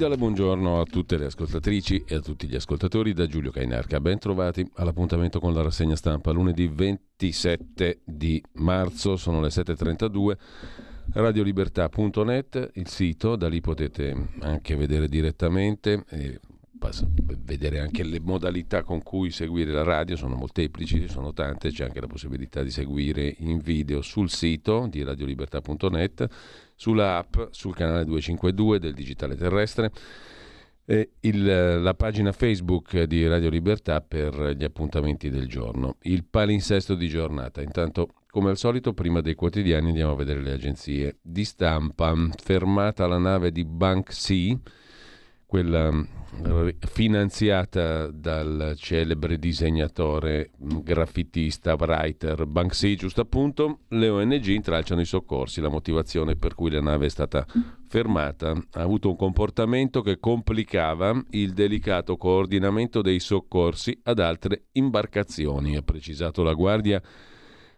Cordiale buongiorno a tutte le ascoltatrici e a tutti gli ascoltatori da Giulio Cainarca. Ben trovati all'appuntamento con la rassegna stampa lunedì 27 di marzo, sono le 7.32. Radiolibertà.net, il sito, da lì potete anche vedere direttamente vedere anche le modalità con cui seguire la radio, sono molteplici, sono tante, c'è anche la possibilità di seguire in video sul sito di radiolibertà.net sulla app, sul canale 252 del Digitale Terrestre, il, la pagina Facebook di Radio Libertà per gli appuntamenti del giorno. Il palinsesto di giornata. Intanto, come al solito, prima dei quotidiani andiamo a vedere le agenzie di stampa. Fermata la nave di Bank Sea quella finanziata dal celebre disegnatore, graffitista, writer Banksy, giusto appunto, le ONG intralciano i soccorsi. La motivazione per cui la nave è stata fermata ha avuto un comportamento che complicava il delicato coordinamento dei soccorsi ad altre imbarcazioni, ha precisato la Guardia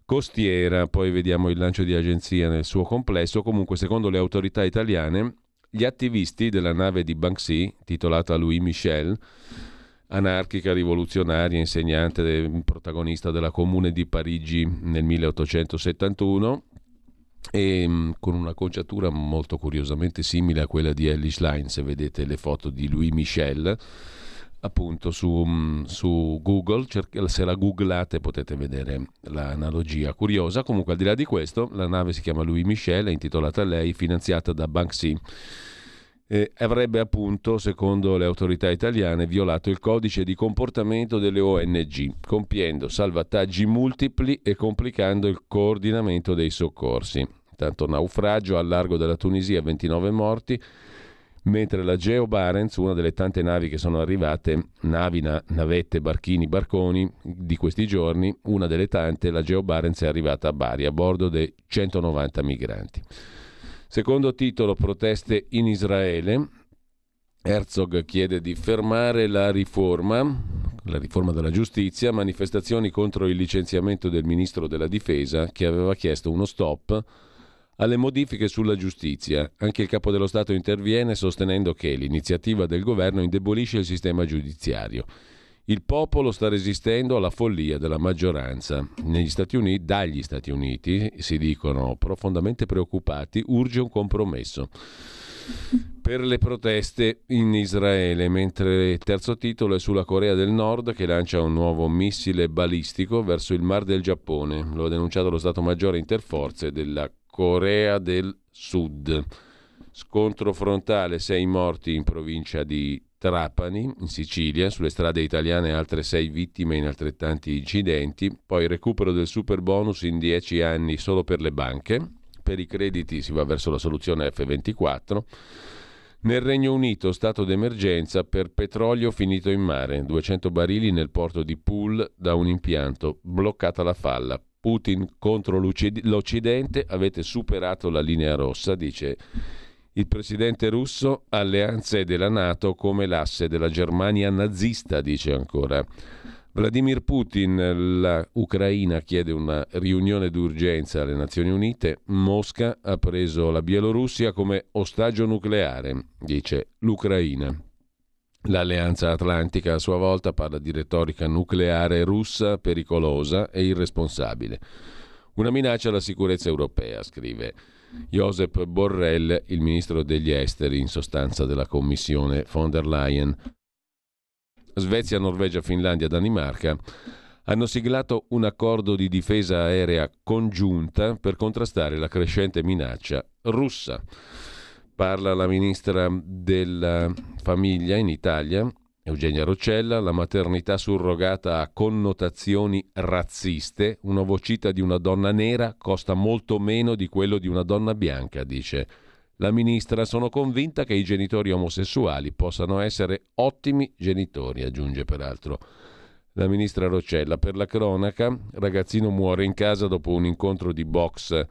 costiera, poi vediamo il lancio di agenzia nel suo complesso, comunque secondo le autorità italiane gli attivisti della nave di Banksy, titolata Louis Michel, anarchica, rivoluzionaria, insegnante, protagonista della Comune di Parigi nel 1871, e mm, con una conciatura molto curiosamente simile a quella di Ellis Line, se vedete le foto di Louis Michel, appunto su, mm, su Google, se la googlate potete vedere l'analogia curiosa. Comunque al di là di questo, la nave si chiama Louis Michel, è intitolata a lei, finanziata da Banksy. E avrebbe appunto, secondo le autorità italiane, violato il codice di comportamento delle ONG, compiendo salvataggi multipli e complicando il coordinamento dei soccorsi. Tanto naufragio al largo della Tunisia, 29 morti, mentre la Geo Barents, una delle tante navi che sono arrivate, navi, navette, barchini, barconi di questi giorni, una delle tante, la Geo Barents è arrivata a Bari a bordo dei 190 migranti. Secondo titolo, proteste in Israele. Herzog chiede di fermare la riforma, la riforma della giustizia, manifestazioni contro il licenziamento del ministro della difesa che aveva chiesto uno stop alle modifiche sulla giustizia. Anche il capo dello Stato interviene sostenendo che l'iniziativa del governo indebolisce il sistema giudiziario. Il popolo sta resistendo alla follia della maggioranza. Negli Stati Uniti, dagli Stati Uniti, si dicono profondamente preoccupati, urge un compromesso per le proteste in Israele, mentre il terzo titolo è sulla Corea del Nord che lancia un nuovo missile balistico verso il Mar del Giappone. Lo ha denunciato lo Stato Maggiore Interforze della Corea del Sud. Scontro frontale, sei morti in provincia di Trapani, in Sicilia, sulle strade italiane altre sei vittime in altrettanti incidenti, poi recupero del super bonus in dieci anni solo per le banche, per i crediti si va verso la soluzione F24. Nel Regno Unito stato d'emergenza per petrolio finito in mare, 200 barili nel porto di Poole da un impianto, bloccata la falla. Putin contro l'Occidente, avete superato la linea rossa, dice il presidente russo, alleanze della Nato come l'asse della Germania nazista, dice ancora. Vladimir Putin, l'Ucraina chiede una riunione d'urgenza alle Nazioni Unite, Mosca ha preso la Bielorussia come ostaggio nucleare, dice l'Ucraina. L'Alleanza Atlantica a sua volta parla di retorica nucleare russa pericolosa e irresponsabile. Una minaccia alla sicurezza europea, scrive Josep Borrell, il ministro degli esteri in sostanza della Commissione von der Leyen. Svezia, Norvegia, Finlandia, Danimarca hanno siglato un accordo di difesa aerea congiunta per contrastare la crescente minaccia russa. Parla la ministra della famiglia in Italia, Eugenia Roccella, la maternità surrogata ha connotazioni razziste, un ovocita di una donna nera costa molto meno di quello di una donna bianca, dice. La ministra sono convinta che i genitori omosessuali possano essere ottimi genitori, aggiunge peraltro la ministra Roccella. Per la cronaca, ragazzino muore in casa dopo un incontro di box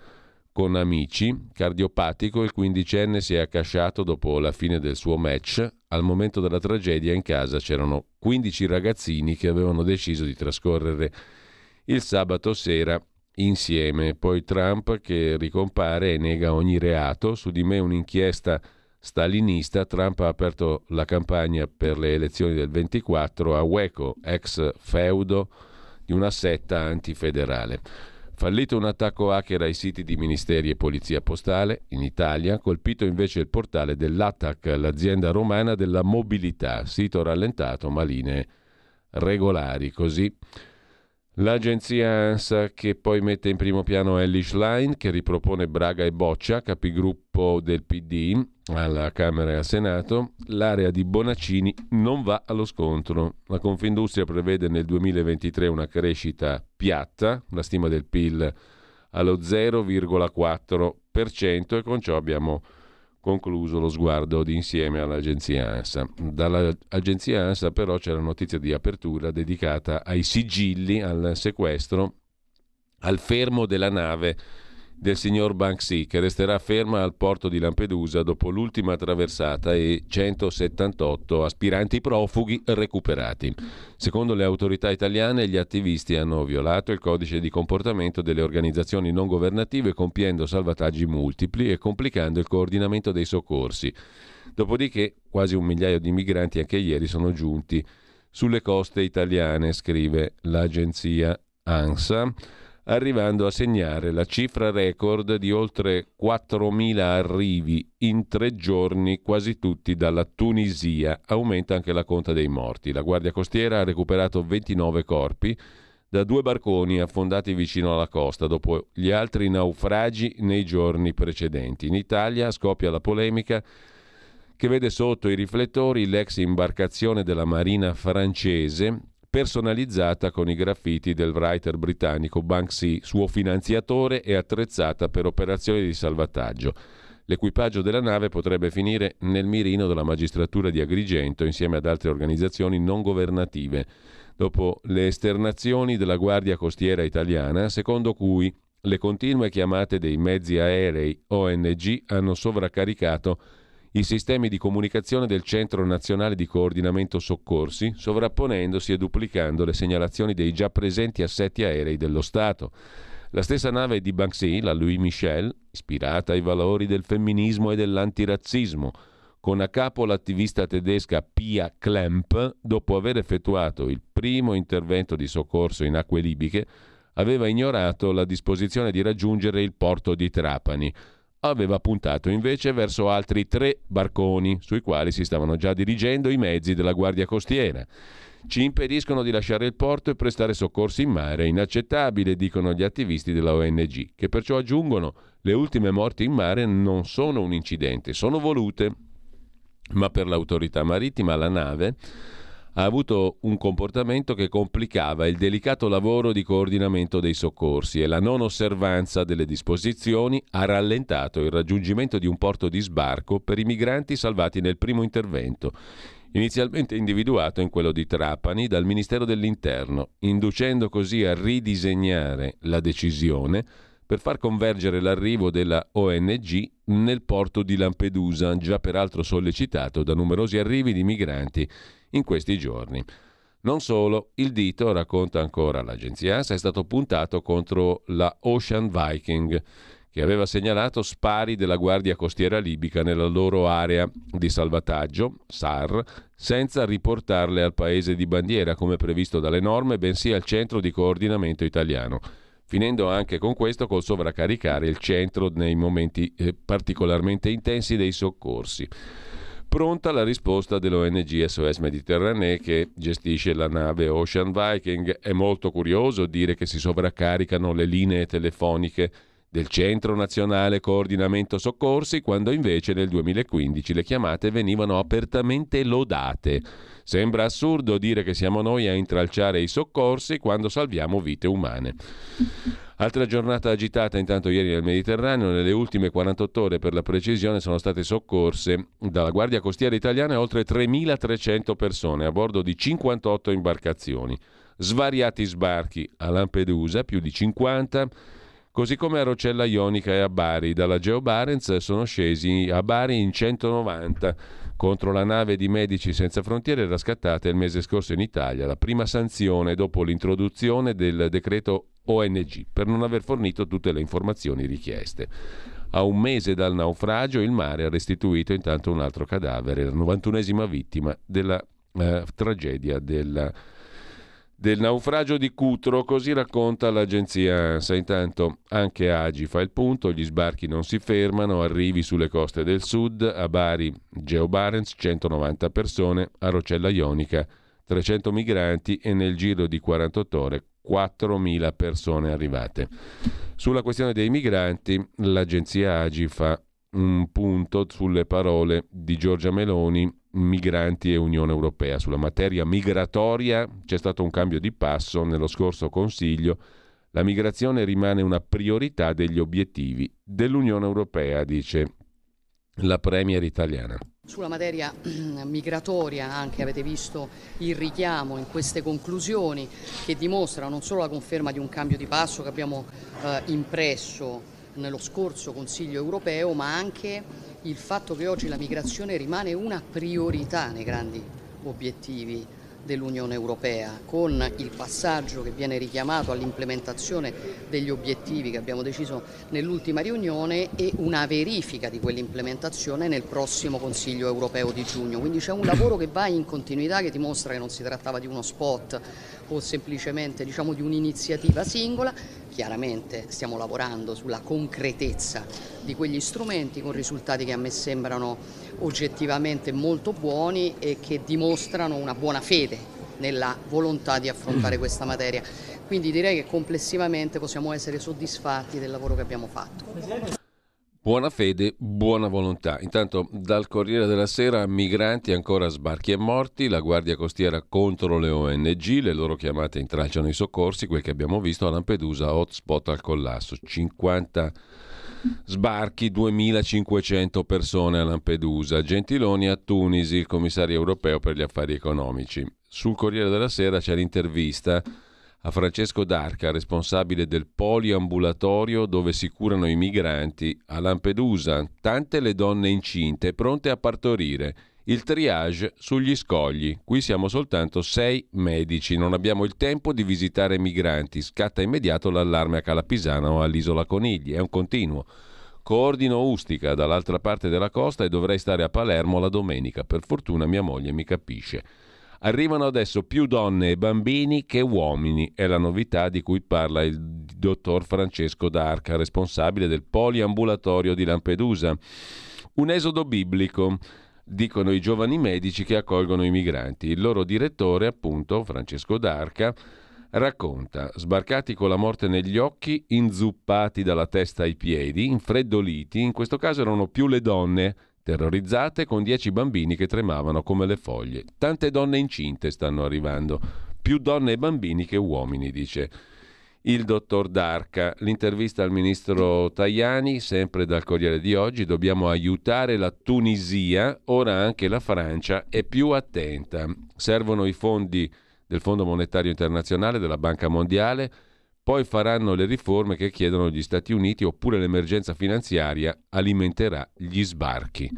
con amici, cardiopatico, il quindicenne si è accasciato dopo la fine del suo match. Al momento della tragedia in casa c'erano 15 ragazzini che avevano deciso di trascorrere il sabato sera insieme. Poi Trump che ricompare e nega ogni reato, su di me un'inchiesta stalinista, Trump ha aperto la campagna per le elezioni del 24 a Waco, ex feudo di una setta antifederale. Fallito un attacco hacker ai siti di ministeri e polizia postale in Italia, colpito invece il portale dell'ATAC, l'azienda romana della mobilità, sito rallentato ma linee regolari. Così l'agenzia ANSA che poi mette in primo piano Ellie Schlein che ripropone Braga e Boccia, capigruppo del PD alla Camera e al Senato, l'area di Bonaccini non va allo scontro. La Confindustria prevede nel 2023 una crescita piatta, la stima del PIL allo 0,4% e con ciò abbiamo concluso lo sguardo d'insieme all'agenzia ANSA. Dall'agenzia ANSA però c'è la notizia di apertura dedicata ai sigilli, al sequestro, al fermo della nave del signor Banksy, che resterà ferma al porto di Lampedusa dopo l'ultima traversata e 178 aspiranti profughi recuperati. Secondo le autorità italiane, gli attivisti hanno violato il codice di comportamento delle organizzazioni non governative compiendo salvataggi multipli e complicando il coordinamento dei soccorsi. Dopodiché, quasi un migliaio di migranti anche ieri sono giunti sulle coste italiane, scrive l'agenzia ANSA arrivando a segnare la cifra record di oltre 4.000 arrivi in tre giorni, quasi tutti dalla Tunisia. Aumenta anche la conta dei morti. La Guardia Costiera ha recuperato 29 corpi da due barconi affondati vicino alla costa dopo gli altri naufragi nei giorni precedenti. In Italia scoppia la polemica che vede sotto i riflettori l'ex imbarcazione della marina francese personalizzata con i graffiti del writer britannico Banksy, suo finanziatore e attrezzata per operazioni di salvataggio. L'equipaggio della nave potrebbe finire nel mirino della magistratura di Agrigento insieme ad altre organizzazioni non governative, dopo le esternazioni della Guardia Costiera italiana, secondo cui le continue chiamate dei mezzi aerei ONG hanno sovraccaricato i sistemi di comunicazione del Centro Nazionale di Coordinamento Soccorsi, sovrapponendosi e duplicando le segnalazioni dei già presenti assetti aerei dello Stato. La stessa nave di Banksy, la Louis Michel, ispirata ai valori del femminismo e dell'antirazzismo, con a capo l'attivista tedesca Pia Klemp, dopo aver effettuato il primo intervento di soccorso in acque libiche, aveva ignorato la disposizione di raggiungere il porto di Trapani aveva puntato invece verso altri tre barconi sui quali si stavano già dirigendo i mezzi della Guardia Costiera. Ci impediscono di lasciare il porto e prestare soccorsi in mare. Inaccettabile, dicono gli attivisti della ONG, che perciò aggiungono le ultime morti in mare non sono un incidente, sono volute. Ma per l'autorità marittima la nave ha avuto un comportamento che complicava il delicato lavoro di coordinamento dei soccorsi e la non osservanza delle disposizioni ha rallentato il raggiungimento di un porto di sbarco per i migranti salvati nel primo intervento, inizialmente individuato in quello di Trapani dal Ministero dell'Interno, inducendo così a ridisegnare la decisione per far convergere l'arrivo della ONG nel porto di Lampedusa, già peraltro sollecitato da numerosi arrivi di migranti in questi giorni. Non solo, il dito, racconta ancora l'agenzia ANSA, è stato puntato contro la Ocean Viking, che aveva segnalato spari della Guardia Costiera Libica nella loro area di salvataggio, SAR, senza riportarle al paese di bandiera come previsto dalle norme, bensì al centro di coordinamento italiano, finendo anche con questo col sovraccaricare il centro nei momenti eh, particolarmente intensi dei soccorsi. Pronta la risposta dell'ONG SOS Mediterranee che gestisce la nave Ocean Viking. È molto curioso dire che si sovraccaricano le linee telefoniche del Centro Nazionale Coordinamento Soccorsi, quando invece nel 2015 le chiamate venivano apertamente lodate. Sembra assurdo dire che siamo noi a intralciare i soccorsi quando salviamo vite umane. Altra giornata agitata intanto ieri nel Mediterraneo, nelle ultime 48 ore per la precisione sono state soccorse dalla Guardia Costiera Italiana oltre 3.300 persone a bordo di 58 imbarcazioni. Svariati sbarchi a Lampedusa, più di 50 Così come a Rocella Ionica e a Bari. Dalla Geo Barents sono scesi a Bari in 190 contro la nave di Medici Senza Frontiere rascattata il mese scorso in Italia, la prima sanzione dopo l'introduzione del decreto ONG per non aver fornito tutte le informazioni richieste. A un mese dal naufragio il mare ha restituito intanto un altro cadavere, la 91esima vittima della eh, tragedia della del naufragio di Cutro, così racconta l'agenzia ANSA. Intanto anche Agi fa il punto, gli sbarchi non si fermano, arrivi sulle coste del sud, a Bari Geo Barents 190 persone, a Rocella Ionica 300 migranti e nel giro di 48 ore 4.000 persone arrivate. Sulla questione dei migranti l'agenzia Agi fa un punto sulle parole di Giorgia Meloni migranti e Unione Europea. Sulla materia migratoria c'è stato un cambio di passo nello scorso Consiglio. La migrazione rimane una priorità degli obiettivi dell'Unione Europea, dice la Premier italiana. Sulla materia migratoria anche avete visto il richiamo in queste conclusioni che dimostrano non solo la conferma di un cambio di passo che abbiamo eh, impresso nello scorso Consiglio europeo, ma anche il fatto che oggi la migrazione rimane una priorità nei grandi obiettivi dell'Unione Europea, con il passaggio che viene richiamato all'implementazione degli obiettivi che abbiamo deciso nell'ultima riunione e una verifica di quell'implementazione nel prossimo Consiglio Europeo di giugno. Quindi c'è un lavoro che va in continuità che dimostra che non si trattava di uno spot o semplicemente diciamo, di un'iniziativa singola, Chiaramente stiamo lavorando sulla concretezza di quegli strumenti con risultati che a me sembrano oggettivamente molto buoni e che dimostrano una buona fede nella volontà di affrontare questa materia. Quindi direi che complessivamente possiamo essere soddisfatti del lavoro che abbiamo fatto. Buona fede, buona volontà. Intanto dal Corriere della Sera migranti ancora sbarchi e morti, la Guardia Costiera contro le ONG, le loro chiamate intralciano i soccorsi, quel che abbiamo visto a Lampedusa, hotspot al collasso, 50 sbarchi, 2500 persone a Lampedusa, Gentiloni a Tunisi, il commissario europeo per gli affari economici. Sul Corriere della Sera c'è l'intervista a Francesco D'Arca, responsabile del poliambulatorio dove si curano i migranti a Lampedusa, tante le donne incinte pronte a partorire. Il triage sugli scogli. Qui siamo soltanto sei medici, non abbiamo il tempo di visitare migranti. Scatta immediato l'allarme a Calapisana o all'Isola Conigli. È un continuo. Coordino Ustica dall'altra parte della costa e dovrei stare a Palermo la domenica. Per fortuna mia moglie mi capisce. Arrivano adesso più donne e bambini che uomini, è la novità di cui parla il dottor Francesco D'Arca, responsabile del poliambulatorio di Lampedusa. Un esodo biblico dicono i giovani medici che accolgono i migranti. Il loro direttore, appunto, Francesco D'Arca, racconta, sbarcati con la morte negli occhi, inzuppati dalla testa ai piedi, infreddoliti, in questo caso erano più le donne terrorizzate con dieci bambini che tremavano come le foglie. Tante donne incinte stanno arrivando, più donne e bambini che uomini, dice il dottor D'Arca. L'intervista al ministro Tajani, sempre dal Corriere di oggi, dobbiamo aiutare la Tunisia, ora anche la Francia è più attenta. Servono i fondi del Fondo Monetario Internazionale, della Banca Mondiale, poi faranno le riforme che chiedono gli Stati Uniti oppure l'emergenza finanziaria alimenterà gli sbarchi.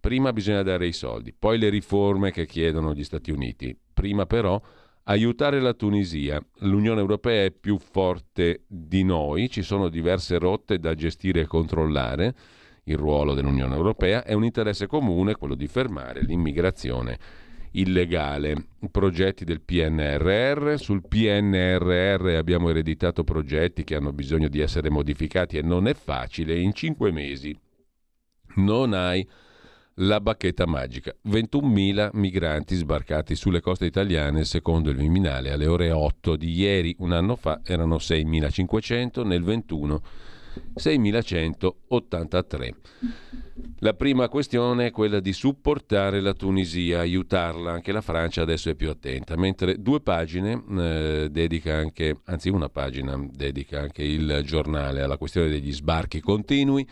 Prima bisogna dare i soldi, poi le riforme che chiedono gli Stati Uniti. Prima però aiutare la Tunisia. L'Unione Europea è più forte di noi, ci sono diverse rotte da gestire e controllare. Il ruolo dell'Unione Europea è un interesse comune, quello di fermare l'immigrazione illegale. Progetti del PNRR. Sul PNRR abbiamo ereditato progetti che hanno bisogno di essere modificati e non è facile. In cinque mesi non hai la bacchetta magica. 21.000 migranti sbarcati sulle coste italiane secondo il Viminale alle ore 8 di ieri, un anno fa erano 6.500, nel 21 6.183. La prima questione è quella di supportare la Tunisia, aiutarla, anche la Francia adesso è più attenta, mentre due pagine eh, dedica anche, anzi una pagina dedica anche il giornale alla questione degli sbarchi continui.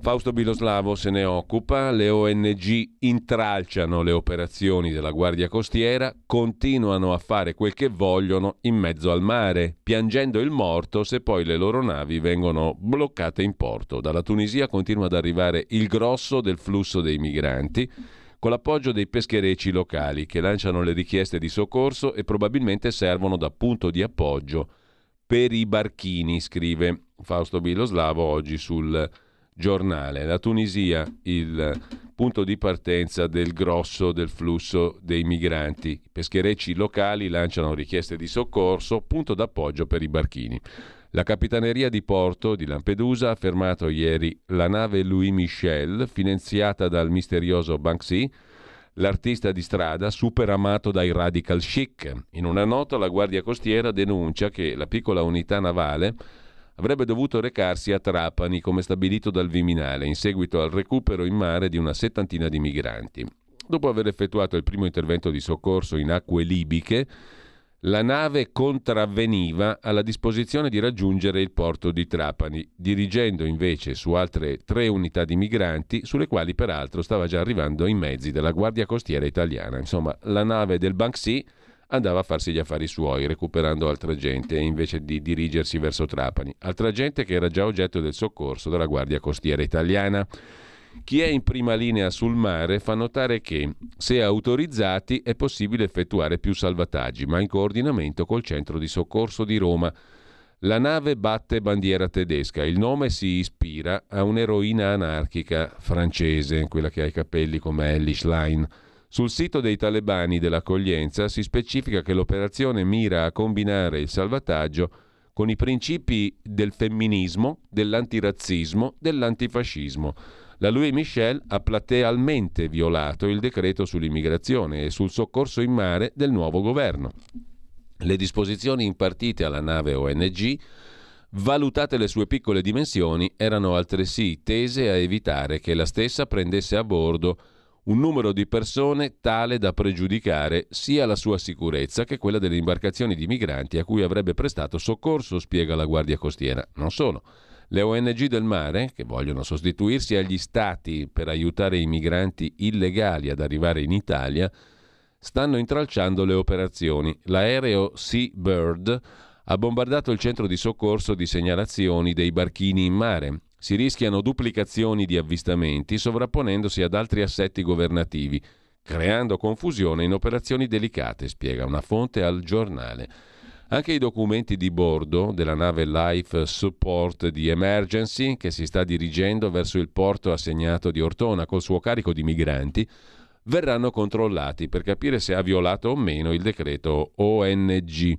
Fausto Biloslavo se ne occupa, le ONG intralciano le operazioni della Guardia Costiera, continuano a fare quel che vogliono in mezzo al mare, piangendo il morto se poi le loro navi vengono bloccate in porto. Dalla Tunisia continua ad arrivare il grosso del flusso dei migranti, con l'appoggio dei pescherecci locali che lanciano le richieste di soccorso e probabilmente servono da punto di appoggio per i barchini, scrive Fausto Biloslavo oggi sul giornale. La Tunisia, il punto di partenza del grosso del flusso dei migranti. I pescherecci locali lanciano richieste di soccorso, punto d'appoggio per i barchini. La capitaneria di porto di Lampedusa ha fermato ieri la nave Louis Michel, finanziata dal misterioso Banksy, l'artista di strada super amato dai radical chic. In una nota la Guardia Costiera denuncia che la piccola unità navale avrebbe dovuto recarsi a Trapani come stabilito dal Viminale in seguito al recupero in mare di una settantina di migranti. Dopo aver effettuato il primo intervento di soccorso in acque libiche, la nave contravveniva alla disposizione di raggiungere il porto di Trapani, dirigendo invece su altre tre unità di migranti, sulle quali peraltro stava già arrivando i mezzi della Guardia Costiera italiana. Insomma, la nave del Banksy andava a farsi gli affari suoi, recuperando altra gente invece di dirigersi verso Trapani. Altra gente che era già oggetto del soccorso della Guardia Costiera italiana. Chi è in prima linea sul mare fa notare che, se autorizzati, è possibile effettuare più salvataggi, ma in coordinamento col centro di soccorso di Roma. La nave batte bandiera tedesca, il nome si ispira a un'eroina anarchica francese, quella che ha i capelli come Ellie Schlein. Sul sito dei talebani dell'accoglienza si specifica che l'operazione mira a combinare il salvataggio con i principi del femminismo, dell'antirazzismo, dell'antifascismo. La Louis Michel ha platealmente violato il decreto sull'immigrazione e sul soccorso in mare del nuovo governo. Le disposizioni impartite alla nave ONG, valutate le sue piccole dimensioni, erano altresì tese a evitare che la stessa prendesse a bordo un numero di persone tale da pregiudicare sia la sua sicurezza che quella delle imbarcazioni di migranti a cui avrebbe prestato soccorso, spiega la Guardia Costiera. Non solo. Le ONG del mare, che vogliono sostituirsi agli stati per aiutare i migranti illegali ad arrivare in Italia, stanno intralciando le operazioni. L'aereo Seabird ha bombardato il centro di soccorso di segnalazioni dei barchini in mare si rischiano duplicazioni di avvistamenti sovrapponendosi ad altri assetti governativi, creando confusione in operazioni delicate, spiega una fonte al giornale. Anche i documenti di bordo della nave Life Support di Emergency, che si sta dirigendo verso il porto assegnato di Ortona col suo carico di migranti, verranno controllati per capire se ha violato o meno il decreto ONG.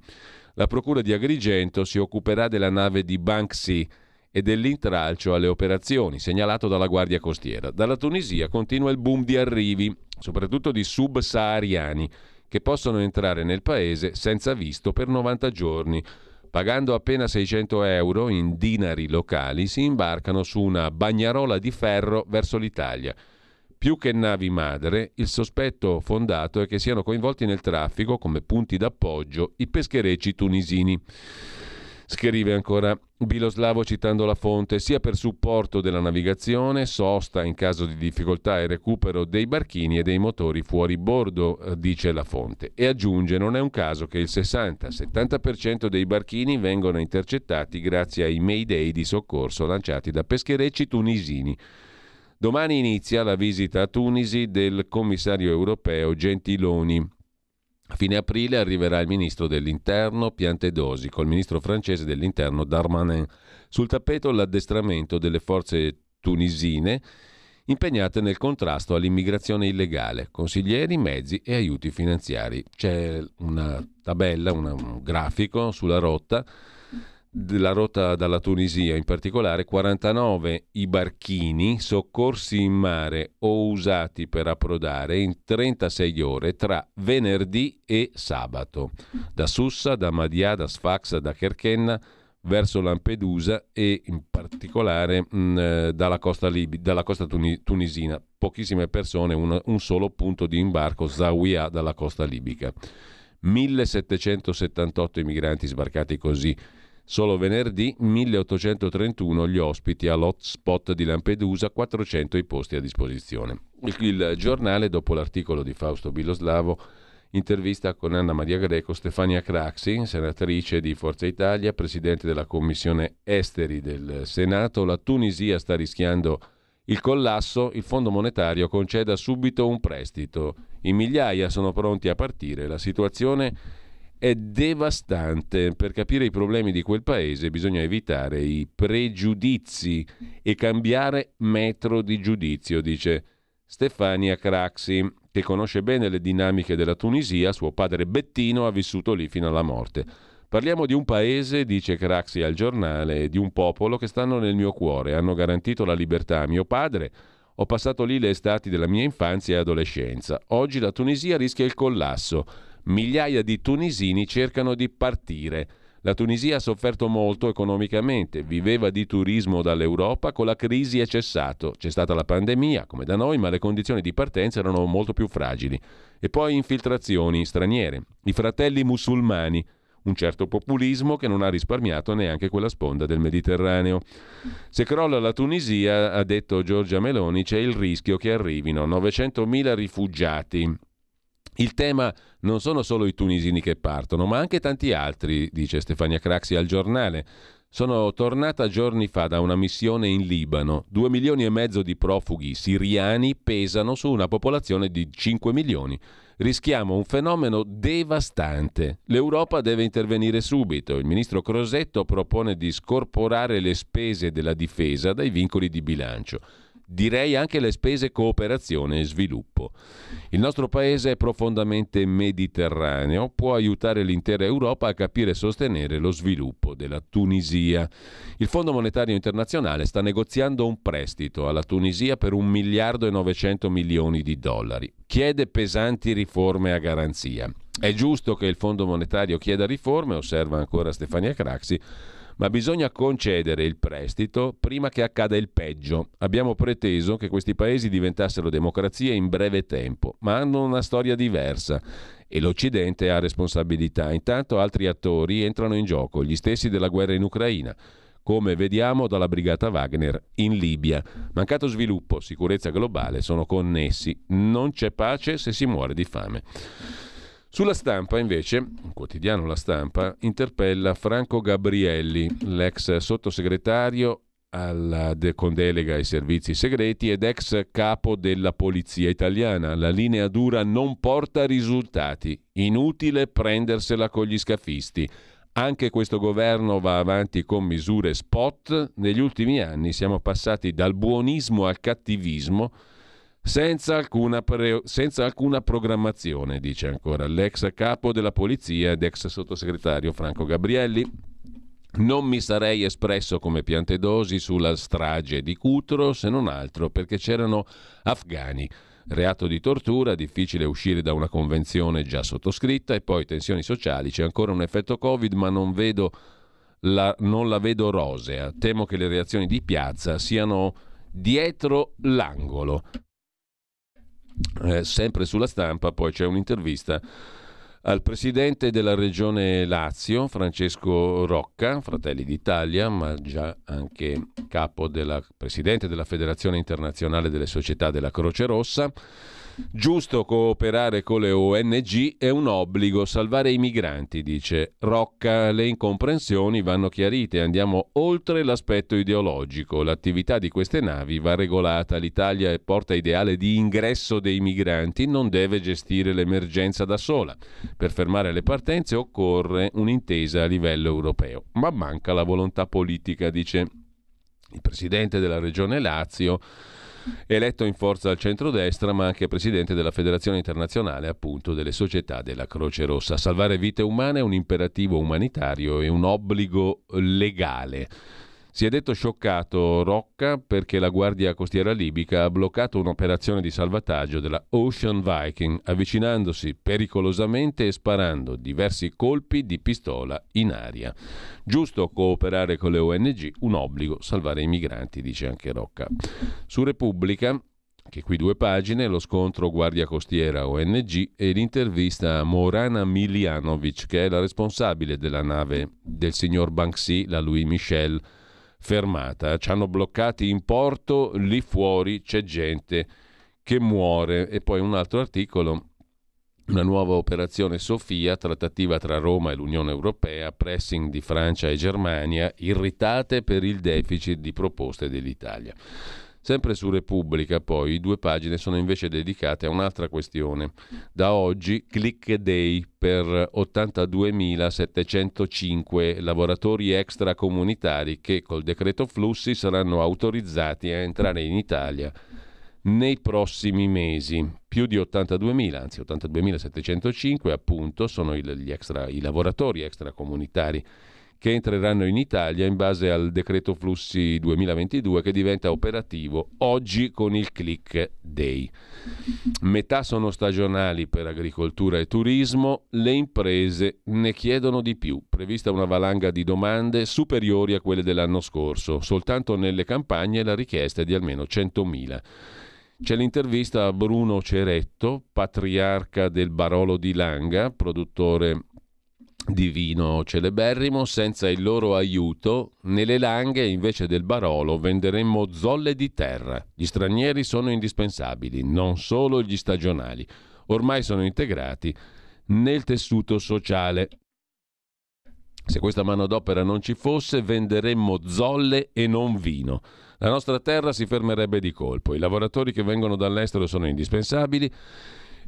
La Procura di Agrigento si occuperà della nave di Banksy, e dell'intralcio alle operazioni, segnalato dalla Guardia Costiera. Dalla Tunisia continua il boom di arrivi, soprattutto di subsahariani, che possono entrare nel paese senza visto per 90 giorni. Pagando appena 600 euro in dinari locali, si imbarcano su una bagnarola di ferro verso l'Italia. Più che navi madre, il sospetto fondato è che siano coinvolti nel traffico come punti d'appoggio i pescherecci tunisini. Scrive ancora Biloslavo citando la fonte, sia per supporto della navigazione, sosta in caso di difficoltà e recupero dei barchini e dei motori fuori bordo, eh, dice la fonte. E aggiunge, non è un caso che il 60-70% dei barchini vengono intercettati grazie ai Mayday di soccorso lanciati da pescherecci tunisini. Domani inizia la visita a Tunisi del commissario europeo Gentiloni a fine aprile arriverà il ministro dell'Interno Piantedosi col ministro francese dell'Interno Darmanin. Sul tappeto l'addestramento delle forze tunisine impegnate nel contrasto all'immigrazione illegale, consiglieri, mezzi e aiuti finanziari. C'è una tabella, una, un grafico sulla rotta della rotta dalla Tunisia, in particolare 49 i barchini soccorsi in mare o usati per approdare in 36 ore tra venerdì e sabato, da Sussa, da Madia, da Sfax, da Kerkenna verso Lampedusa e in particolare mh, mm, eh, dalla costa, Libi, dalla costa tuni, tunisina. Pochissime persone, un, un solo punto di imbarco, Zawiya, dalla costa libica. 1778 i migranti sbarcati così Solo venerdì 1831 gli ospiti all'hotspot di Lampedusa, 400 i posti a disposizione. Il, giornale, dopo l'articolo di Fausto Biloslavo, intervista con Anna Maria Greco Stefania Craxi, senatrice di Forza Italia, presidente della Commissione Esteri del Senato. La Tunisia sta rischiando il collasso, il Fondo Monetario conceda subito un prestito. I migliaia sono pronti a partire, la situazione è devastante. Per capire i problemi di quel paese bisogna evitare i pregiudizi e cambiare metro di giudizio, dice Stefania Craxi, che conosce bene le dinamiche della Tunisia, suo padre Bettino ha vissuto lì fino alla morte. Parliamo di un paese, dice Craxi al giornale, di un popolo che stanno nel mio cuore, hanno garantito la libertà a mio padre, ho passato lì le estati della mia infanzia e adolescenza. Oggi la Tunisia rischia il collasso migliaia di tunisini cercano di partire. La Tunisia ha sofferto molto economicamente, viveva di turismo dall'Europa, con la crisi è cessato. C'è stata la pandemia, come da noi, ma le condizioni di partenza erano molto più fragili. E poi infiltrazioni straniere, i fratelli musulmani, un certo populismo che non ha risparmiato neanche quella sponda del Mediterraneo. Se crolla la Tunisia, ha detto Giorgia Meloni, c'è il rischio che arrivino 900.000 rifugiati il tema non sono solo i tunisini che partono, ma anche tanti altri, dice Stefania Craxi al giornale. Sono tornata giorni fa da una missione in Libano. Due milioni e mezzo di profughi siriani pesano su una popolazione di 5 milioni. Rischiamo un fenomeno devastante. L'Europa deve intervenire subito. Il ministro Crosetto propone di scorporare le spese della difesa dai vincoli di bilancio direi anche le spese cooperazione e sviluppo. Il nostro paese è profondamente mediterraneo, può aiutare l'intera Europa a capire e sostenere lo sviluppo della Tunisia. Il Fondo Monetario Internazionale sta negoziando un prestito alla Tunisia per un miliardo e 900 milioni di dollari. Chiede pesanti riforme a garanzia. È giusto che il Fondo Monetario chieda riforme, osserva ancora Stefania Craxi, ma bisogna concedere il prestito prima che accada il peggio. Abbiamo preteso che questi paesi diventassero democrazie in breve tempo, ma hanno una storia diversa e l'Occidente ha responsabilità. Intanto altri attori entrano in gioco, gli stessi della guerra in Ucraina come vediamo dalla brigata Wagner in Libia. Mancato sviluppo, sicurezza globale sono connessi. Non c'è pace se si muore di fame. Sulla stampa, invece, un quotidiano La Stampa interpella Franco Gabrielli, l'ex sottosegretario alla de- con delega ai servizi segreti ed ex capo della polizia italiana. La linea dura non porta risultati. Inutile prendersela con gli scafisti. Anche questo governo va avanti con misure spot. Negli ultimi anni siamo passati dal buonismo al cattivismo senza alcuna, pre- senza alcuna, programmazione, dice ancora l'ex capo della polizia ed ex sottosegretario Franco Gabrielli. Non mi sarei espresso come piantedosi sulla strage di Cutro, se non altro perché c'erano afghani. Reato di tortura, difficile uscire da una convenzione già sottoscritta e poi tensioni sociali. C'è ancora un effetto Covid, ma non vedo la, non la vedo rosea. Temo che le reazioni di piazza siano dietro l'angolo. Eh, sempre sulla stampa poi c'è un'intervista al presidente della regione Lazio, Francesco Rocca, Fratelli d'Italia, ma già anche capo della presidente della Federazione Internazionale delle Società della Croce Rossa. Giusto cooperare con le ONG è un obbligo, salvare i migranti, dice Rocca. Le incomprensioni vanno chiarite, andiamo oltre l'aspetto ideologico. L'attività di queste navi va regolata. L'Italia è porta ideale di ingresso dei migranti, non deve gestire l'emergenza da sola. Per fermare le partenze occorre un'intesa a livello europeo, ma manca la volontà politica, dice il presidente della regione Lazio eletto in forza al centrodestra, ma anche presidente della Federazione Internazionale appunto delle società della Croce Rossa. Salvare vite umane è un imperativo umanitario e un obbligo legale. Si è detto scioccato Rocca perché la Guardia Costiera Libica ha bloccato un'operazione di salvataggio della Ocean Viking, avvicinandosi pericolosamente e sparando diversi colpi di pistola in aria. Giusto cooperare con le ONG, un obbligo salvare i migranti, dice anche Rocca. Su Repubblica che qui due pagine, lo scontro Guardia Costiera ONG e l'intervista a Morana Miljanovic, che è la responsabile della nave del signor Banksy, la Louis Michel, fermata. Ci hanno bloccati in porto, lì fuori c'è gente che muore. E poi un altro articolo, una nuova operazione Sofia, trattativa tra Roma e l'Unione Europea, pressing di Francia e Germania, irritate per il deficit di proposte dell'Italia. Sempre su Repubblica, poi, due pagine sono invece dedicate a un'altra questione. Da oggi, click day per 82.705 lavoratori extracomunitari che col decreto flussi saranno autorizzati a entrare in Italia nei prossimi mesi. Più di 82.000, anzi 82.705 appunto, sono gli extra, i lavoratori extracomunitari che entreranno in Italia in base al decreto flussi 2022 che diventa operativo oggi con il click day. Metà sono stagionali per agricoltura e turismo, le imprese ne chiedono di più, prevista una valanga di domande superiori a quelle dell'anno scorso, soltanto nelle campagne la richiesta è di almeno 100.000. C'è l'intervista a Bruno Ceretto, patriarca del Barolo di Langa, produttore di vino celeberrimo, senza il loro aiuto, nelle langhe invece del Barolo venderemmo zolle di terra. Gli stranieri sono indispensabili, non solo gli stagionali. Ormai sono integrati nel tessuto sociale. Se questa manodopera non ci fosse, venderemmo zolle e non vino. La nostra terra si fermerebbe di colpo. I lavoratori che vengono dall'estero sono indispensabili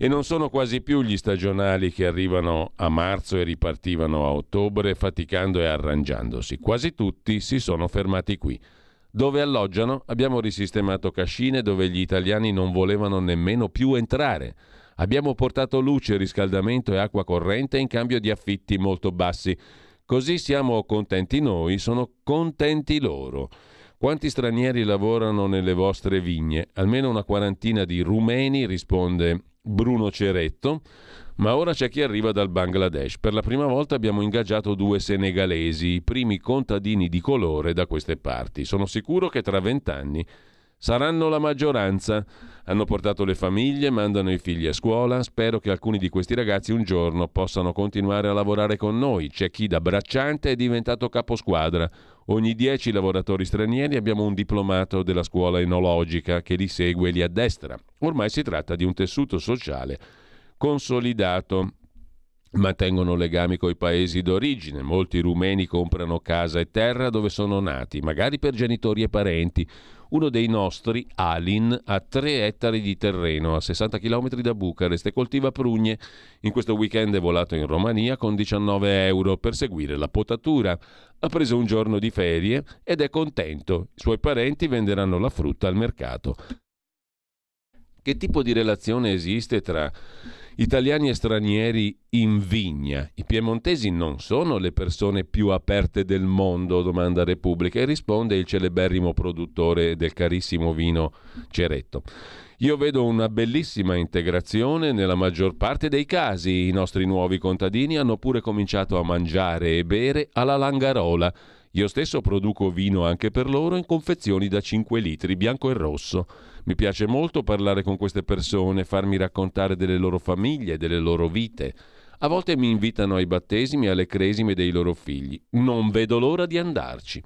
e non sono quasi più gli stagionali che arrivano a marzo e ripartivano a ottobre faticando e arrangiandosi. Quasi tutti si sono fermati qui. Dove alloggiano abbiamo risistemato cascine dove gli italiani non volevano nemmeno più entrare. Abbiamo portato luce, riscaldamento e acqua corrente in cambio di affitti molto bassi. Così siamo contenti noi, sono contenti loro. Quanti stranieri lavorano nelle vostre vigne? Almeno una quarantina di rumeni, risponde Bruno Ceretto, ma ora c'è chi arriva dal Bangladesh. Per la prima volta abbiamo ingaggiato due senegalesi, i primi contadini di colore da queste parti. Sono sicuro che tra vent'anni saranno la maggioranza. Hanno portato le famiglie, mandano i figli a scuola. Spero che alcuni di questi ragazzi un giorno possano continuare a lavorare con noi. C'è chi da bracciante è diventato caposquadra. Ogni dieci lavoratori stranieri abbiamo un diplomato della scuola enologica che li segue e li addestra. Ormai si tratta di un tessuto sociale consolidato. Mantengono legami coi paesi d'origine. Molti rumeni comprano casa e terra dove sono nati, magari per genitori e parenti. Uno dei nostri, Alin, ha 3 ettari di terreno a 60 km da Bucarest e coltiva prugne. In questo weekend è volato in Romania con 19 euro per seguire la potatura. Ha preso un giorno di ferie ed è contento. I suoi parenti venderanno la frutta al mercato. Che tipo di relazione esiste tra italiani e stranieri in vigna. I piemontesi non sono le persone più aperte del mondo, domanda Repubblica, e risponde il celeberrimo produttore del carissimo vino Ceretto. Io vedo una bellissima integrazione nella maggior parte dei casi. I nostri nuovi contadini hanno pure cominciato a mangiare e bere alla Langarola. Io stesso produco vino anche per loro in confezioni da 5 litri, bianco e rosso. Mi piace molto parlare con queste persone, farmi raccontare delle loro famiglie, delle loro vite. A volte mi invitano ai battesimi e alle cresime dei loro figli. Non vedo l'ora di andarci.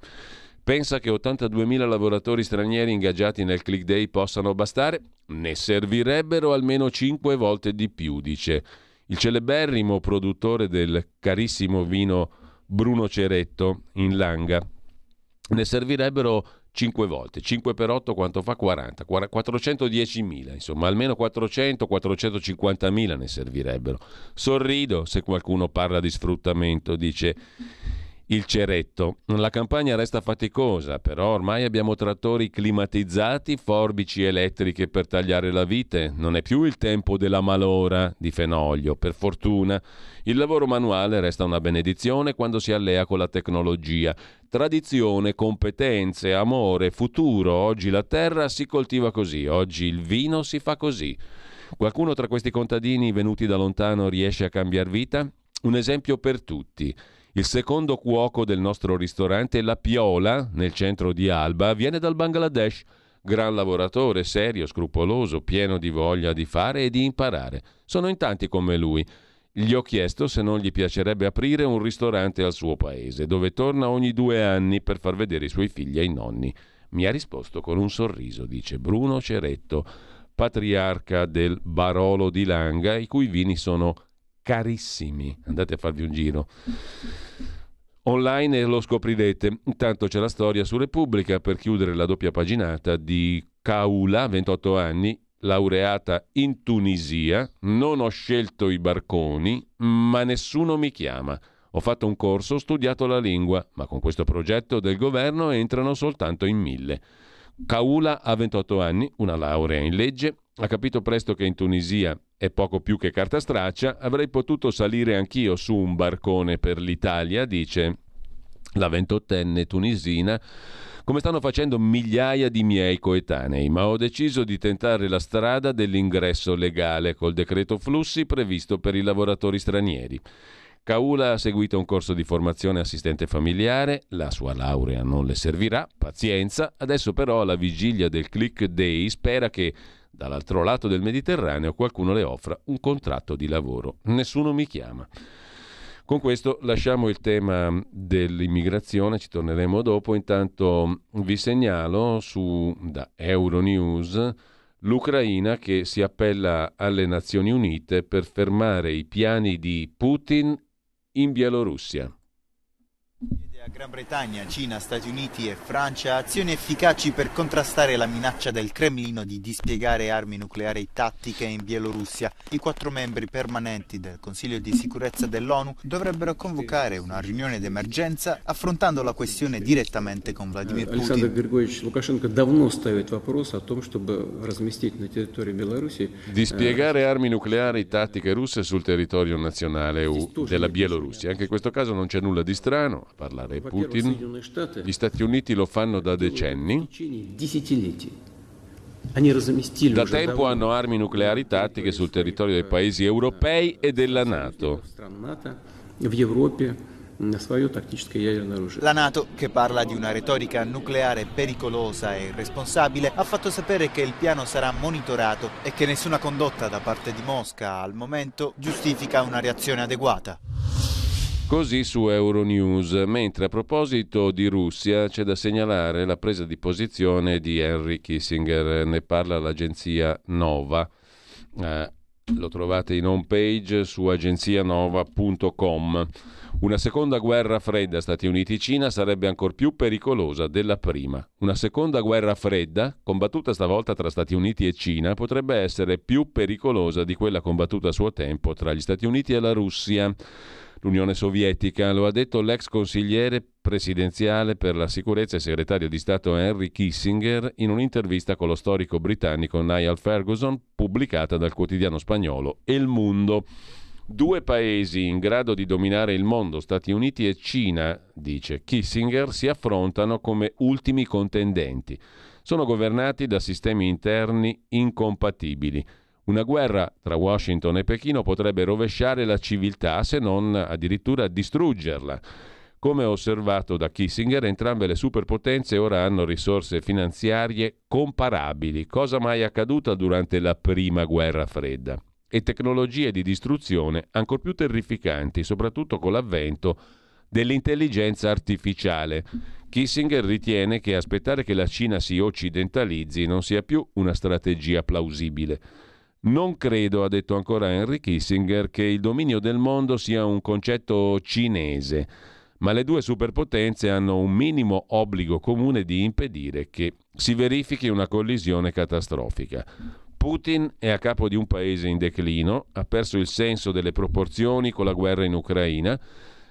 Pensa che 82.000 lavoratori stranieri ingaggiati nel Click Day possano bastare? Ne servirebbero almeno 5 volte di più, dice il celeberrimo produttore del carissimo vino Bruno Ceretto in Langa. Ne servirebbero 5 volte, 5 per 8 quanto fa? 40, 410.000, insomma almeno 400, 450.000 ne servirebbero. Sorrido se qualcuno parla di sfruttamento, dice il ceretto. La campagna resta faticosa, però ormai abbiamo trattori climatizzati, forbici elettriche per tagliare la vite. Non è più il tempo della malora di Fenoglio, per fortuna. Il lavoro manuale resta una benedizione quando si allea con la tecnologia. Tradizione, competenze, amore, futuro. Oggi la terra si coltiva così, oggi il vino si fa così. Qualcuno tra questi contadini venuti da lontano riesce a cambiare vita? Un esempio per tutti. Il secondo cuoco del nostro ristorante, La Piola, nel centro di Alba, viene dal Bangladesh. Gran lavoratore, serio, scrupoloso, pieno di voglia di fare e di imparare. Sono in tanti come lui. Gli ho chiesto se non gli piacerebbe aprire un ristorante al suo paese, dove torna ogni due anni per far vedere i suoi figli ai nonni. Mi ha risposto con un sorriso, dice Bruno Ceretto, patriarca del Barolo di Langa, i cui vini sono carissimi. Andate a farvi un giro. Online lo scoprirete. Intanto c'è la storia su Repubblica per chiudere la doppia paginata di Kaula, 28 anni, laureata in Tunisia. Non ho scelto i barconi, ma nessuno mi chiama. Ho fatto un corso, ho studiato la lingua, ma con questo progetto del governo entrano soltanto in mille. Kaula ha 28 anni, una laurea in legge, ha capito presto che in Tunisia è poco più che carta straccia, avrei potuto salire anch'io su un barcone per l'Italia, dice la ventottenne tunisina, come stanno facendo migliaia di miei coetanei, ma ho deciso di tentare la strada dell'ingresso legale col decreto flussi previsto per i lavoratori stranieri. Kaula ha seguito un corso di formazione assistente familiare, la sua laurea non le servirà, pazienza, adesso però alla vigilia del Click Day spera che dall'altro lato del Mediterraneo qualcuno le offra un contratto di lavoro. Nessuno mi chiama. Con questo lasciamo il tema dell'immigrazione, ci torneremo dopo. Intanto vi segnalo su da Euronews l'Ucraina che si appella alle Nazioni Unite per fermare i piani di Putin in Bielorussia Gran Bretagna, Cina, Stati Uniti e Francia azioni efficaci per contrastare la minaccia del Cremlino di dispiegare armi nucleari tattiche in Bielorussia. I quattro membri permanenti del Consiglio di sicurezza dell'ONU dovrebbero convocare una riunione d'emergenza affrontando la questione direttamente con Vladimir Putin. Alexander Григорьевич Лукашенко давно ставит вопрос о том, чтобы разместить на территории Беларуси Dispiegare armi nucleari tattiche russe sul territorio nazionale della Bielorussia. Anche in questo caso non c'è nulla di strano a parlare fare Putin. Gli Stati Uniti lo fanno da decenni. Da tempo hanno armi nucleari tattiche sul territorio dei paesi europei e della Nato. La Nato, che parla di una retorica nucleare pericolosa e irresponsabile, ha fatto sapere che il piano sarà monitorato e che nessuna condotta da parte di Mosca al momento giustifica una reazione adeguata. Così su Euronews, mentre a proposito di Russia c'è da segnalare la presa di posizione di Henry Kissinger, ne parla l'agenzia Nova. Eh, lo trovate in home page su agenzianova.com. Una seconda guerra fredda Stati Uniti-Cina sarebbe ancora più pericolosa della prima. Una seconda guerra fredda, combattuta stavolta tra Stati Uniti e Cina, potrebbe essere più pericolosa di quella combattuta a suo tempo tra gli Stati Uniti e la Russia l'Unione Sovietica. Lo ha detto l'ex consigliere presidenziale per la sicurezza e segretario di Stato Henry Kissinger in un'intervista con lo storico britannico Niall Ferguson pubblicata dal quotidiano spagnolo El Mundo. Due paesi in grado di dominare il mondo, Stati Uniti e Cina, dice Kissinger, si affrontano come ultimi contendenti. Sono governati da sistemi interni incompatibili. Una guerra tra Washington e Pechino potrebbe rovesciare la civiltà, se non addirittura distruggerla. Come osservato da Kissinger, entrambe le superpotenze ora hanno risorse finanziarie comparabili, cosa mai accaduta durante la prima guerra fredda, e tecnologie di distruzione ancor più terrificanti, soprattutto con l'avvento dell'intelligenza artificiale. Kissinger ritiene che aspettare che la Cina si occidentalizzi non sia più una strategia plausibile. Non credo, ha detto ancora Henry Kissinger, che il dominio del mondo sia un concetto cinese, ma le due superpotenze hanno un minimo obbligo comune di impedire che si verifichi una collisione catastrofica. Putin è a capo di un paese in declino, ha perso il senso delle proporzioni con la guerra in Ucraina,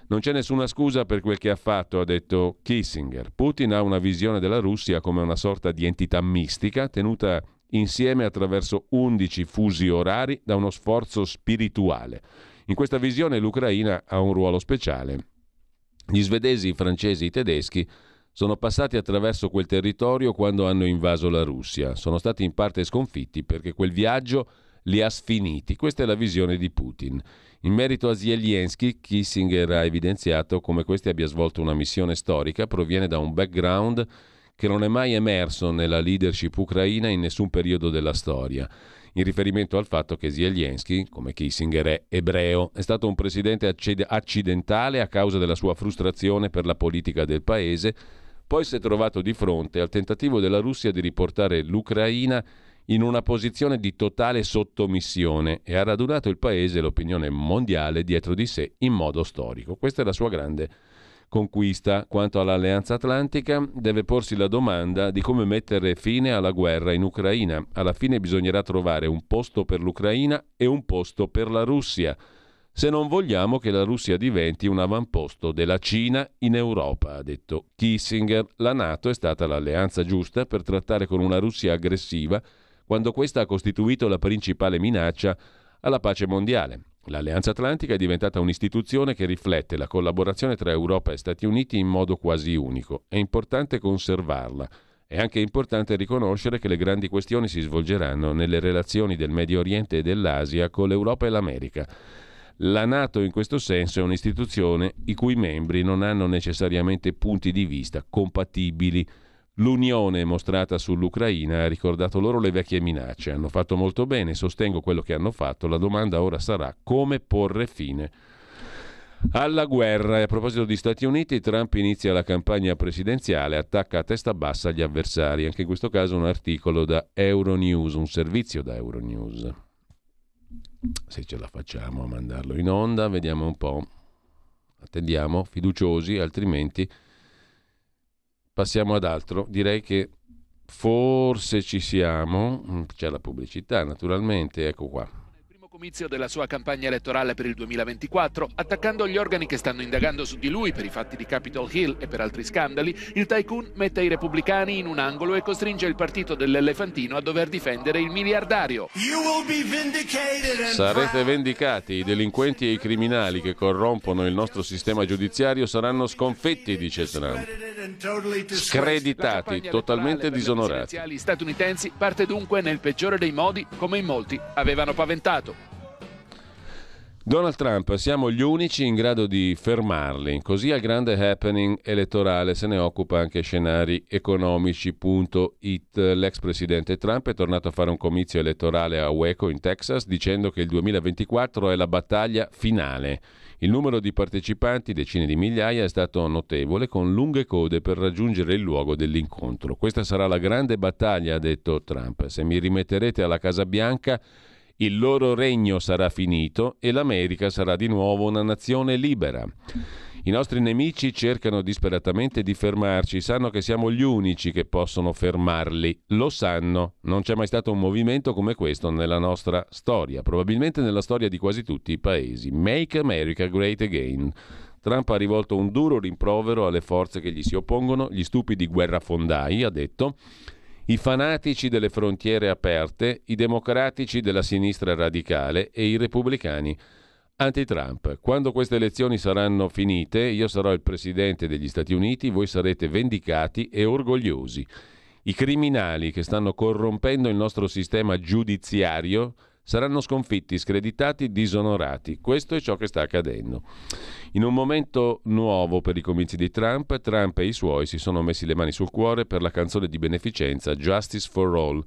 Non c'è nessuna scusa per quel che ha fatto, ha detto Kissinger. Putin ha una visione della Russia come una sorta di entità mistica tenuta insieme attraverso 11 fusi orari da uno sforzo spirituale. In questa visione l'Ucraina ha un ruolo speciale. Gli svedesi, i francesi i tedeschi sono passati attraverso quel territorio quando hanno invaso la Russia. Sono stati in parte sconfitti perché quel viaggio li ha sfiniti. Questa è la visione di Putin. In merito a Zelensky, Kissinger ha evidenziato come questi abbia svolto una missione storica, proviene da un background che non è mai emerso nella leadership ucraina in nessun periodo della storia in riferimento al fatto che Zelensky, come Kissinger è ebreo, è stato un presidente accidentale a causa della sua frustrazione per la politica del paese, poi si è trovato di fronte al tentativo della Russia di riportare l'Ucraina in una posizione di totale sottomissione e ha radunato il paese e l'opinione mondiale dietro di sé in modo storico. Questa è la sua grande conquista. Quanto all'Alleanza Atlantica, deve porsi la domanda di come mettere fine alla guerra in Ucraina. Alla fine bisognerà trovare un posto per l'Ucraina e un posto per la Russia, se non vogliamo che la Russia diventi un avamposto della Cina in Europa, ha detto Kissinger. La Nato è stata l'alleanza giusta per trattare con una Russia aggressiva quando questa ha costituito la principale minaccia alla pace mondiale. L'Alleanza Atlantica è diventata un'istituzione che riflette la collaborazione tra Europa e Stati Uniti in modo quasi unico. È importante conservarla. È anche importante riconoscere che le grandi questioni si svolgeranno nelle relazioni del Medio Oriente e dell'Asia con l'Europa e l'America. La Nato in questo senso è un'istituzione i cui membri non hanno necessariamente punti di vista compatibili L'unione mostrata sull'Ucraina ha ricordato loro le vecchie minacce. Hanno fatto molto bene, sostengo quello che hanno fatto. La domanda ora sarà come porre fine alla guerra. E a proposito di Stati Uniti, Trump inizia la campagna presidenziale, attacca a testa bassa gli avversari. Anche in questo caso un articolo da Euronews, un servizio da Euronews. Se ce la facciamo a mandarlo in onda, vediamo un po'. Attendiamo, fiduciosi, altrimenti Passiamo ad altro. Direi che forse ci siamo. Mm, c'è la pubblicità, naturalmente. Ecco qua comizio della sua campagna elettorale per il 2024, attaccando gli organi che stanno indagando su di lui per i fatti di Capitol Hill e per altri scandali, il tycoon mette i repubblicani in un angolo e costringe il partito dell'elefantino a dover difendere il miliardario. Sarete vendicati, i delinquenti e i criminali che corrompono il nostro sistema giudiziario saranno sconfitti, dice Trump. Screditati, totalmente disonorati. Gli statunitensi parte dunque nel peggiore dei modi, come in molti avevano paventato. Donald Trump, siamo gli unici in grado di fermarli. Così al grande happening elettorale se ne occupa anche scenari economici.it. L'ex presidente Trump è tornato a fare un comizio elettorale a Waco in Texas dicendo che il 2024 è la battaglia finale. Il numero di partecipanti, decine di migliaia, è stato notevole, con lunghe code per raggiungere il luogo dell'incontro. Questa sarà la grande battaglia, ha detto Trump. Se mi rimetterete alla Casa Bianca il loro regno sarà finito e l'America sarà di nuovo una nazione libera. I nostri nemici cercano disperatamente di fermarci, sanno che siamo gli unici che possono fermarli, lo sanno, non c'è mai stato un movimento come questo nella nostra storia, probabilmente nella storia di quasi tutti i paesi. Make America Great Again. Trump ha rivolto un duro rimprovero alle forze che gli si oppongono, gli stupidi guerrafondai, ha detto, i fanatici delle frontiere aperte, i democratici della sinistra radicale e i repubblicani anti-Trump. Quando queste elezioni saranno finite, io sarò il presidente degli Stati Uniti, voi sarete vendicati e orgogliosi. I criminali che stanno corrompendo il nostro sistema giudiziario saranno sconfitti, screditati, disonorati. Questo è ciò che sta accadendo. In un momento nuovo per i comizi di Trump, Trump e i suoi si sono messi le mani sul cuore per la canzone di beneficenza Justice for All,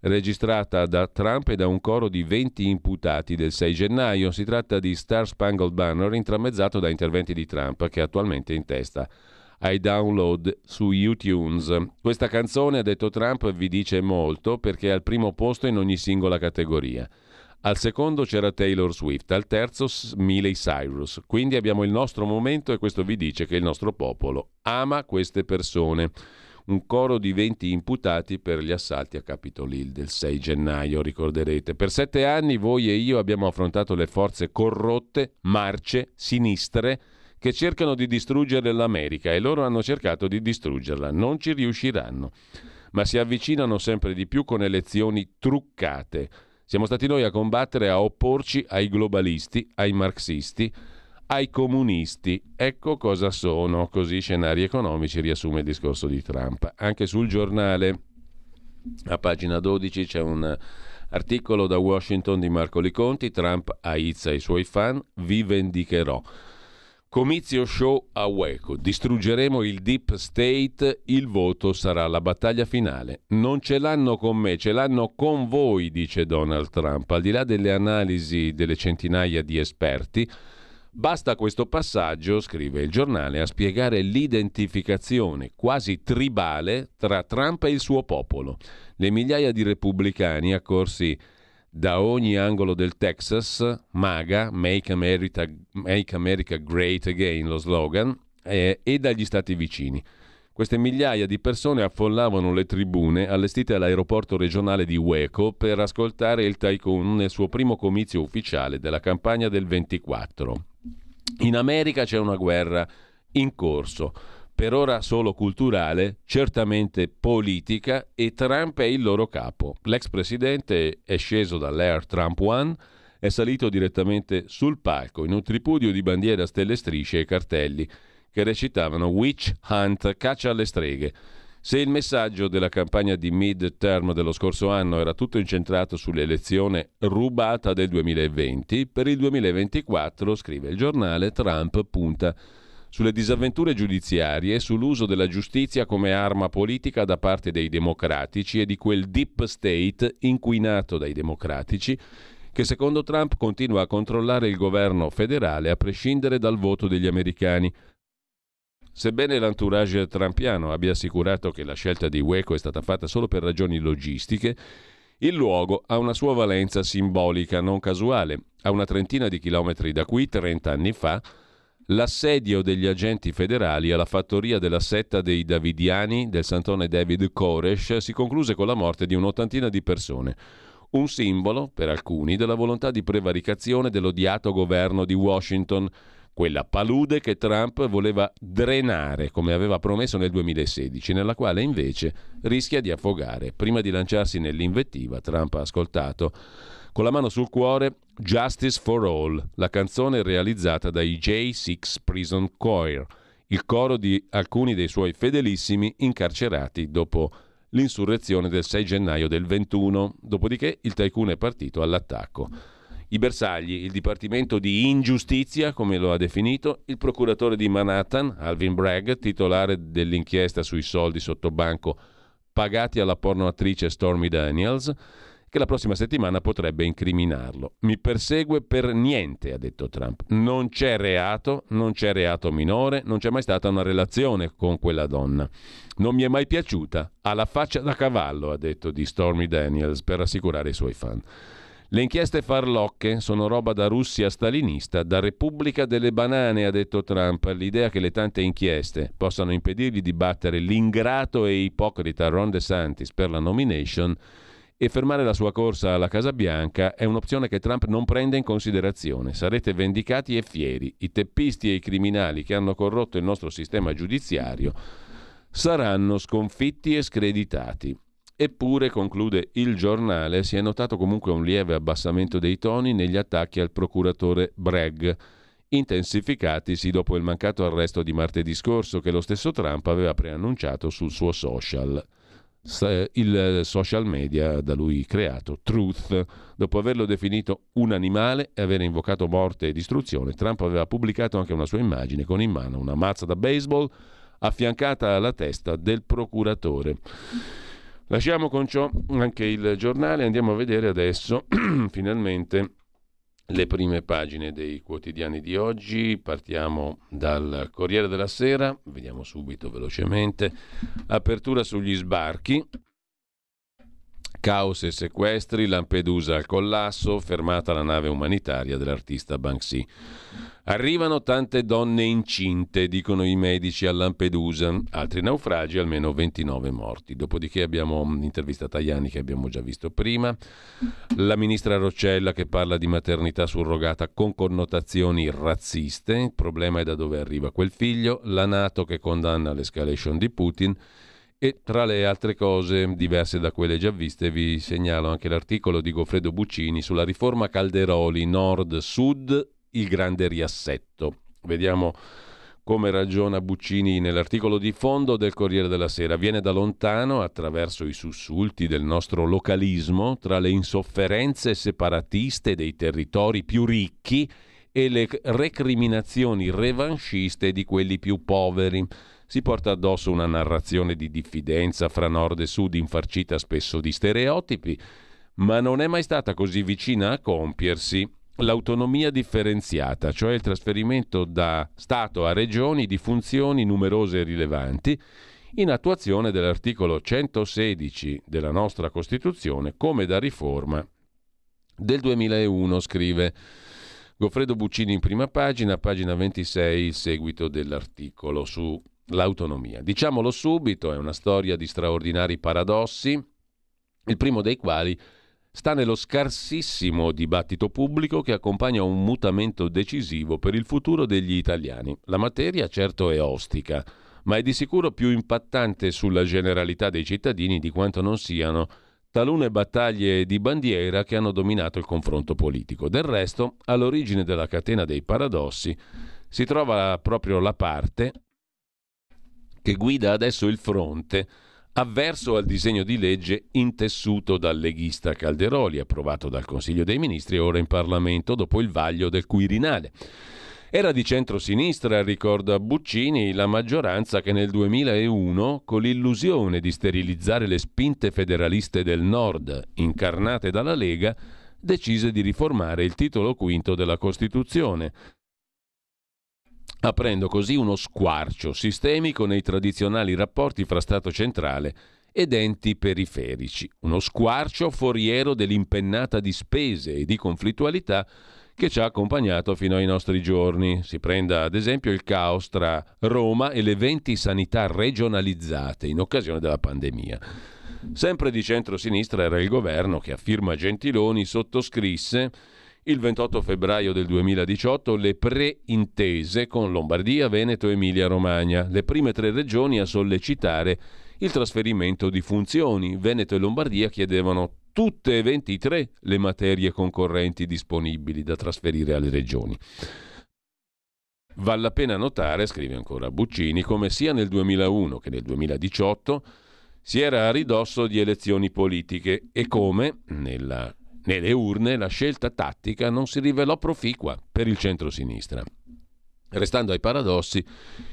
registrata da Trump e da un coro di 20 imputati del 6 gennaio. Si tratta di Star Spangled Banner intramezzato da interventi di Trump che è attualmente in testa ai download su iTunes. Questa canzone, ha detto Trump, vi dice molto perché è al primo posto in ogni singola categoria. Al secondo c'era Taylor Swift, al terzo Miley Cyrus. Quindi abbiamo il nostro momento e questo vi dice che il nostro popolo ama queste persone. Un coro di 20 imputati per gli assalti a Capitol Hill del 6 gennaio, ricorderete. Per sette anni voi e io abbiamo affrontato le forze corrotte, marce, sinistre, che cercano di distruggere l'America e loro hanno cercato di distruggerla, non ci riusciranno, ma si avvicinano sempre di più con elezioni truccate. Siamo stati noi a combattere, a opporci ai globalisti, ai marxisti, ai comunisti. Ecco cosa sono, così scenari economici riassume il discorso di Trump. Anche sul giornale, a pagina 12, c'è un articolo da Washington di Marco Liconti, Trump aizza i suoi fan, vi vendicherò. Comizio show a Waco. Distruggeremo il deep state, il voto sarà la battaglia finale. Non ce l'hanno con me, ce l'hanno con voi, dice Donald Trump. Al di là delle analisi delle centinaia di esperti, Basta questo passaggio, scrive il giornale, a spiegare l'identificazione quasi tribale tra Trump e il suo popolo. Le migliaia di repubblicani accorsi da ogni angolo del Texas, MAGA, Make America, Make America Great Again, lo slogan, eh, e dagli stati vicini. Queste migliaia di persone affollavano le tribune allestite all'aeroporto regionale di Waco per ascoltare il tycoon nel suo primo comizio ufficiale della campagna del 24. In America c'è una guerra in corso, per ora solo culturale, certamente politica e Trump è il loro capo. L'ex presidente è sceso dall'Air Trump One, è salito direttamente sul palco in un tripudio di bandiere a stelle strisce e cartelli che recitavano Witch Hunt, caccia alle streghe. Se il messaggio della campagna di mid-term dello scorso anno era tutto incentrato sull'elezione rubata del 2020, per il 2024, scrive il giornale, Trump punta sulle disavventure giudiziarie sull'uso della giustizia come arma politica da parte dei democratici e di quel deep state inquinato dai democratici che secondo Trump continua a controllare il governo federale a prescindere dal voto degli americani. Sebbene l'entourage trampiano abbia assicurato che la scelta di Waco è stata fatta solo per ragioni logistiche, il luogo ha una sua valenza simbolica non casuale. A una trentina di chilometri da qui, 30 anni fa, l'assedio degli agenti federali alla fattoria della setta dei Davidiani del santone David Koresh si concluse con la morte di un'ottantina di persone. Un simbolo, per alcuni, della volontà di prevaricazione dell'odiato governo di Washington, quella palude che Trump voleva drenare, come aveva promesso nel 2016, nella quale invece rischia di affogare. Prima di lanciarsi nell'invettiva, Trump ha ascoltato con la mano sul cuore Justice for All, la canzone realizzata dai J6 Prison Choir, il coro di alcuni dei suoi fedelissimi incarcerati dopo l'insurrezione del 6 gennaio del 21, dopodiché il tycoon è partito all'attacco. I bersagli, il Dipartimento di Ingiustizia, come lo ha definito, il procuratore di Manhattan, Alvin Bragg, titolare dell'inchiesta sui soldi sotto banco pagati alla pornoattrice Stormy Daniels, che la prossima settimana potrebbe incriminarlo. Mi persegue per niente, ha detto Trump. Non c'è reato, non c'è reato minore, non c'è mai stata una relazione con quella donna. Non mi è mai piaciuta. Ha la faccia da cavallo, ha detto di Stormy Daniels per rassicurare i suoi fan. Le inchieste farlocche sono roba da Russia stalinista, da Repubblica delle banane, ha detto Trump. L'idea che le tante inchieste possano impedirgli di battere l'ingrato e ipocrita Ron DeSantis per la nomination e fermare la sua corsa alla Casa Bianca è un'opzione che Trump non prende in considerazione. Sarete vendicati e fieri. I teppisti e i criminali che hanno corrotto il nostro sistema giudiziario saranno sconfitti e screditati. Eppure, conclude il giornale, si è notato comunque un lieve abbassamento dei toni negli attacchi al procuratore Bragg, intensificatisi dopo il mancato arresto di martedì scorso che lo stesso Trump aveva preannunciato sul suo social il social media da lui creato, Truth. Dopo averlo definito un animale e aver invocato morte e distruzione, Trump aveva pubblicato anche una sua immagine con in mano una mazza da baseball affiancata alla testa del procuratore. Lasciamo con ciò anche il giornale, andiamo a vedere adesso finalmente le prime pagine dei quotidiani di oggi. Partiamo dal Corriere della Sera, vediamo subito velocemente. Apertura sugli sbarchi. Caos e sequestri, Lampedusa al collasso, fermata la nave umanitaria dell'artista Banksy. Arrivano tante donne incinte, dicono i medici a Lampedusa, altri naufragi, almeno 29 morti. Dopodiché abbiamo intervista Tajani che abbiamo già visto prima, la ministra Roccella che parla di maternità surrogata con connotazioni razziste, il problema è da dove arriva quel figlio, la Nato che condanna l'escalation di Putin e tra le altre cose diverse da quelle già viste vi segnalo anche l'articolo di Goffredo Buccini sulla riforma Calderoli Nord-Sud, il grande riassetto. Vediamo come ragiona Buccini nell'articolo di fondo del Corriere della Sera. Viene da lontano, attraverso i sussulti del nostro localismo, tra le insofferenze separatiste dei territori più ricchi e le recriminazioni revanchiste di quelli più poveri si porta addosso una narrazione di diffidenza fra nord e sud infarcita spesso di stereotipi, ma non è mai stata così vicina a compiersi. L'autonomia differenziata, cioè il trasferimento da Stato a regioni di funzioni numerose e rilevanti, in attuazione dell'articolo 116 della nostra Costituzione come da riforma del 2001, scrive Goffredo Buccini in prima pagina, pagina 26, il seguito dell'articolo su l'autonomia. Diciamolo subito, è una storia di straordinari paradossi, il primo dei quali sta nello scarsissimo dibattito pubblico che accompagna un mutamento decisivo per il futuro degli italiani. La materia certo è ostica, ma è di sicuro più impattante sulla generalità dei cittadini di quanto non siano talune battaglie di bandiera che hanno dominato il confronto politico. Del resto, all'origine della catena dei paradossi si trova proprio la parte che guida adesso il fronte avverso al disegno di legge intessuto dal leghista Calderoli, approvato dal Consiglio dei Ministri e ora in Parlamento dopo il vaglio del Quirinale. Era di centrosinistra, ricorda Buccini, la maggioranza che nel 2001, con l'illusione di sterilizzare le spinte federaliste del Nord, incarnate dalla Lega, decise di riformare il titolo quinto della Costituzione, aprendo così uno squarcio sistemico nei tradizionali rapporti fra Stato centrale ed enti periferici, uno squarcio foriero dell'impennata di spese e di conflittualità che ci ha accompagnato fino ai nostri giorni. Si prenda ad esempio il caos tra Roma e le 20 sanità regionalizzate in occasione della pandemia. Sempre di centro-sinistra era il governo che a firma Gentiloni sottoscrisse il 28 febbraio del 2018 le preintese con Lombardia, Veneto e Emilia-Romagna, le prime tre regioni a sollecitare il trasferimento di funzioni. Veneto e Lombardia chiedevano tutte e 23 le materie concorrenti disponibili da trasferire alle regioni. Vale la pena notare, scrive ancora Buccini, come sia nel 2001 che nel 2018 si era a ridosso di elezioni politiche e come, nella nelle urne la scelta tattica non si rivelò proficua per il centro-sinistra. Restando ai paradossi,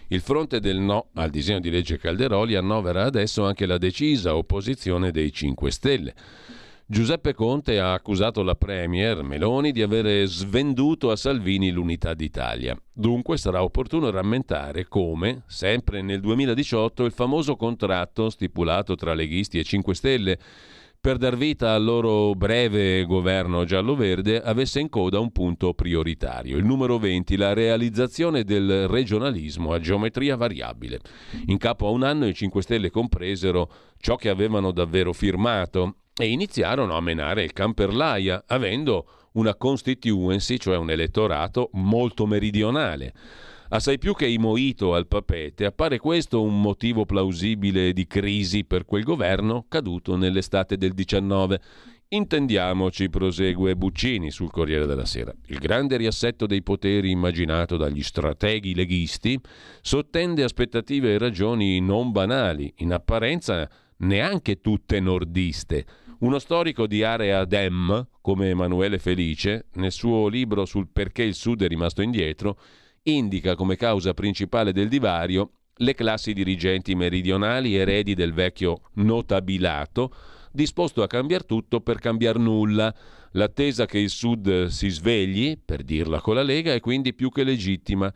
il fronte del no al disegno di legge Calderoli annovera adesso anche la decisa opposizione dei 5 Stelle. Giuseppe Conte ha accusato la Premier Meloni di avere svenduto a Salvini l'unità d'Italia. Dunque sarà opportuno rammentare come, sempre nel 2018, il famoso contratto stipulato tra leghisti e 5 Stelle per dar vita al loro breve governo giallo-verde avesse in coda un punto prioritario, il numero 20, la realizzazione del regionalismo a geometria variabile. In capo a un anno i 5 Stelle compresero ciò che avevano davvero firmato e iniziarono a menare il camperlaia, avendo una constituency, cioè un elettorato molto meridionale. Assai più che i Moito al papete, appare questo un motivo plausibile di crisi per quel governo caduto nell'estate del 19. Intendiamoci, prosegue Buccini sul Corriere della Sera. Il grande riassetto dei poteri immaginato dagli strateghi leghisti sottende aspettative e ragioni non banali, in apparenza neanche tutte nordiste. Uno storico di area Dem, come Emanuele Felice, nel suo libro sul perché il Sud è rimasto indietro, indica come causa principale del divario le classi dirigenti meridionali eredi del vecchio notabilato, disposto a cambiare tutto per cambiare nulla. L'attesa che il Sud si svegli, per dirla con la Lega, è quindi più che legittima.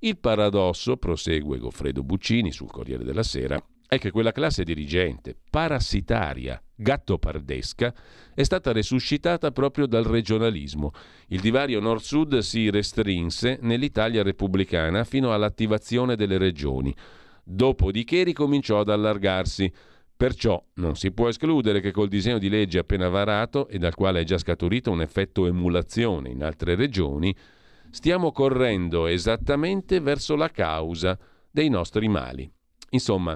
Il paradosso, prosegue Goffredo Buccini sul Corriere della Sera, è che quella classe dirigente, parassitaria, gattopardesca, è stata resuscitata proprio dal regionalismo. Il divario nord-sud si restrinse nell'Italia repubblicana fino all'attivazione delle regioni. Dopodiché ricominciò ad allargarsi. Perciò non si può escludere che col disegno di legge appena varato e dal quale è già scaturito un effetto emulazione in altre regioni, stiamo correndo esattamente verso la causa dei nostri mali. Insomma,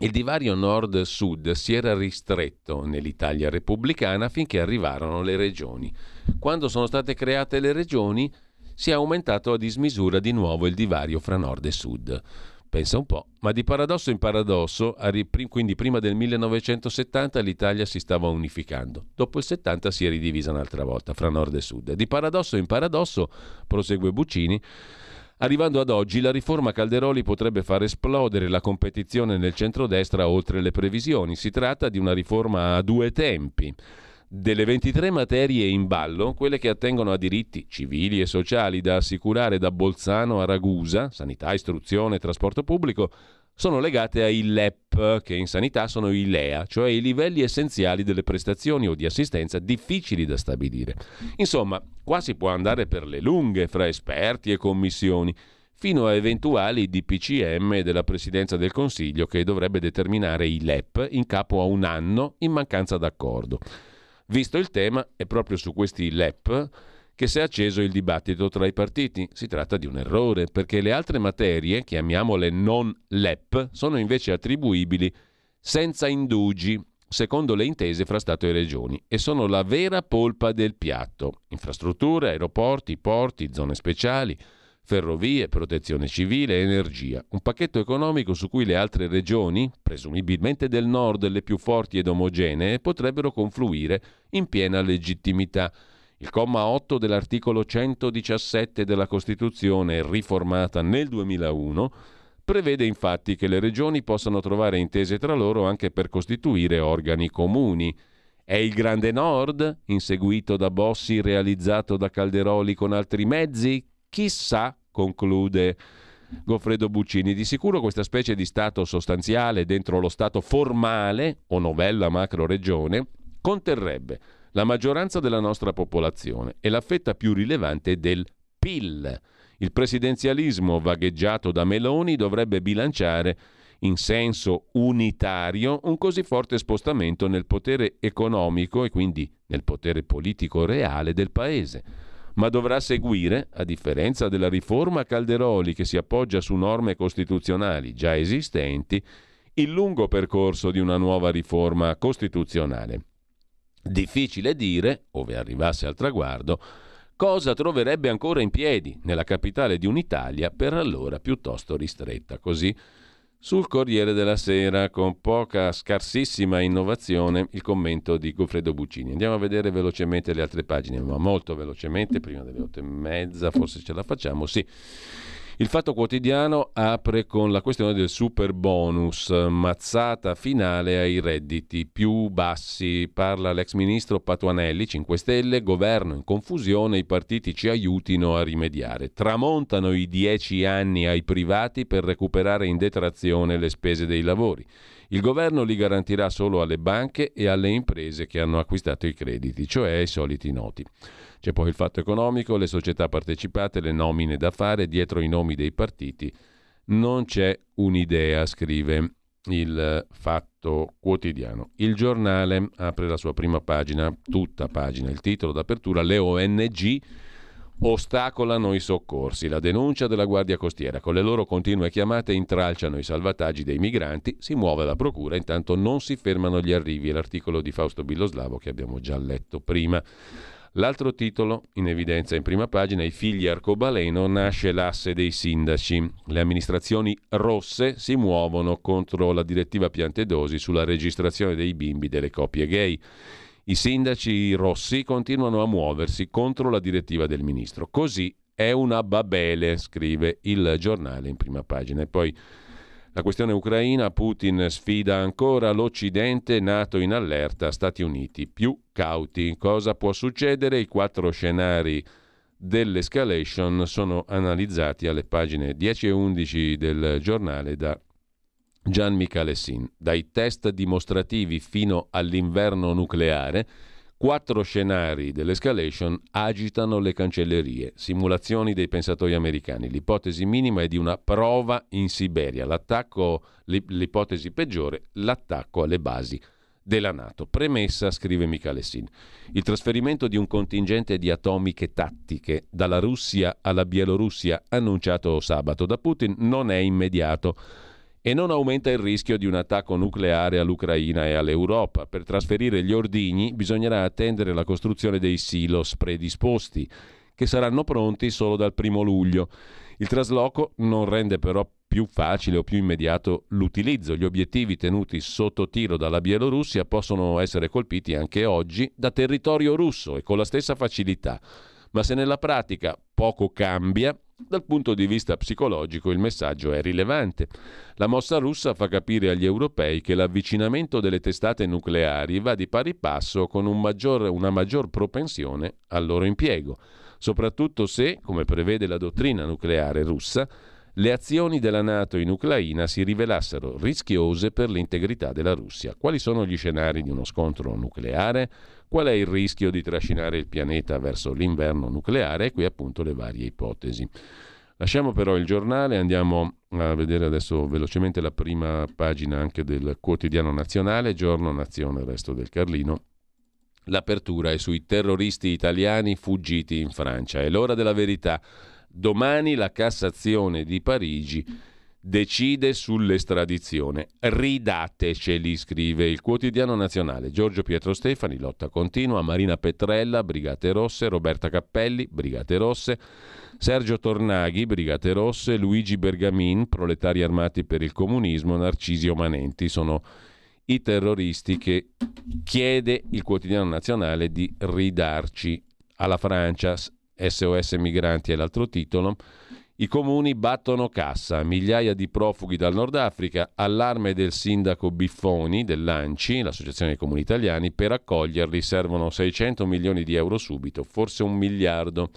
il divario nord-sud si era ristretto nell'Italia repubblicana finché arrivarono le regioni. Quando sono state create le regioni si è aumentato a dismisura di nuovo il divario fra nord e sud. Pensa un po', ma di paradosso in paradosso, quindi prima del 1970 l'Italia si stava unificando, dopo il 70 si è ridivisa un'altra volta fra nord e sud. Di paradosso in paradosso, prosegue Buccini, Arrivando ad oggi, la riforma Calderoli potrebbe far esplodere la competizione nel centrodestra oltre le previsioni. Si tratta di una riforma a due tempi. Delle 23 materie in ballo, quelle che attengono a diritti civili e sociali da assicurare da Bolzano a Ragusa, sanità, istruzione trasporto pubblico, sono legate ai LEP, che in sanità sono i LEA, cioè i livelli essenziali delle prestazioni o di assistenza difficili da stabilire. Insomma, qua si può andare per le lunghe fra esperti e commissioni, fino a eventuali DPCM della Presidenza del Consiglio che dovrebbe determinare i LEP in capo a un anno in mancanza d'accordo. Visto il tema, è proprio su questi LEP che si è acceso il dibattito tra i partiti. Si tratta di un errore, perché le altre materie, chiamiamole non LEP, sono invece attribuibili senza indugi, secondo le intese fra Stato e Regioni, e sono la vera polpa del piatto. Infrastrutture, aeroporti, porti, zone speciali, ferrovie, protezione civile, energia. Un pacchetto economico su cui le altre regioni, presumibilmente del nord le più forti ed omogenee, potrebbero confluire in piena legittimità. Il comma 8 dell'articolo 117 della Costituzione, riformata nel 2001, prevede infatti che le regioni possano trovare intese tra loro anche per costituire organi comuni. È il Grande Nord, inseguito da Bossi, realizzato da Calderoli con altri mezzi? Chissà, conclude Goffredo Buccini. Di sicuro questa specie di Stato sostanziale dentro lo Stato formale o novella macro regione conterrebbe la maggioranza della nostra popolazione e la fetta più rilevante del PIL. Il presidenzialismo vagheggiato da Meloni dovrebbe bilanciare in senso unitario un così forte spostamento nel potere economico e quindi nel potere politico reale del Paese ma dovrà seguire, a differenza della riforma Calderoli che si appoggia su norme costituzionali già esistenti, il lungo percorso di una nuova riforma costituzionale. Difficile dire, ove arrivasse al traguardo, cosa troverebbe ancora in piedi nella capitale di un'Italia per allora piuttosto ristretta. Così sul Corriere della Sera, con poca, scarsissima innovazione, il commento di Goffredo Buccini. Andiamo a vedere velocemente le altre pagine, ma molto velocemente, prima delle otto e mezza, forse ce la facciamo, sì. Il Fatto Quotidiano apre con la questione del super bonus, mazzata finale ai redditi più bassi. Parla l'ex ministro Patuanelli, 5 Stelle, governo in confusione, i partiti ci aiutino a rimediare. Tramontano i 10 anni ai privati per recuperare in detrazione le spese dei lavori. Il governo li garantirà solo alle banche e alle imprese che hanno acquistato i crediti, cioè ai soliti noti. C'è poi il fatto economico, le società partecipate, le nomine da fare, dietro i nomi dei partiti non c'è un'idea, scrive il Fatto Quotidiano. Il giornale apre la sua prima pagina, tutta pagina, il titolo d'apertura, le ONG ostacolano i soccorsi. La denuncia della Guardia Costiera con le loro continue chiamate intralciano i salvataggi dei migranti, si muove la procura, intanto non si fermano gli arrivi. L'articolo di Fausto Billoslavo che abbiamo già letto prima. L'altro titolo, in evidenza in prima pagina, I figli arcobaleno, nasce l'asse dei sindaci. Le amministrazioni rosse si muovono contro la direttiva Piantedosi sulla registrazione dei bimbi delle coppie gay. I sindaci rossi continuano a muoversi contro la direttiva del ministro. Così è una babele, scrive il giornale in prima pagina. E poi la questione ucraina, Putin sfida ancora l'Occidente, nato in allerta, Stati Uniti più cauti. Cosa può succedere? I quattro scenari dell'escalation sono analizzati alle pagine 10 e 11 del giornale da Gian Michalessin. Dai test dimostrativi fino all'inverno nucleare, quattro scenari dell'escalation agitano le cancellerie, simulazioni dei pensatori americani. L'ipotesi minima è di una prova in Siberia, l'attacco, l'ipotesi peggiore, l'attacco alle basi della Nato. Premessa, scrive Michalessin, il trasferimento di un contingente di atomiche tattiche dalla Russia alla Bielorussia annunciato sabato da Putin non è immediato e non aumenta il rischio di un attacco nucleare all'Ucraina e all'Europa. Per trasferire gli ordigni bisognerà attendere la costruzione dei silos predisposti, che saranno pronti solo dal primo luglio. Il trasloco non rende però più facile o più immediato l'utilizzo. Gli obiettivi tenuti sotto tiro dalla Bielorussia possono essere colpiti anche oggi da territorio russo e con la stessa facilità. Ma se nella pratica poco cambia, dal punto di vista psicologico il messaggio è rilevante. La mossa russa fa capire agli europei che l'avvicinamento delle testate nucleari va di pari passo con un maggior, una maggior propensione al loro impiego, soprattutto se, come prevede la dottrina nucleare russa, le azioni della Nato in Ucraina si rivelassero rischiose per l'integrità della Russia. Quali sono gli scenari di uno scontro nucleare? Qual è il rischio di trascinare il pianeta verso l'inverno nucleare? E qui appunto le varie ipotesi. Lasciamo però il giornale, andiamo a vedere adesso velocemente la prima pagina anche del quotidiano nazionale, giorno, nazione, resto del Carlino. L'apertura è sui terroristi italiani fuggiti in Francia. È l'ora della verità. Domani la Cassazione di Parigi decide sull'estradizione. Ridateceli, scrive il quotidiano nazionale. Giorgio Pietro Stefani, lotta continua, Marina Petrella, Brigate Rosse, Roberta Cappelli, Brigate Rosse, Sergio Tornaghi, Brigate Rosse, Luigi Bergamin, Proletari Armati per il Comunismo, Narcisio Manenti. Sono i terroristi che chiede il quotidiano nazionale di ridarci alla Francia SOS Migranti è l'altro titolo. I comuni battono cassa, migliaia di profughi dal Nord Africa, allarme del sindaco Biffoni dell'ANCI, l'Associazione dei Comuni Italiani, per accoglierli servono 600 milioni di euro subito, forse un miliardo.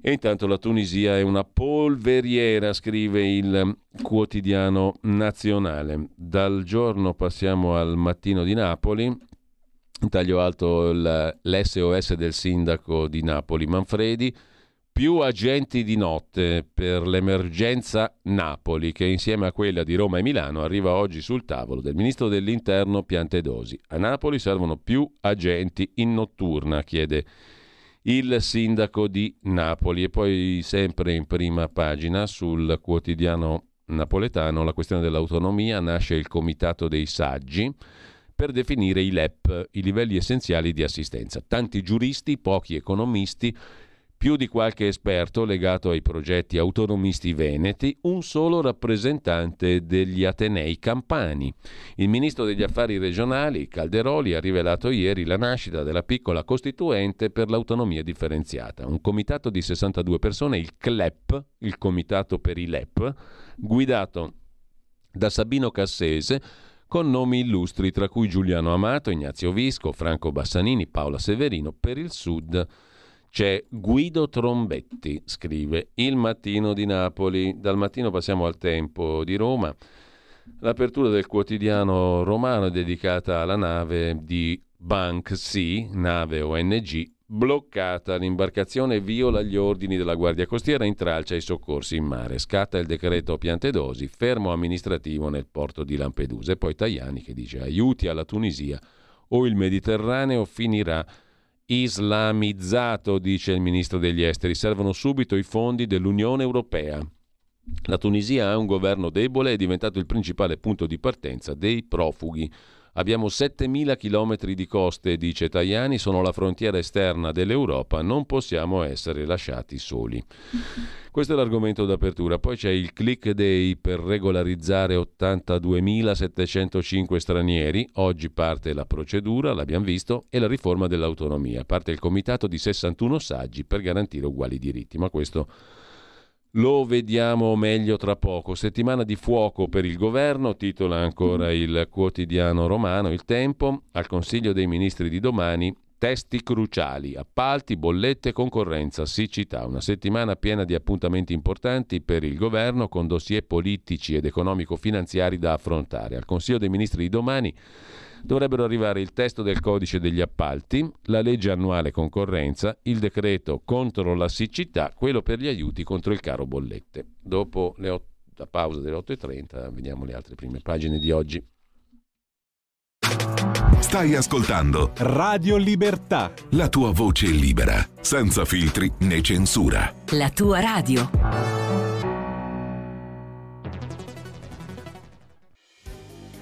E intanto la Tunisia è una polveriera, scrive il quotidiano nazionale. Dal giorno passiamo al mattino di Napoli. Taglio alto l'SOS del sindaco di Napoli Manfredi, più agenti di notte per l'emergenza Napoli che insieme a quella di Roma e Milano arriva oggi sul tavolo del ministro dell'interno Piantedosi. A Napoli servono più agenti in notturna, chiede il sindaco di Napoli e poi sempre in prima pagina sul quotidiano napoletano la questione dell'autonomia nasce il comitato dei saggi per definire i LEP, i livelli essenziali di assistenza. Tanti giuristi, pochi economisti, più di qualche esperto legato ai progetti autonomisti veneti, un solo rappresentante degli Atenei campani. Il ministro degli affari regionali, Calderoli, ha rivelato ieri la nascita della piccola costituente per l'autonomia differenziata, un comitato di 62 persone, il CLEP, il comitato per i LEP, guidato da Sabino Cassese, con nomi illustri tra cui Giuliano Amato, Ignazio Visco, Franco Bassanini, Paola Severino. Per il Sud c'è Guido Trombetti, scrive Il Mattino di Napoli. Dal mattino passiamo al tempo di Roma. L'apertura del quotidiano romano è dedicata alla nave di Bank Sea, nave ONG, bloccata. L'imbarcazione viola gli ordini della Guardia Costiera, intralcia i soccorsi in mare. Scatta il decreto Piantedosi, fermo amministrativo nel porto di Lampedusa. E poi Tajani che dice aiuti alla Tunisia o il Mediterraneo finirà islamizzato, dice il ministro degli esteri. Servono subito i fondi dell'Unione Europea. La Tunisia ha un governo debole e è diventato il principale punto di partenza dei profughi. Abbiamo 7.000 km di coste, dice Tajani, sono la frontiera esterna dell'Europa, non possiamo essere lasciati soli. Questo è l'argomento d'apertura. Poi c'è il click day per regolarizzare 82.705 stranieri. Oggi parte la procedura, l'abbiamo visto, e la riforma dell'autonomia. Parte il comitato di 61 saggi per garantire uguali diritti. Ma questo lo vediamo meglio tra poco. Settimana di fuoco per il governo, titola ancora il quotidiano romano Il Tempo. Al Consiglio dei Ministri di domani Testi cruciali, appalti, bollette, concorrenza, siccità. Una settimana piena di appuntamenti importanti per il governo con dossier politici ed economico-finanziari da affrontare. Al Consiglio dei Ministri di domani dovrebbero arrivare il testo del codice degli appalti, la legge annuale concorrenza, il decreto contro la siccità, quello per gli aiuti contro il caro bollette. Dopo le 8, la pausa delle 8.30 vediamo le altre prime pagine di oggi. Stai ascoltando Radio Libertà. la tua voce libera, senza filtri né censura. La tua radio.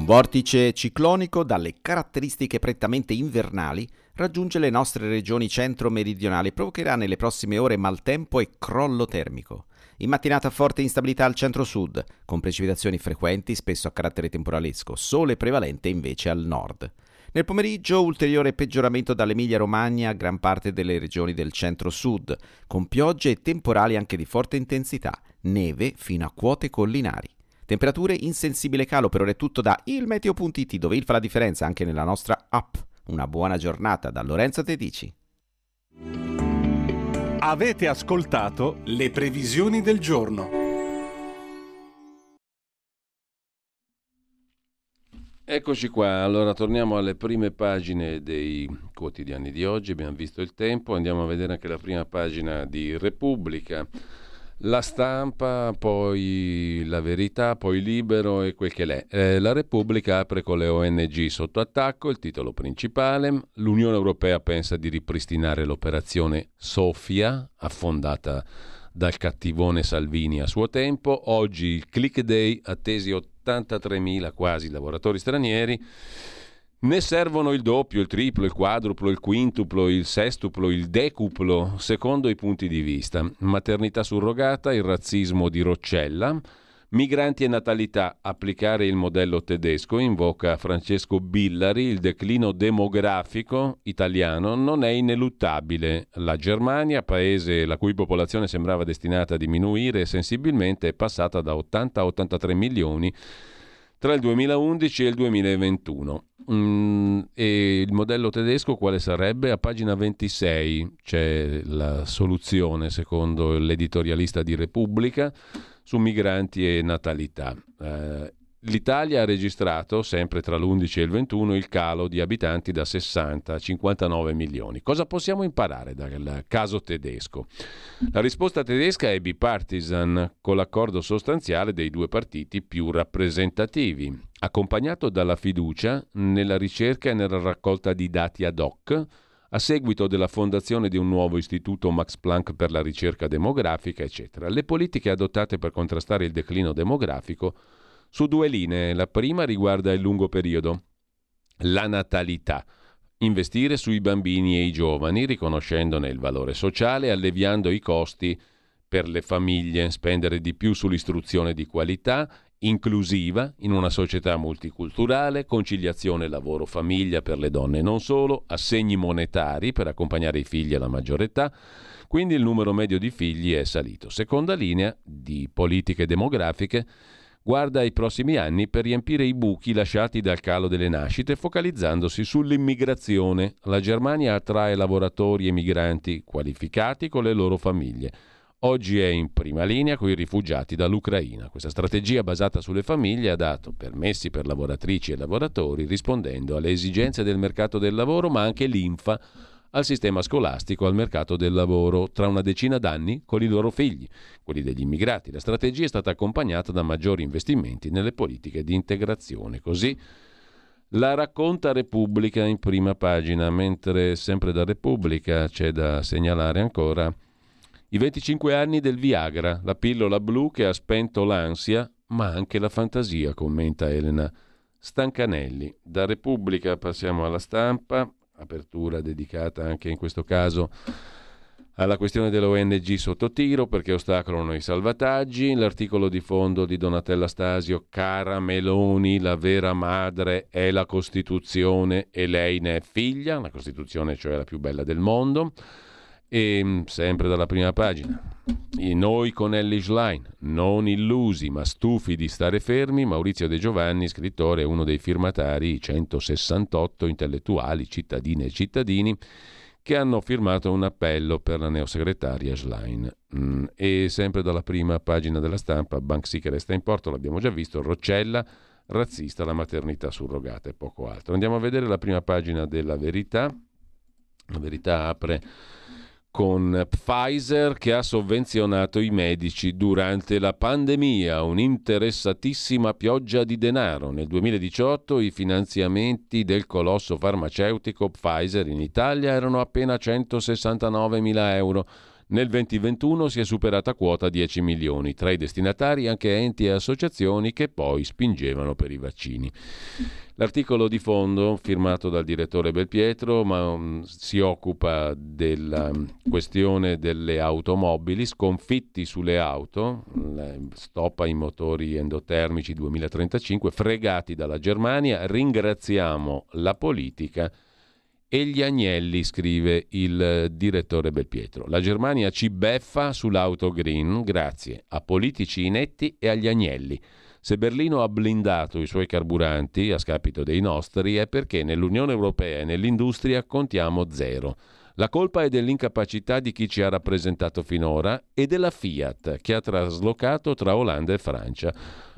Un vortice ciclonico dalle caratteristiche prettamente invernali raggiunge le nostre regioni centro-meridionali e provocherà nelle prossime ore maltempo e crollo termico. In mattinata forte instabilità al centro-sud, con precipitazioni frequenti, spesso a carattere temporalesco, sole prevalente invece al nord. Nel pomeriggio ulteriore peggioramento dall'Emilia Romagna a gran parte delle regioni del centro-sud, con piogge e temporali anche di forte intensità, neve fino a quote collinari. Temperature insensibile calo, per ora è tutto da ilmeteo.it dove il fa la differenza anche nella nostra app. Una buona giornata da Lorenzo Tedici. Avete ascoltato le previsioni del giorno. Eccoci qua, allora torniamo alle prime pagine dei quotidiani di oggi, abbiamo visto il tempo, andiamo a vedere anche la prima pagina di Repubblica, la stampa, poi la verità, poi libero e quel che l'è. Eh, la Repubblica apre con le ONG sotto attacco, il titolo principale, l'Unione Europea pensa di ripristinare l'operazione Sofia, affondata dal cattivone Salvini a suo tempo, oggi il click day, attesi 83.000 quasi lavoratori stranieri, ne servono il doppio, il triplo, il quadruplo, il quintuplo, il sestuplo, il decuplo, secondo i punti di vista. Maternità surrogata, il razzismo di Roccella, migranti e natalità, applicare il modello tedesco, invoca Francesco Billari, il declino demografico italiano non è ineluttabile. La Germania, paese la cui popolazione sembrava destinata a diminuire sensibilmente, è passata da 80 a 83 milioni tra il 2011 e il 2021. Mm, e il modello tedesco quale sarebbe? A pagina 26 c'è la soluzione, secondo l'editorialista di Repubblica, su migranti e natalità. Eh, L'Italia ha registrato, sempre tra l'11 e il 21, il calo di abitanti da 60 a 59 milioni. Cosa possiamo imparare dal caso tedesco? La risposta tedesca è bipartisan, con l'accordo sostanziale dei due partiti più rappresentativi, accompagnato dalla fiducia nella ricerca e nella raccolta di dati ad hoc, a seguito della fondazione di un nuovo istituto Max Planck per la ricerca demografica, eccetera. Le politiche adottate per contrastare il declino demografico su due linee. La prima riguarda il lungo periodo, la natalità. Investire sui bambini e i giovani, riconoscendone il valore sociale alleviando i costi per le famiglie, spendere di più sull'istruzione di qualità, inclusiva in una società multiculturale, conciliazione lavoro-famiglia per le donne e non solo, assegni monetari per accompagnare i figli alla maggiore età, quindi il numero medio di figli è salito. Seconda linea di politiche demografiche guarda ai prossimi anni per riempire i buchi lasciati dal calo delle nascite, focalizzandosi sull'immigrazione. La Germania attrae lavoratori e migranti qualificati con le loro famiglie. Oggi è in prima linea con i rifugiati dall'Ucraina. Questa strategia basata sulle famiglie ha dato permessi per lavoratrici e lavoratori rispondendo alle esigenze del mercato del lavoro, ma anche linfa al sistema scolastico, al mercato del lavoro, tra una decina d'anni con i loro figli, quelli degli immigrati. La strategia è stata accompagnata da maggiori investimenti nelle politiche di integrazione. Così la racconta Repubblica in prima pagina, mentre sempre da Repubblica c'è da segnalare ancora i 25 anni del Viagra, la pillola blu che ha spento l'ansia, ma anche la fantasia, commenta Elena Stancanelli. Da Repubblica passiamo alla stampa, apertura dedicata anche in questo caso alla questione dell'ONG sotto tiro perché ostacolano i salvataggi. L'articolo di fondo di Donatella Stasio, cara Meloni, la vera madre è la Costituzione e lei ne è figlia, la Costituzione cioè la più bella del mondo. E mm, sempre dalla prima pagina. I noi con Ellie Schlein, non illusi ma stufi di stare fermi, Maurizio De Giovanni, scrittore, uno dei firmatari, 168 intellettuali, cittadine e cittadini, che hanno firmato un appello per la neosegretaria Schlein. Mm, e sempre dalla prima pagina della stampa, Banksy che resta in porto, l'abbiamo già visto, Roccella, razzista, la maternità surrogata e poco altro. Andiamo a vedere la prima pagina della verità. La verità apre con Pfizer che ha sovvenzionato i medici durante la pandemia, un'interessatissima pioggia di denaro. Nel 2018 i finanziamenti del colosso farmaceutico Pfizer in Italia erano appena 169 mila euro. Nel 2021 si è superata quota 10 milioni, tra i destinatari anche enti e associazioni che poi spingevano per i vaccini. L'articolo di fondo, firmato dal direttore Belpietro, ma, um, si occupa della um, questione delle automobili, sconfitti sulle auto, stop ai motori endotermici 2035, fregati dalla Germania, ringraziamo la politica e gli agnelli, scrive il direttore Belpietro. La Germania ci beffa sull'auto green grazie a politici inetti e agli agnelli. Se Berlino ha blindato i suoi carburanti a scapito dei nostri è perché nell'Unione Europea e nell'industria contiamo zero. La colpa è dell'incapacità di chi ci ha rappresentato finora e della Fiat che ha traslocato tra Olanda e Francia.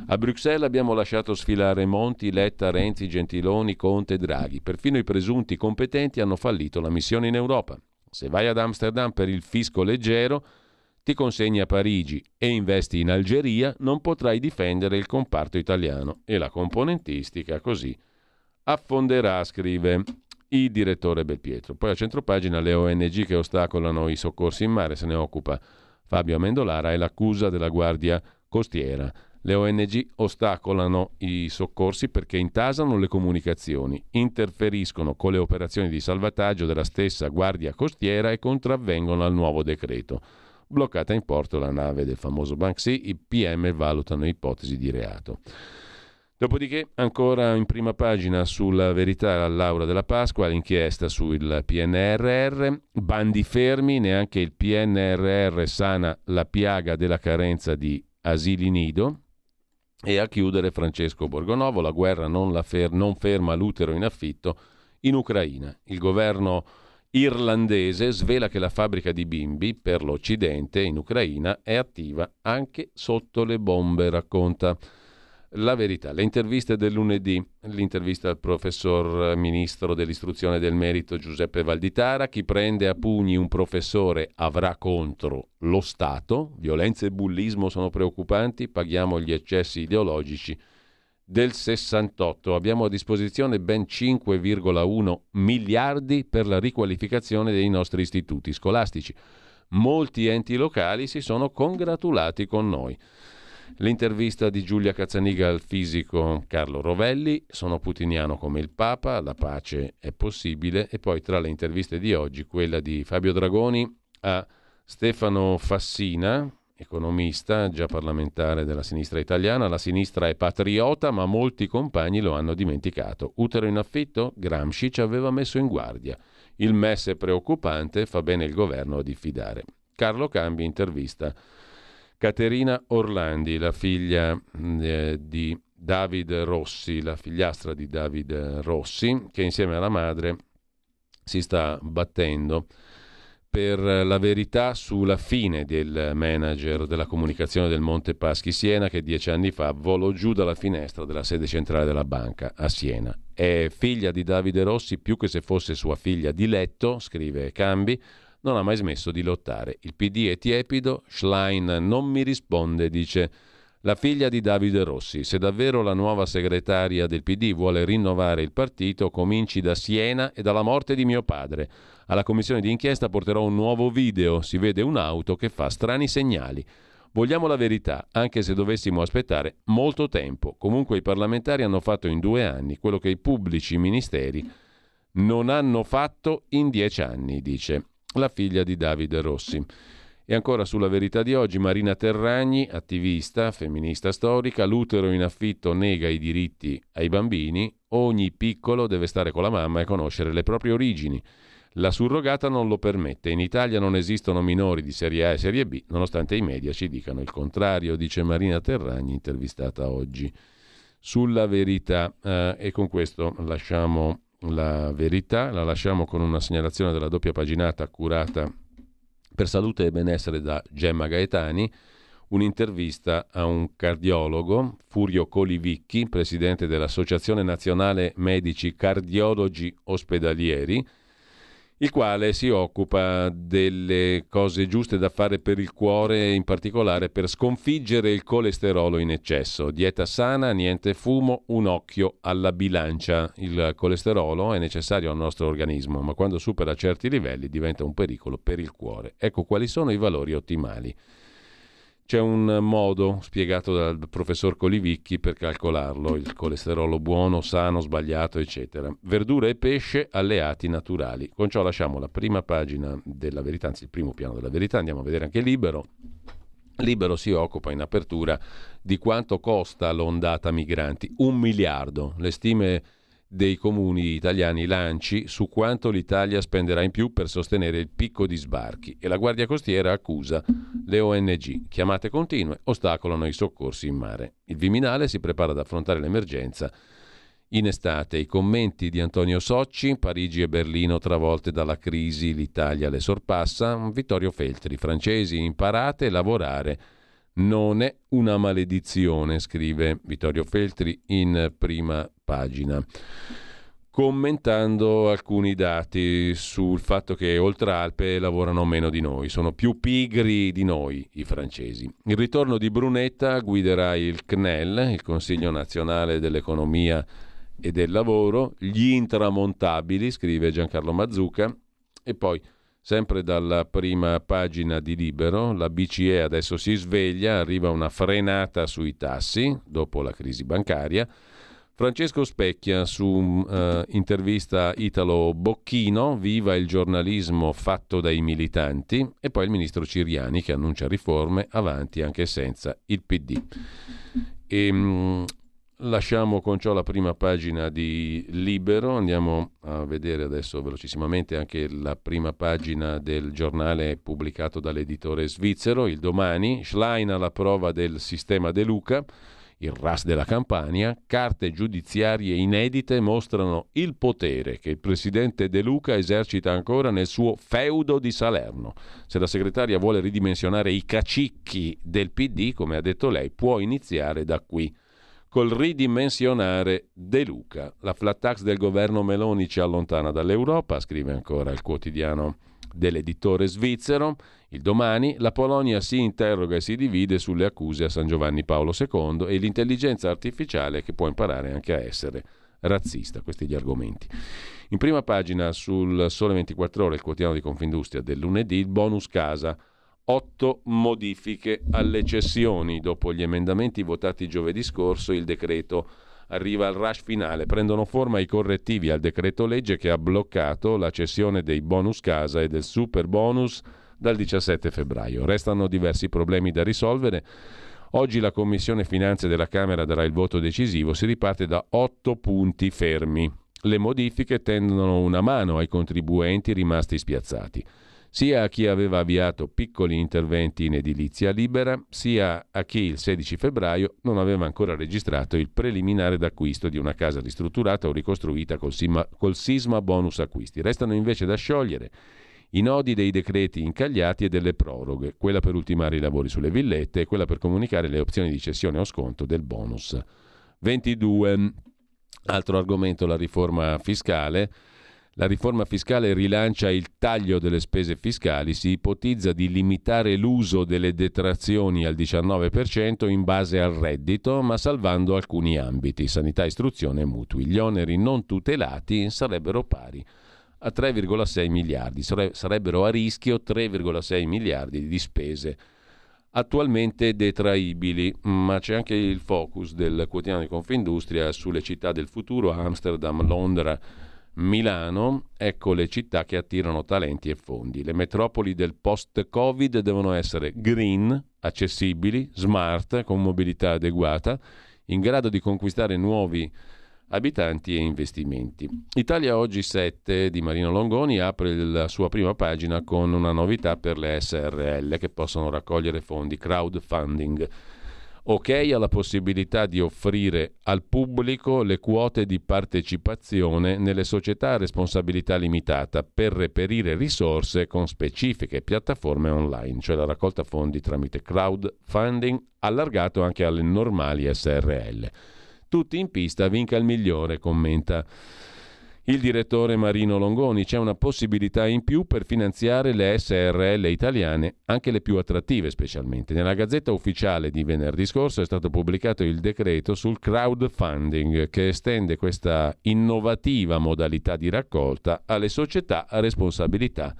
A Bruxelles abbiamo lasciato sfilare Monti, Letta, Renzi, Gentiloni, Conte, Draghi. Perfino i presunti competenti hanno fallito la missione in Europa. Se vai ad Amsterdam per il fisco leggero, ti consegni a Parigi e investi in Algeria, non potrai difendere il comparto italiano e la componentistica così affonderà, scrive il direttore Belpietro. Poi a centropagina le ONG che ostacolano i soccorsi in mare, se ne occupa Fabio Amendolara e l'accusa della Guardia Costiera. Le ONG ostacolano i soccorsi perché intasano le comunicazioni, interferiscono con le operazioni di salvataggio della stessa Guardia Costiera e contravvengono al nuovo decreto. Bloccata in porto la nave del famoso Banksy, i PM valutano ipotesi di reato. Dopodiché, ancora in prima pagina sulla verità all'aura della Pasqua, l'inchiesta sul PNRR, bandi fermi, neanche il PNRR sana la piaga della carenza di asili nido. E a chiudere Francesco Borgonovo, la guerra non, la fer- non ferma l'utero in affitto in Ucraina. Il governo irlandese svela che la fabbrica di bimbi per l'Occidente in Ucraina è attiva anche sotto le bombe, racconta la verità. Le interviste del lunedì, l'intervista al professor ministro dell'istruzione del merito Giuseppe Valditara, chi prende a pugni un professore avrà contro lo Stato, violenza e bullismo sono preoccupanti, paghiamo gli eccessi ideologici del 68. Abbiamo a disposizione ben 5,1 miliardi per la riqualificazione dei nostri istituti scolastici. Molti enti locali si sono congratulati con noi. L'intervista di Giulia Cazzaniga al fisico Carlo Rovelli, sono putiniano come il Papa, la pace è possibile e poi tra le interviste di oggi quella di Fabio Dragoni a Stefano Fassina, economista, già parlamentare della sinistra italiana. La sinistra è patriota, ma molti compagni lo hanno dimenticato. Utero in affitto? Gramsci ci aveva messo in guardia. Il MES è preoccupante, fa bene il governo a diffidare. Carlo Cambi intervista Caterina Orlandi, la figlia eh, di David Rossi, la figliastra di David Rossi, che insieme alla madre si sta battendo per la verità sulla fine del manager della comunicazione del Monte Paschi Siena che dieci anni fa volò giù dalla finestra della sede centrale della banca a Siena. È figlia di Davide Rossi più che se fosse sua figlia di letto, scrive Cambi, non ha mai smesso di lottare. Il PD è tiepido, Schlein non mi risponde, dice la figlia di Davide Rossi. Se davvero la nuova segretaria del PD vuole rinnovare il partito, cominci da Siena e dalla morte di mio padre. Alla commissione di inchiesta porterò un nuovo video, si vede un'auto che fa strani segnali. Vogliamo la verità, anche se dovessimo aspettare molto tempo. Comunque i parlamentari hanno fatto in due anni quello che i pubblici ministeri non hanno fatto in dieci anni, dice la figlia di Davide Rossi. E ancora sulla verità di oggi, Marina Terragni, attivista, femminista storica, l'utero in affitto nega i diritti ai bambini, ogni piccolo deve stare con la mamma e conoscere le proprie origini. La surrogata non lo permette. In Italia non esistono minori di serie A e serie B, nonostante i media ci dicano il contrario, dice Marina Terragni, intervistata oggi sulla verità. Eh, e con questo lasciamo la verità, la lasciamo con una segnalazione della doppia paginata curata per salute e benessere da Gemma Gaetani, un'intervista a un cardiologo, Furio Colivicchi, presidente dell'Associazione Nazionale Medici Cardiologi Ospedalieri, il quale si occupa delle cose giuste da fare per il cuore, in particolare per sconfiggere il colesterolo in eccesso. Dieta sana, niente fumo, un occhio alla bilancia. Il colesterolo è necessario al nostro organismo, ma quando supera certi livelli diventa un pericolo per il cuore. Ecco quali sono i valori ottimali. C'è un modo spiegato dal professor Colivicchi per calcolarlo, il colesterolo buono, sano, sbagliato, eccetera. Verdure e pesce alleati naturali. Con ciò lasciamo la prima pagina della verità, anzi il primo piano della verità, andiamo a vedere anche Libero. Libero si occupa in apertura di quanto costa l'ondata migranti, un miliardo. Le stime dei comuni italiani lanci su quanto l'Italia spenderà in più per sostenere il picco di sbarchi e la Guardia Costiera accusa le ONG. Chiamate continue ostacolano i soccorsi in mare. Il Viminale si prepara ad affrontare l'emergenza. In estate i commenti di Antonio Socci, Parigi e Berlino travolte dalla crisi, l'Italia le sorpassa, Vittorio Feltri, francesi imparate a lavorare non è una maledizione, scrive Vittorio Feltri in prima pagina commentando alcuni dati sul fatto che oltre Alpe lavorano meno di noi, sono più pigri di noi i francesi. Il ritorno di Brunetta guiderà il CNEL, il Consiglio nazionale dell'economia e del lavoro, gli intramontabili, scrive Giancarlo Mazzucca, e poi Sempre dalla prima pagina di Libero, la BCE adesso si sveglia, arriva una frenata sui tassi dopo la crisi bancaria. Francesco Specchia su uh, Italo Bocchino, viva il giornalismo fatto dai militanti, e poi il ministro Ciriani che annuncia riforme avanti anche senza il PD. E, um, Lasciamo con ciò la prima pagina di Libero, andiamo a vedere adesso velocissimamente anche la prima pagina del giornale pubblicato dall'editore svizzero, il domani, Schlein alla prova del sistema De Luca, il RAS della Campania, carte giudiziarie inedite mostrano il potere che il presidente De Luca esercita ancora nel suo feudo di Salerno. Se la segretaria vuole ridimensionare i cacicchi del PD, come ha detto lei, può iniziare da qui col ridimensionare De Luca. La flat tax del governo Meloni ci allontana dall'Europa, scrive ancora il quotidiano dell'editore svizzero. Il domani la Polonia si interroga e si divide sulle accuse a San Giovanni Paolo II e l'intelligenza artificiale che può imparare anche a essere razzista, questi gli argomenti. In prima pagina sul Sole 24 ore, il quotidiano di Confindustria del lunedì, il bonus casa otto modifiche alle cessioni. Dopo gli emendamenti votati giovedì scorso, il decreto arriva al rush finale. Prendono forma i correttivi al decreto legge che ha bloccato la cessione dei bonus casa e del super bonus dal 17 febbraio. Restano diversi problemi da risolvere. Oggi la Commissione Finanze della Camera darà il voto decisivo. Si riparte da otto punti fermi. Le modifiche tendono una mano ai contribuenti rimasti spiazzati sia a chi aveva avviato piccoli interventi in edilizia libera, sia a chi il 16 febbraio non aveva ancora registrato il preliminare d'acquisto di una casa ristrutturata o ricostruita col, sima, col sisma bonus acquisti. Restano invece da sciogliere i nodi dei decreti incagliati e delle proroghe, quella per ultimare i lavori sulle villette e quella per comunicare le opzioni di cessione o sconto del bonus 22. Altro argomento, la riforma fiscale. La riforma fiscale rilancia il taglio delle spese fiscali, si ipotizza di limitare l'uso delle detrazioni al 19% in base al reddito, ma salvando alcuni ambiti, sanità, istruzione e mutui. Gli oneri non tutelati sarebbero pari a 3,6 miliardi, sarebbero a rischio 3,6 miliardi di spese attualmente detraibili, ma c'è anche il focus del quotidiano di Confindustria sulle città del futuro, Amsterdam, Londra, Milano, ecco le città che attirano talenti e fondi. Le metropoli del post-Covid devono essere green, accessibili, smart, con mobilità adeguata, in grado di conquistare nuovi abitanti e investimenti. Italia Oggi 7 di Marino Longoni apre la sua prima pagina con una novità per le SRL che possono raccogliere fondi crowdfunding. Ok alla possibilità di offrire al pubblico le quote di partecipazione nelle società a responsabilità limitata per reperire risorse con specifiche piattaforme online, cioè la raccolta fondi tramite crowdfunding allargato anche alle normali SRL. Tutti in pista, vinca il migliore, commenta il direttore Marino Longoni. C'è una possibilità in più per finanziare le SRL italiane, anche le più attrattive specialmente. Nella Gazzetta Ufficiale di venerdì scorso è stato pubblicato il decreto sul crowdfunding che estende questa innovativa modalità di raccolta alle società a responsabilità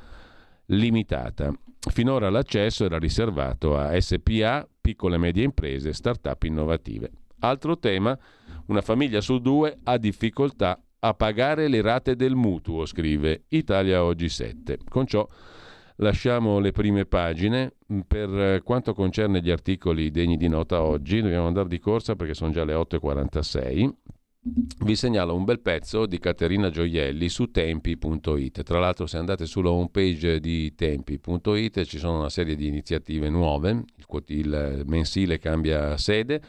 limitata. Finora l'accesso era riservato a SPA, piccole e medie imprese, start-up innovative. Altro tema, una famiglia su due ha difficoltà a pagare le rate del mutuo, scrive Italia Oggi 7. Con ciò lasciamo le prime pagine. Per quanto concerne gli articoli degni di nota oggi, dobbiamo andare di corsa perché sono già le 8.46. Vi segnalo un bel pezzo di Caterina Gioielli su tempi.it. Tra l'altro, se andate sulla homepage di tempi.it ci sono una serie di iniziative nuove. Il mensile cambia sede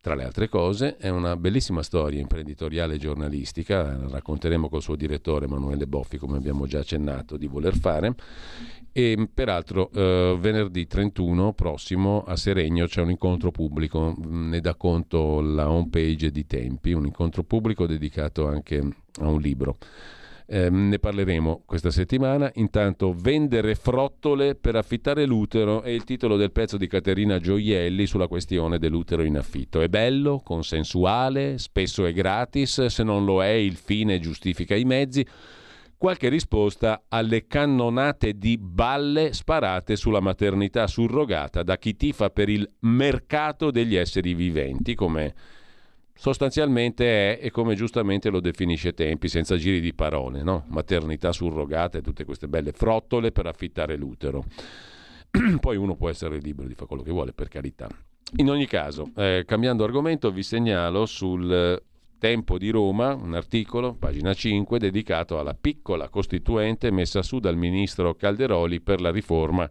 tra le altre cose, è una bellissima storia imprenditoriale e giornalistica, la racconteremo col suo direttore Emanuele Boffi, come abbiamo già accennato di voler fare. E peraltro eh, venerdì 31 prossimo a Seregno c'è un incontro pubblico, ne dà conto la homepage di Tempi, un incontro pubblico dedicato anche a un libro. Eh, ne parleremo questa settimana. Intanto, vendere frottole per affittare l'utero è il titolo del pezzo di Caterina Gioielli sulla questione dell'utero in affitto. È bello, consensuale, spesso è gratis, se non lo è il fine giustifica i mezzi. Qualche risposta alle cannonate di balle sparate sulla maternità surrogata da chi tifa per il mercato degli esseri viventi, come sostanzialmente è, e come giustamente lo definisce Tempi, senza giri di parole, no? maternità surrogata e tutte queste belle frottole per affittare l'utero. Poi uno può essere libero di fare quello che vuole, per carità. In ogni caso, eh, cambiando argomento, vi segnalo sul Tempo di Roma un articolo, pagina 5, dedicato alla piccola costituente messa su dal ministro Calderoli per la riforma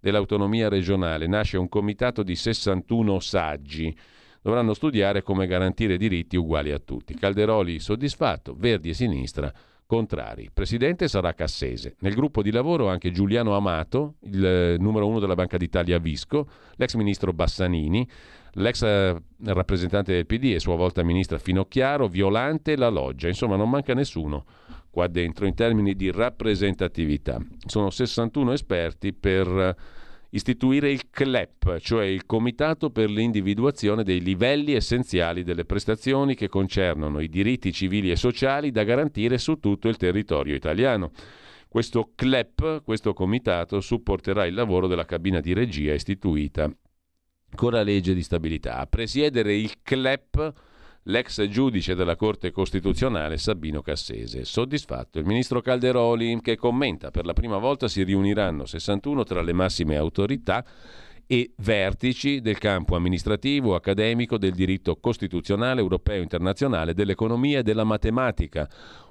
dell'autonomia regionale. Nasce un comitato di 61 saggi dovranno studiare come garantire diritti uguali a tutti. Calderoli soddisfatto, Verdi e Sinistra contrari. Presidente sarà Cassese. Nel gruppo di lavoro anche Giuliano Amato, il eh, numero uno della Banca d'Italia Visco, l'ex ministro Bassanini, l'ex eh, rappresentante del PD e sua volta ministra Finocchiaro, Violante e La Loggia. Insomma, non manca nessuno qua dentro in termini di rappresentatività. Sono 61 esperti per istituire il CLEP, cioè il Comitato per l'individuazione dei livelli essenziali delle prestazioni che concernono i diritti civili e sociali da garantire su tutto il territorio italiano. Questo CLEP, questo comitato, supporterà il lavoro della cabina di regia istituita con la legge di stabilità. A presiedere il CLEP l'ex giudice della Corte Costituzionale Sabino Cassese. Soddisfatto il ministro Calderoli che commenta per la prima volta si riuniranno 61 tra le massime autorità e vertici del campo amministrativo, accademico, del diritto costituzionale, europeo, internazionale, dell'economia e della matematica.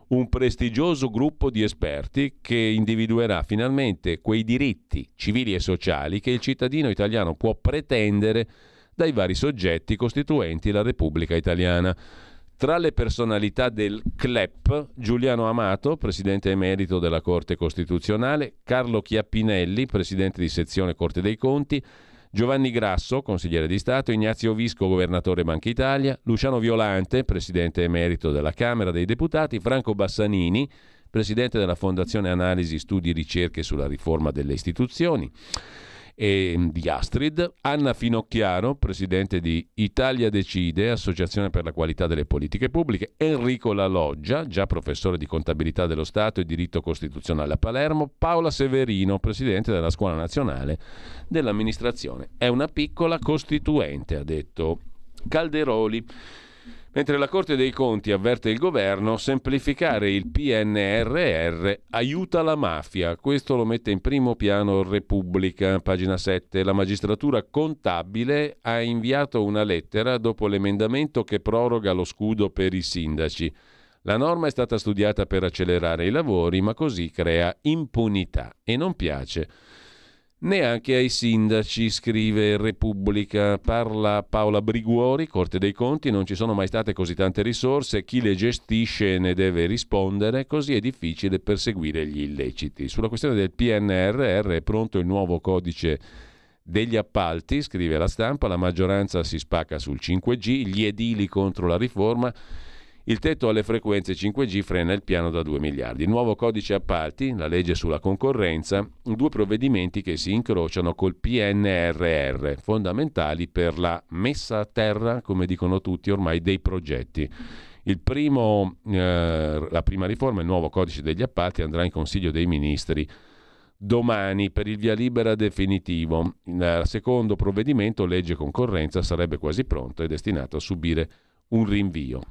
Un prestigioso gruppo di esperti che individuerà finalmente quei diritti civili e sociali che il cittadino italiano può pretendere dai vari soggetti costituenti la Repubblica Italiana. Tra le personalità del CLEP, Giuliano Amato, presidente emerito della Corte Costituzionale, Carlo Chiappinelli, presidente di sezione Corte dei Conti, Giovanni Grasso, consigliere di Stato, Ignazio Visco, governatore Banca Italia, Luciano Violante, presidente emerito della Camera dei Deputati, Franco Bassanini, presidente della Fondazione Analisi Studi e Ricerche sulla riforma delle istituzioni e di Astrid, Anna Finocchiaro, presidente di Italia Decide, Associazione per la qualità delle politiche pubbliche, Enrico La Loggia, già professore di contabilità dello Stato e diritto costituzionale a Palermo, Paola Severino, presidente della Scuola Nazionale dell'Amministrazione. È una piccola costituente, ha detto Calderoli. Mentre la Corte dei Conti avverte il governo, semplificare il PNRR aiuta la mafia. Questo lo mette in primo piano Repubblica, pagina 7. La magistratura contabile ha inviato una lettera dopo l'emendamento che proroga lo scudo per i sindaci. La norma è stata studiata per accelerare i lavori, ma così crea impunità e non piace Neanche ai sindaci, scrive Repubblica. Parla Paola Briguori, Corte dei Conti, non ci sono mai state così tante risorse, chi le gestisce ne deve rispondere, così è difficile perseguire gli illeciti. Sulla questione del PNRR è pronto il nuovo codice degli appalti, scrive la stampa, la maggioranza si spacca sul 5G, gli edili contro la riforma il tetto alle frequenze 5G frena il piano da 2 miliardi. Il nuovo codice appalti, la legge sulla concorrenza, due provvedimenti che si incrociano col PNRR, fondamentali per la messa a terra, come dicono tutti ormai, dei progetti. Primo, eh, la prima riforma, il nuovo codice degli appalti, andrà in Consiglio dei Ministri domani per il via libera definitivo. Il secondo provvedimento, legge concorrenza, sarebbe quasi pronto e destinato a subire un rinvio.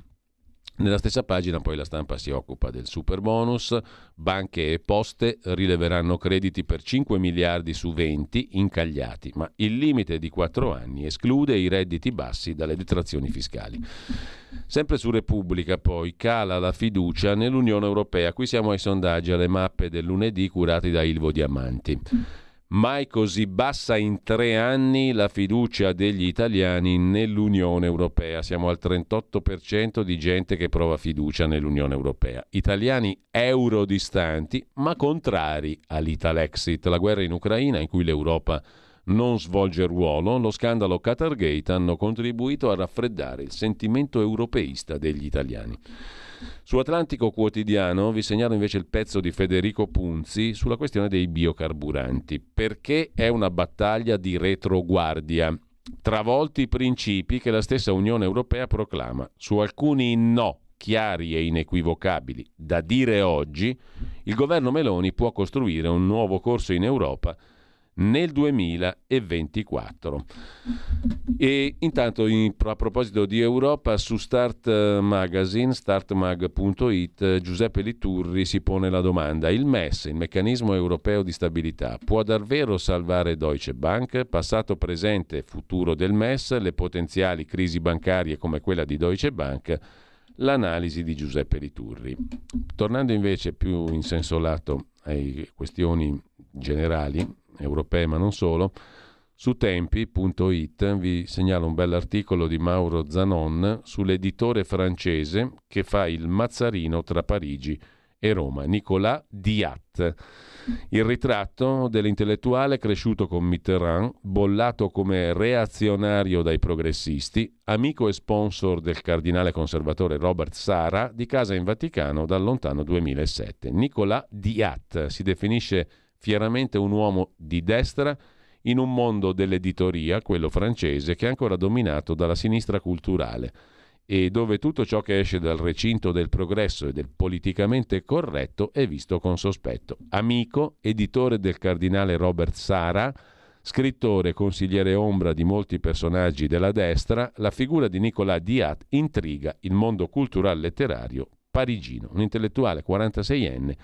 Nella stessa pagina poi la stampa si occupa del super bonus, banche e poste rileveranno crediti per 5 miliardi su 20 incagliati, ma il limite di 4 anni esclude i redditi bassi dalle detrazioni fiscali. Sempre su Repubblica poi cala la fiducia nell'Unione Europea, qui siamo ai sondaggi alle mappe del lunedì curati da Ilvo Diamanti. Mai così bassa in tre anni la fiducia degli italiani nell'Unione Europea. Siamo al 38% di gente che prova fiducia nell'Unione Europea. Italiani eurodistanti, ma contrari all'Italexit, la guerra in Ucraina in cui l'Europa non svolge ruolo, lo scandalo Qatargate hanno contribuito a raffreddare il sentimento europeista degli italiani. Su Atlantico Quotidiano vi segnalo invece il pezzo di Federico Punzi sulla questione dei biocarburanti, perché è una battaglia di retroguardia. Travolti i principi che la stessa Unione Europea proclama. Su alcuni no chiari e inequivocabili da dire oggi, il governo Meloni può costruire un nuovo corso in Europa nel 2024. E intanto in, a proposito di Europa su Start Magazine, startmag.it, Giuseppe Liturri si pone la domanda, il MES, il meccanismo europeo di stabilità, può davvero salvare Deutsche Bank? Passato, presente e futuro del MES, le potenziali crisi bancarie come quella di Deutsche Bank? L'analisi di Giuseppe Liturri. Tornando invece più in senso lato alle questioni generali, europee ma non solo, su tempi.it vi segnalo un bell'articolo di Mauro Zanon sull'editore francese che fa il mazzarino tra Parigi e Roma, Nicolas Diat. Il ritratto dell'intellettuale cresciuto con Mitterrand, bollato come reazionario dai progressisti, amico e sponsor del cardinale conservatore Robert Sara, di casa in Vaticano dal lontano 2007. Nicolas Diat si definisce fieramente un uomo di destra in un mondo dell'editoria, quello francese, che è ancora dominato dalla sinistra culturale e dove tutto ciò che esce dal recinto del progresso e del politicamente corretto è visto con sospetto. Amico, editore del cardinale Robert Sara, scrittore e consigliere ombra di molti personaggi della destra, la figura di Nicolas Diat intriga il mondo culturale letterario parigino, un intellettuale 46enne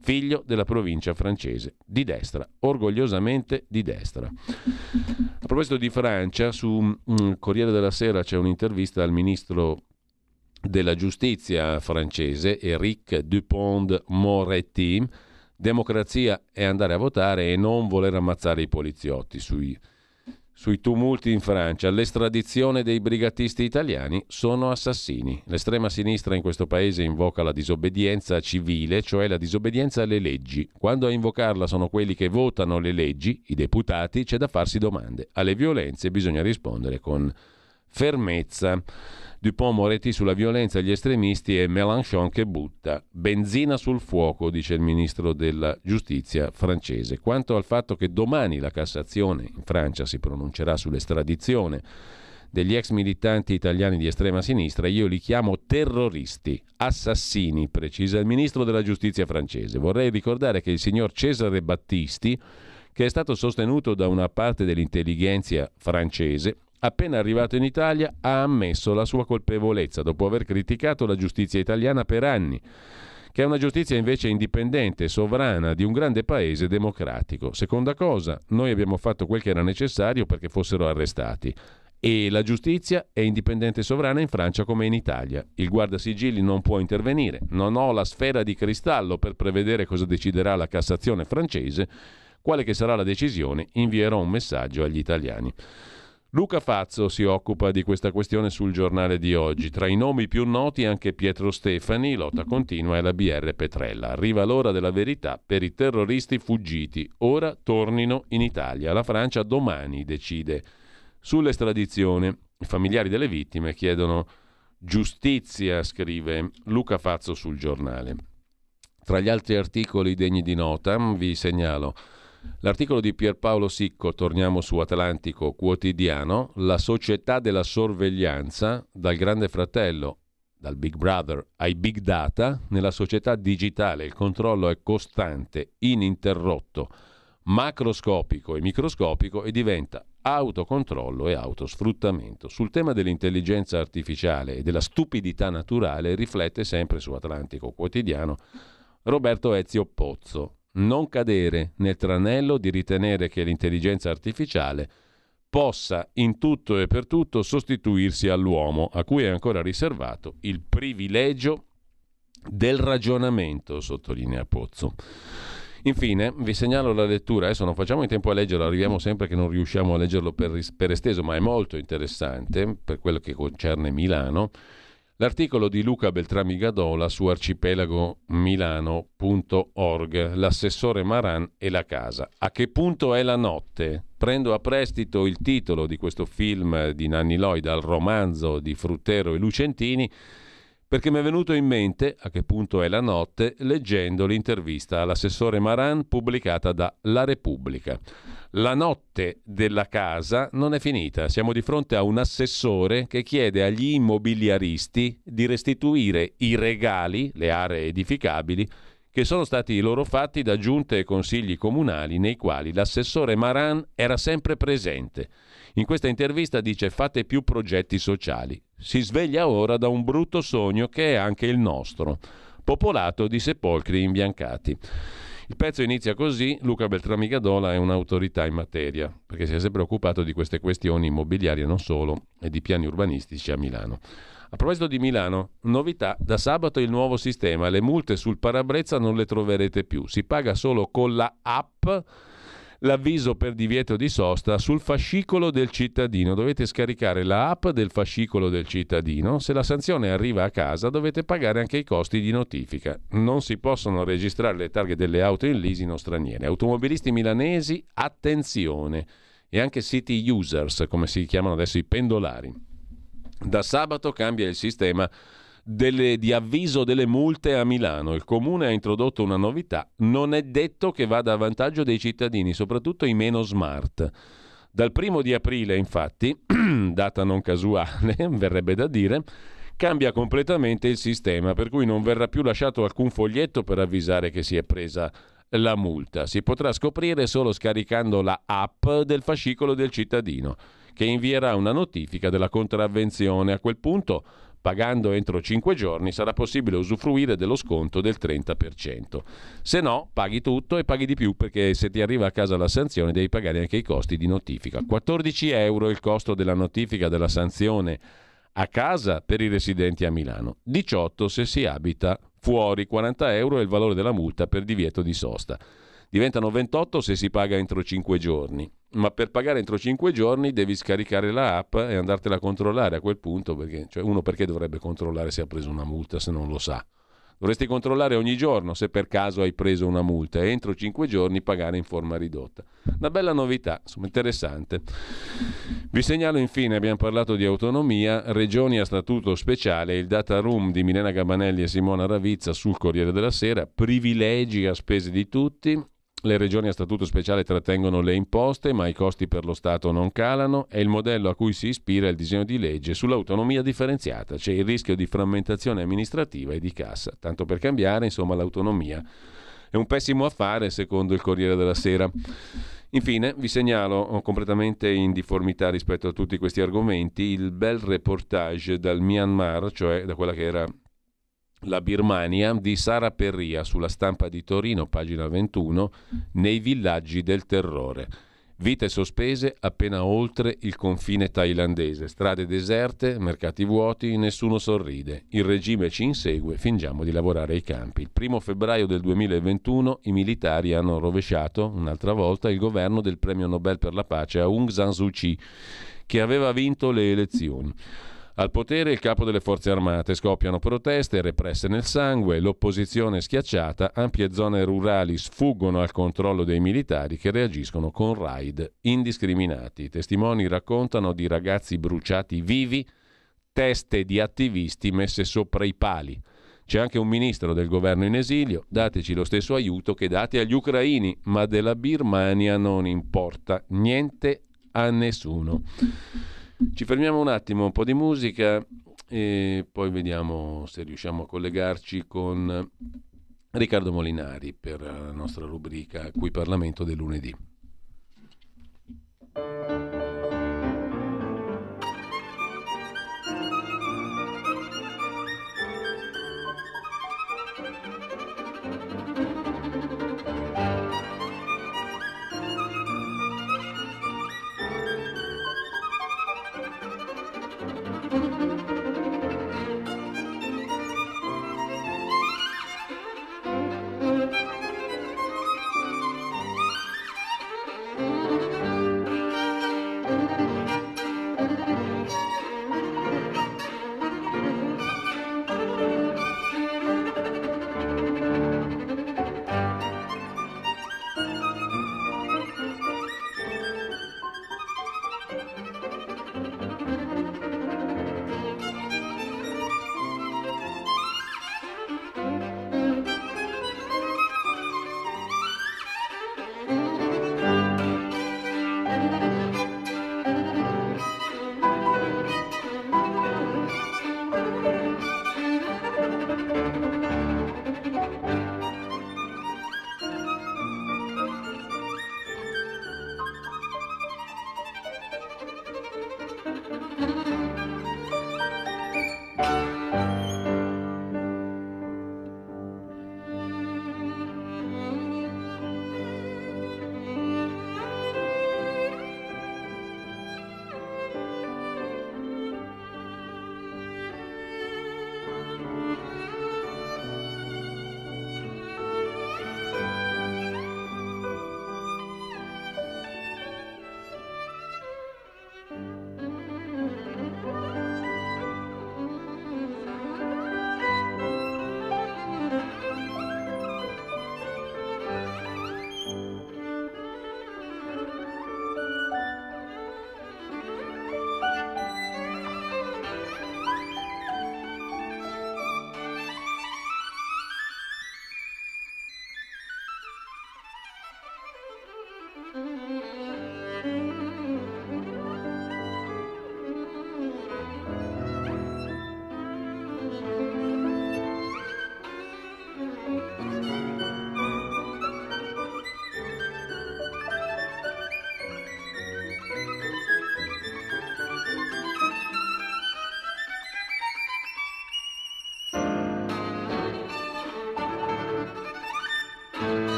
figlio della provincia francese, di destra, orgogliosamente di destra. A proposito di Francia, su um, Corriere della Sera c'è un'intervista al ministro della giustizia francese, Eric Dupont-Moretti, democrazia è andare a votare e non voler ammazzare i poliziotti sui sui tumulti in Francia, l'estradizione dei brigatisti italiani sono assassini. L'estrema sinistra in questo paese invoca la disobbedienza civile, cioè la disobbedienza alle leggi. Quando a invocarla sono quelli che votano le leggi, i deputati, c'è da farsi domande. Alle violenze bisogna rispondere con fermezza. Dupont-Moretti sulla violenza agli estremisti e Mélenchon che butta benzina sul fuoco, dice il ministro della giustizia francese. Quanto al fatto che domani la Cassazione in Francia si pronuncerà sull'estradizione degli ex militanti italiani di estrema sinistra, io li chiamo terroristi, assassini, precisa il ministro della giustizia francese. Vorrei ricordare che il signor Cesare Battisti, che è stato sostenuto da una parte dell'intelligenza francese, appena arrivato in Italia ha ammesso la sua colpevolezza dopo aver criticato la giustizia italiana per anni, che è una giustizia invece indipendente, sovrana, di un grande paese democratico. Seconda cosa, noi abbiamo fatto quel che era necessario perché fossero arrestati. E la giustizia è indipendente e sovrana in Francia come in Italia. Il guardasigilli non può intervenire. Non ho la sfera di cristallo per prevedere cosa deciderà la Cassazione francese. Quale che sarà la decisione, invierò un messaggio agli italiani. Luca Fazzo si occupa di questa questione sul giornale di oggi. Tra i nomi più noti anche Pietro Stefani, lotta continua, e la BR Petrella. Arriva l'ora della verità per i terroristi fuggiti. Ora tornino in Italia. La Francia domani decide sull'estradizione. I familiari delle vittime chiedono giustizia, scrive Luca Fazzo sul giornale. Tra gli altri articoli degni di nota vi segnalo L'articolo di Pierpaolo Sicco, torniamo su Atlantico Quotidiano, la società della sorveglianza dal grande fratello, dal Big Brother ai Big Data, nella società digitale il controllo è costante, ininterrotto, macroscopico e microscopico e diventa autocontrollo e autosfruttamento. Sul tema dell'intelligenza artificiale e della stupidità naturale riflette sempre su Atlantico Quotidiano Roberto Ezio Pozzo, non cadere nel tranello di ritenere che l'intelligenza artificiale possa in tutto e per tutto sostituirsi all'uomo, a cui è ancora riservato il privilegio del ragionamento, sottolinea Pozzo. Infine, vi segnalo la lettura, adesso non facciamo in tempo a leggerlo, arriviamo sempre che non riusciamo a leggerlo per, per esteso, ma è molto interessante per quello che concerne Milano L'articolo di Luca Beltrami Gadola su arcipelagomilano.org, l'assessore Maran e la casa. A che punto è la notte? Prendo a prestito il titolo di questo film di Nanni Lloyd dal romanzo di Fruttero e Lucentini perché mi è venuto in mente a che punto è la notte leggendo l'intervista all'assessore Maran pubblicata da La Repubblica. La notte della casa non è finita, siamo di fronte a un assessore che chiede agli immobiliaristi di restituire i regali, le aree edificabili, che sono stati loro fatti da giunte e consigli comunali nei quali l'assessore Maran era sempre presente. In questa intervista dice fate più progetti sociali. Si sveglia ora da un brutto sogno che è anche il nostro, popolato di sepolcri imbiancati. Il pezzo inizia così, Luca Beltrami Gadola è un'autorità in materia, perché si è sempre occupato di queste questioni immobiliari e non solo, e di piani urbanistici a Milano. A proposito di Milano, novità, da sabato il nuovo sistema, le multe sul parabrezza non le troverete più, si paga solo con la app l'avviso per divieto di sosta sul fascicolo del cittadino. Dovete scaricare la app del fascicolo del cittadino. Se la sanzione arriva a casa dovete pagare anche i costi di notifica. Non si possono registrare le targhe delle auto in leasing straniere. Automobilisti milanesi, attenzione! E anche city users, come si chiamano adesso i pendolari. Da sabato cambia il sistema delle, di avviso delle multe a Milano. Il comune ha introdotto una novità, non è detto che vada a vantaggio dei cittadini, soprattutto i meno smart. Dal primo di aprile, infatti, data non casuale, verrebbe da dire, cambia completamente il sistema, per cui non verrà più lasciato alcun foglietto per avvisare che si è presa la multa. Si potrà scoprire solo scaricando la app del fascicolo del cittadino, che invierà una notifica della contravvenzione. A quel punto Pagando entro 5 giorni sarà possibile usufruire dello sconto del 30%. Se no, paghi tutto e paghi di più perché se ti arriva a casa la sanzione devi pagare anche i costi di notifica. 14 euro il costo della notifica della sanzione a casa per i residenti a Milano, 18 se si abita fuori, 40 euro è il valore della multa per divieto di sosta. Diventano 28 se si paga entro 5 giorni ma per pagare entro 5 giorni devi scaricare la app e andartela a controllare a quel punto, perché cioè uno perché dovrebbe controllare se ha preso una multa se non lo sa? Dovresti controllare ogni giorno se per caso hai preso una multa e entro 5 giorni pagare in forma ridotta. Una bella novità, insomma interessante. Vi segnalo infine, abbiamo parlato di autonomia, regioni a statuto speciale, il data room di Milena Gabanelli e Simona Ravizza sul Corriere della Sera, privilegi a spese di tutti, le regioni a statuto speciale trattengono le imposte, ma i costi per lo Stato non calano. È il modello a cui si ispira il disegno di legge sull'autonomia differenziata. C'è il rischio di frammentazione amministrativa e di cassa. Tanto per cambiare, insomma, l'autonomia è un pessimo affare, secondo il Corriere della Sera. Infine, vi segnalo completamente in difformità rispetto a tutti questi argomenti il bel reportage dal Myanmar, cioè da quella che era la Birmania di Sara Perria sulla stampa di Torino, pagina 21, nei villaggi del terrore. Vite sospese appena oltre il confine thailandese, strade deserte, mercati vuoti, nessuno sorride. Il regime ci insegue, fingiamo di lavorare ai campi. Il primo febbraio del 2021 i militari hanno rovesciato un'altra volta il governo del premio Nobel per la pace a Aung San Suu Kyi, che aveva vinto le elezioni. Al potere il capo delle forze armate scoppiano proteste represse nel sangue, l'opposizione schiacciata, ampie zone rurali sfuggono al controllo dei militari che reagiscono con raid indiscriminati. I testimoni raccontano di ragazzi bruciati vivi, teste di attivisti messe sopra i pali. C'è anche un ministro del governo in esilio, dateci lo stesso aiuto che date agli ucraini, ma della Birmania non importa niente a nessuno. Ci fermiamo un attimo, un po' di musica e poi vediamo se riusciamo a collegarci con Riccardo Molinari per la nostra rubrica Qui Parlamento del lunedì.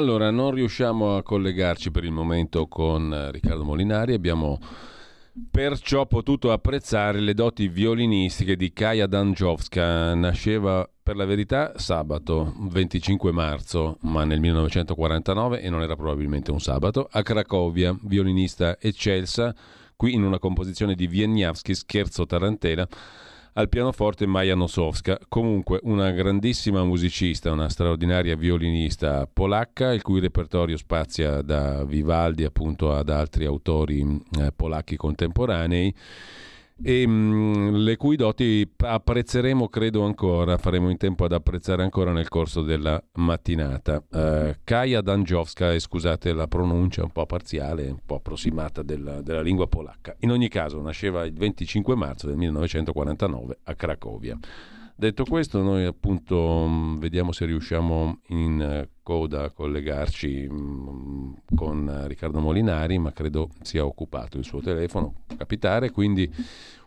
Allora, non riusciamo a collegarci per il momento con eh, Riccardo Molinari, abbiamo perciò potuto apprezzare le doti violinistiche di Kaja Danjowska. Nasceva per la verità sabato 25 marzo, ma nel 1949 e non era probabilmente un sabato, a Cracovia, violinista eccelsa, qui in una composizione di Wieniawski, Scherzo Tarantela al pianoforte Maja Nosowska, comunque una grandissima musicista, una straordinaria violinista polacca, il cui repertorio spazia da Vivaldi appunto ad altri autori eh, polacchi contemporanei e mh, mm, le cui doti apprezzeremo credo ancora, faremo in tempo ad apprezzare ancora nel corso della mattinata. Uh, Kaja Danjowska, e scusate la pronuncia un po' parziale, un po' approssimata della, della lingua polacca. In ogni caso nasceva il 25 marzo del 1949 a Cracovia. Detto questo, noi appunto mm, vediamo se riusciamo in eh, coda a collegarci mm, con Riccardo Molinari, ma credo sia occupato il suo telefono. Capitare, quindi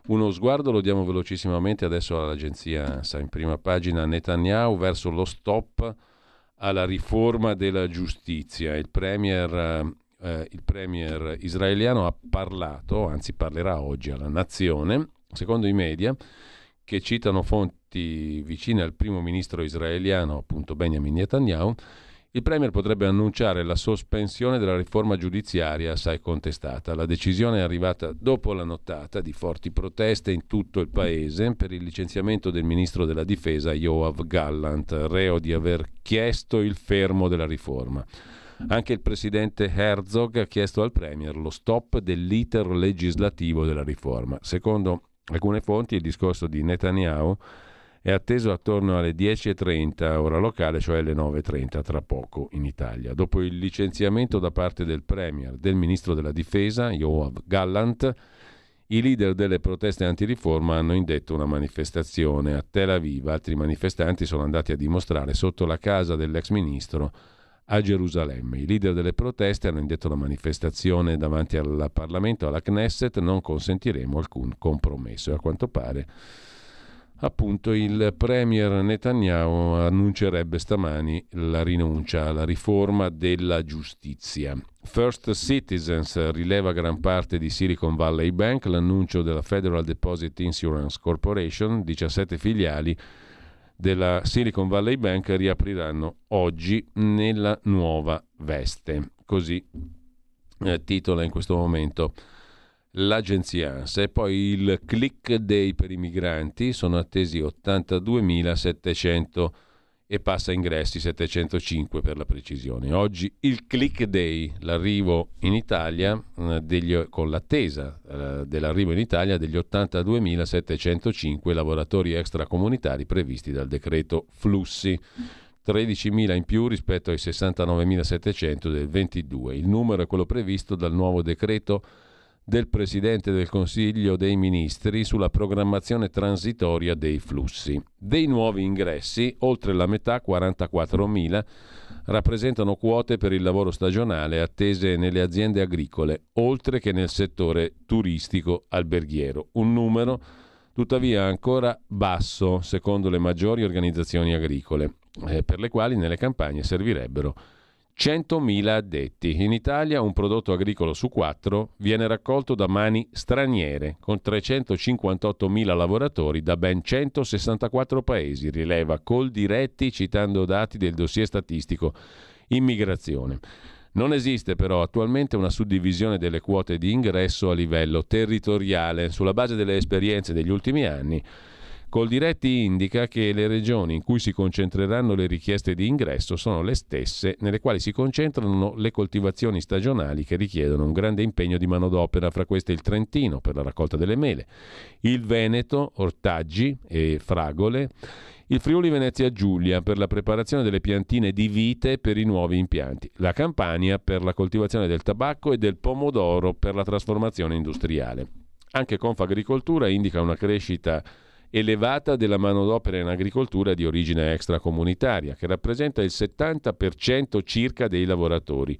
uno sguardo lo diamo velocissimamente adesso all'agenzia sa in prima pagina Netanyahu verso lo stop alla riforma della giustizia. Il premier, eh, il premier israeliano ha parlato, anzi parlerà oggi alla nazione, secondo i media che citano fonti vicine al primo ministro israeliano, appunto Benjamin Netanyahu, il Premier potrebbe annunciare la sospensione della riforma giudiziaria assai contestata. La decisione è arrivata dopo la nottata di forti proteste in tutto il paese per il licenziamento del ministro della difesa Yoav Gallant, reo di aver chiesto il fermo della riforma. Anche il presidente Herzog ha chiesto al Premier lo stop dell'iter legislativo della riforma. Secondo alcune fonti il discorso di Netanyahu è atteso attorno alle 10.30 ora locale, cioè alle 9.30 tra poco in Italia. Dopo il licenziamento da parte del Premier, del Ministro della Difesa, Yoav Gallant, i leader delle proteste antiriforma hanno indetto una manifestazione a Tel Aviv. Altri manifestanti sono andati a dimostrare sotto la casa dell'ex ministro a Gerusalemme. I leader delle proteste hanno indetto la manifestazione davanti al Parlamento, alla Knesset, non consentiremo alcun compromesso. E a quanto pare appunto il premier Netanyahu annuncerebbe stamani la rinuncia alla riforma della giustizia. First Citizens rileva gran parte di Silicon Valley Bank, l'annuncio della Federal Deposit Insurance Corporation, 17 filiali della Silicon Valley Bank riapriranno oggi nella nuova veste. Così eh, titola in questo momento l'agenzia ANSA e poi il click day per i migranti sono attesi 82.700 e passa ingressi 705 per la precisione. Oggi il click day, l'arrivo in Italia eh, degli, con l'attesa eh, dell'arrivo in Italia degli 82.705 lavoratori extracomunitari previsti dal decreto flussi. 13.000 in più rispetto ai 69.700 del 22. Il numero è quello previsto dal nuovo decreto del Presidente del Consiglio dei Ministri sulla programmazione transitoria dei flussi. Dei nuovi ingressi, oltre la metà, 44.000, rappresentano quote per il lavoro stagionale attese nelle aziende agricole, oltre che nel settore turistico alberghiero. Un numero tuttavia ancora basso, secondo le maggiori organizzazioni agricole, eh, per le quali nelle campagne servirebbero 100.000 addetti. In Italia un prodotto agricolo su quattro viene raccolto da mani straniere, con 358.000 lavoratori da ben 164 paesi, rileva Coldiretti citando dati del dossier statistico Immigrazione. Non esiste però attualmente una suddivisione delle quote di ingresso a livello territoriale. Sulla base delle esperienze degli ultimi anni, Coldiretti indica che le regioni in cui si concentreranno le richieste di ingresso sono le stesse nelle quali si concentrano le coltivazioni stagionali che richiedono un grande impegno di manodopera, fra queste il Trentino per la raccolta delle mele, il Veneto, ortaggi e fragole, il Friuli Venezia Giulia per la preparazione delle piantine di vite per i nuovi impianti, la Campania per la coltivazione del tabacco e del pomodoro per la trasformazione industriale. Anche Confagricoltura indica una crescita elevata della manodopera in agricoltura di origine extracomunitaria, che rappresenta il 70% circa dei lavoratori.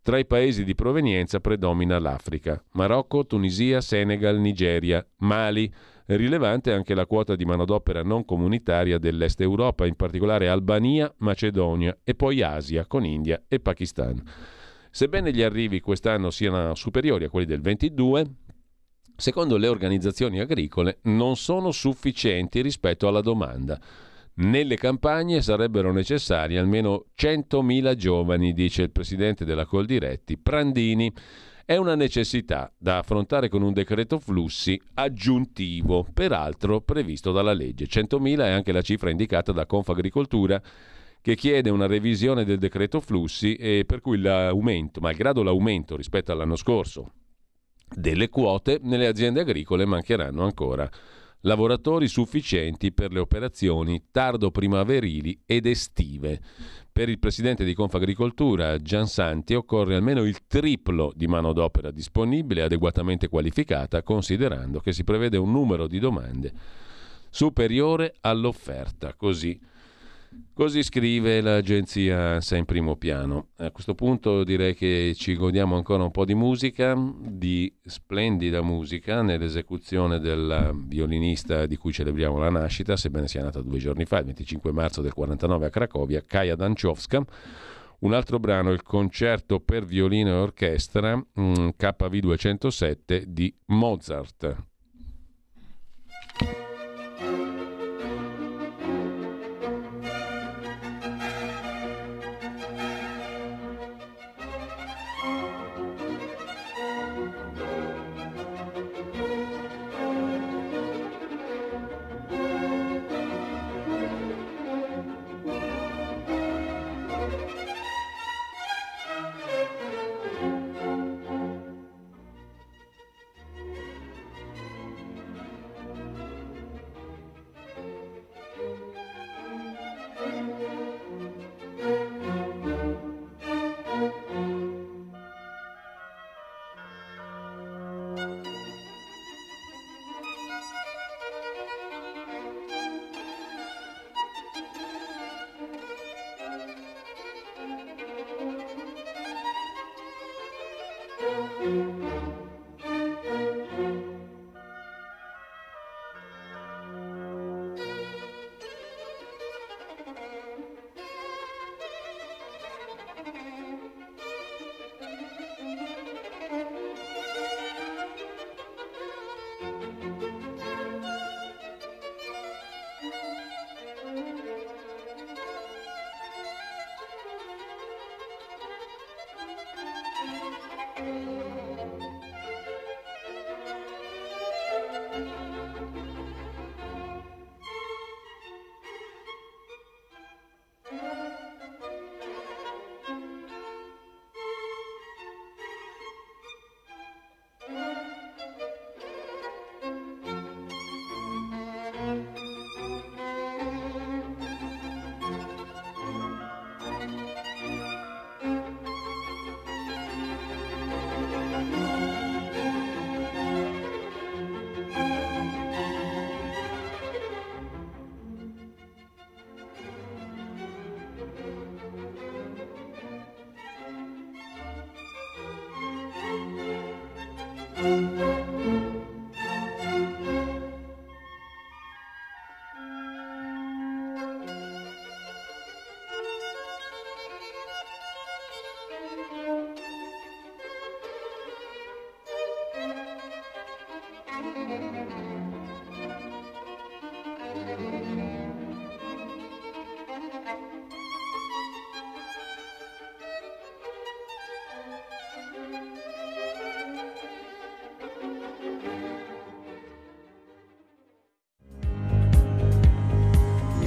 Tra i paesi di provenienza predomina l'Africa. Marocco, Tunisia, Senegal, Nigeria, Mali rilevante anche la quota di manodopera non comunitaria dell'Est Europa, in particolare Albania, Macedonia e poi Asia con India e Pakistan. Sebbene gli arrivi quest'anno siano superiori a quelli del 22, secondo le organizzazioni agricole non sono sufficienti rispetto alla domanda. Nelle campagne sarebbero necessari almeno 100.000 giovani, dice il presidente della Coldiretti, Prandini. È una necessità da affrontare con un decreto flussi aggiuntivo, peraltro previsto dalla legge. 100.000 è anche la cifra indicata da Confagricoltura che chiede una revisione del decreto flussi e per cui l'aumento, malgrado l'aumento rispetto all'anno scorso delle quote, nelle aziende agricole mancheranno ancora lavoratori sufficienti per le operazioni tardo primaverili ed estive. Per il presidente di Confagricoltura Gian Santi occorre almeno il triplo di manodopera disponibile adeguatamente qualificata, considerando che si prevede un numero di domande superiore all'offerta. Così Così scrive l'agenzia ANSA in primo piano. A questo punto direi che ci godiamo ancora un po' di musica, di splendida musica nell'esecuzione del violinista di cui celebriamo la nascita, sebbene sia nata due giorni fa, il 25 marzo del 49 a Cracovia, Kaja Danciowska. Un altro brano, il concerto per violino e orchestra mm, KV207 di Mozart.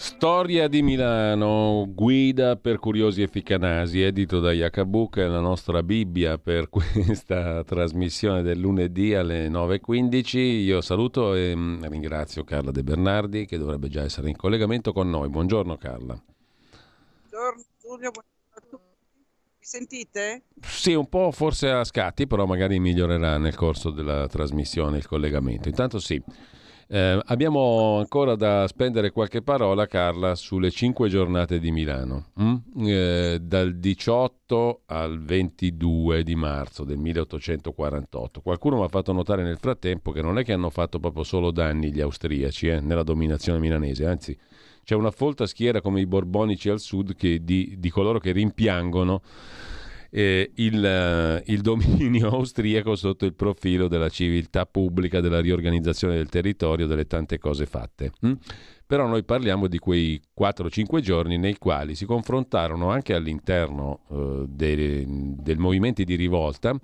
Storia di Milano, guida per curiosi e ficcanasi, edito da Iacabuca, è la nostra Bibbia per questa trasmissione del lunedì alle 9.15. Io saluto e mm, ringrazio Carla De Bernardi che dovrebbe già essere in collegamento con noi. Buongiorno Carla. Buongiorno Giulio, buongiorno a tutti. Mi sentite? Sì, un po' forse a scatti, però magari migliorerà nel corso della trasmissione il collegamento. Intanto sì. Eh, abbiamo ancora da spendere qualche parola, Carla, sulle cinque giornate di Milano, mm? eh, dal 18 al 22 di marzo del 1848. Qualcuno mi ha fatto notare nel frattempo che non è che hanno fatto proprio solo danni gli austriaci eh, nella dominazione milanese, anzi c'è una folta schiera come i borbonici al sud che di, di coloro che rimpiangono eh, il, eh, il, dominio austriaco sotto il profilo della civiltà pubblica, della riorganizzazione del territorio, delle tante cose fatte. Hm? Però noi parliamo di quei 4-5 giorni nei quali si confrontarono anche all'interno eh, dei, del movimenti di rivolta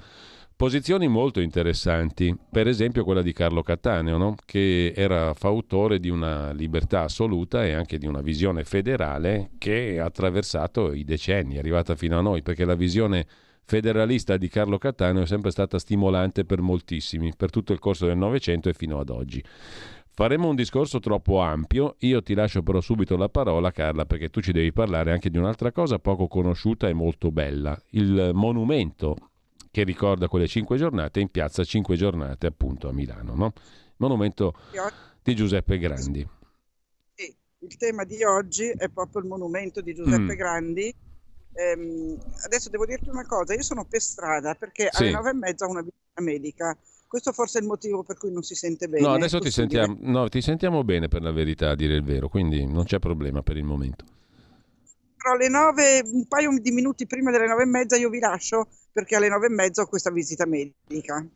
Posizioni molto interessanti, per esempio quella di Carlo Cattaneo, no? che era fautore di una libertà assoluta e anche di una visione federale che ha attraversato i decenni, è arrivata fino a noi, perché la visione federalista di Carlo Cattaneo è sempre stata stimolante per moltissimi, per tutto il corso del Novecento e fino ad oggi. Faremo un discorso troppo ampio, io ti lascio però subito la parola Carla perché tu ci devi parlare anche di un'altra cosa poco conosciuta e molto bella, il monumento che ricorda quelle cinque giornate in piazza Cinque Giornate appunto a Milano, no? monumento di Giuseppe Grandi. Sì, il tema di oggi è proprio il monumento di Giuseppe mm. Grandi. Ehm, adesso devo dirti una cosa, io sono per strada perché sì. alle nove e mezza ho una visita medica. Questo forse è il motivo per cui non si sente bene. No, adesso ti sentiamo, no, ti sentiamo bene per la verità, a dire il vero, quindi non c'è problema per il momento però alle nove, un paio di minuti prima delle nove e mezza io vi lascio perché alle nove e mezza ho questa visita medica.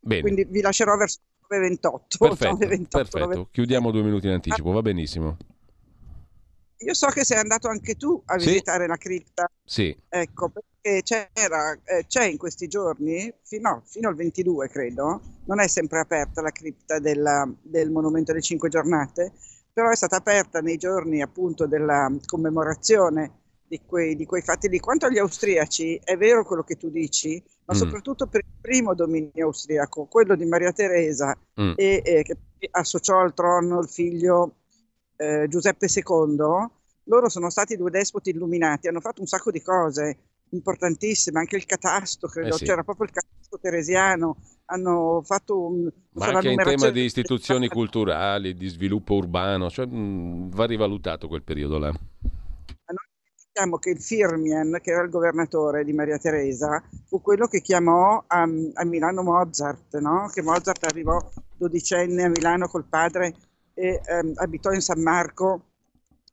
Bene. Quindi vi lascerò verso le 28. Perfetto, 28, perfetto. 9... chiudiamo due minuti in anticipo, va benissimo. Io so che sei andato anche tu a sì. visitare la cripta. Sì. Ecco, perché c'era, eh, c'è in questi giorni, fino, fino, al 22 credo, non è sempre aperta la cripta della, del Monumento delle Cinque Giornate, però è stata aperta nei giorni appunto della commemorazione di quei, di quei fatti lì. Quanto agli austriaci, è vero quello che tu dici, ma mm. soprattutto per il primo dominio austriaco, quello di Maria Teresa, mm. e, e, che associò al trono il figlio eh, Giuseppe II, loro sono stati due despoti illuminati, hanno fatto un sacco di cose importantissime, anche il catasto, credo, eh sì. c'era proprio il catasto teresiano, hanno fatto un... Ma anche in tema di istituzioni culturali, di sviluppo urbano, cioè, mh, va rivalutato quel periodo là. Diciamo che il Firmian, che era il governatore di Maria Teresa, fu quello che chiamò a, a Milano Mozart, no? che Mozart arrivò dodicenne a Milano col padre e ehm, abitò in San Marco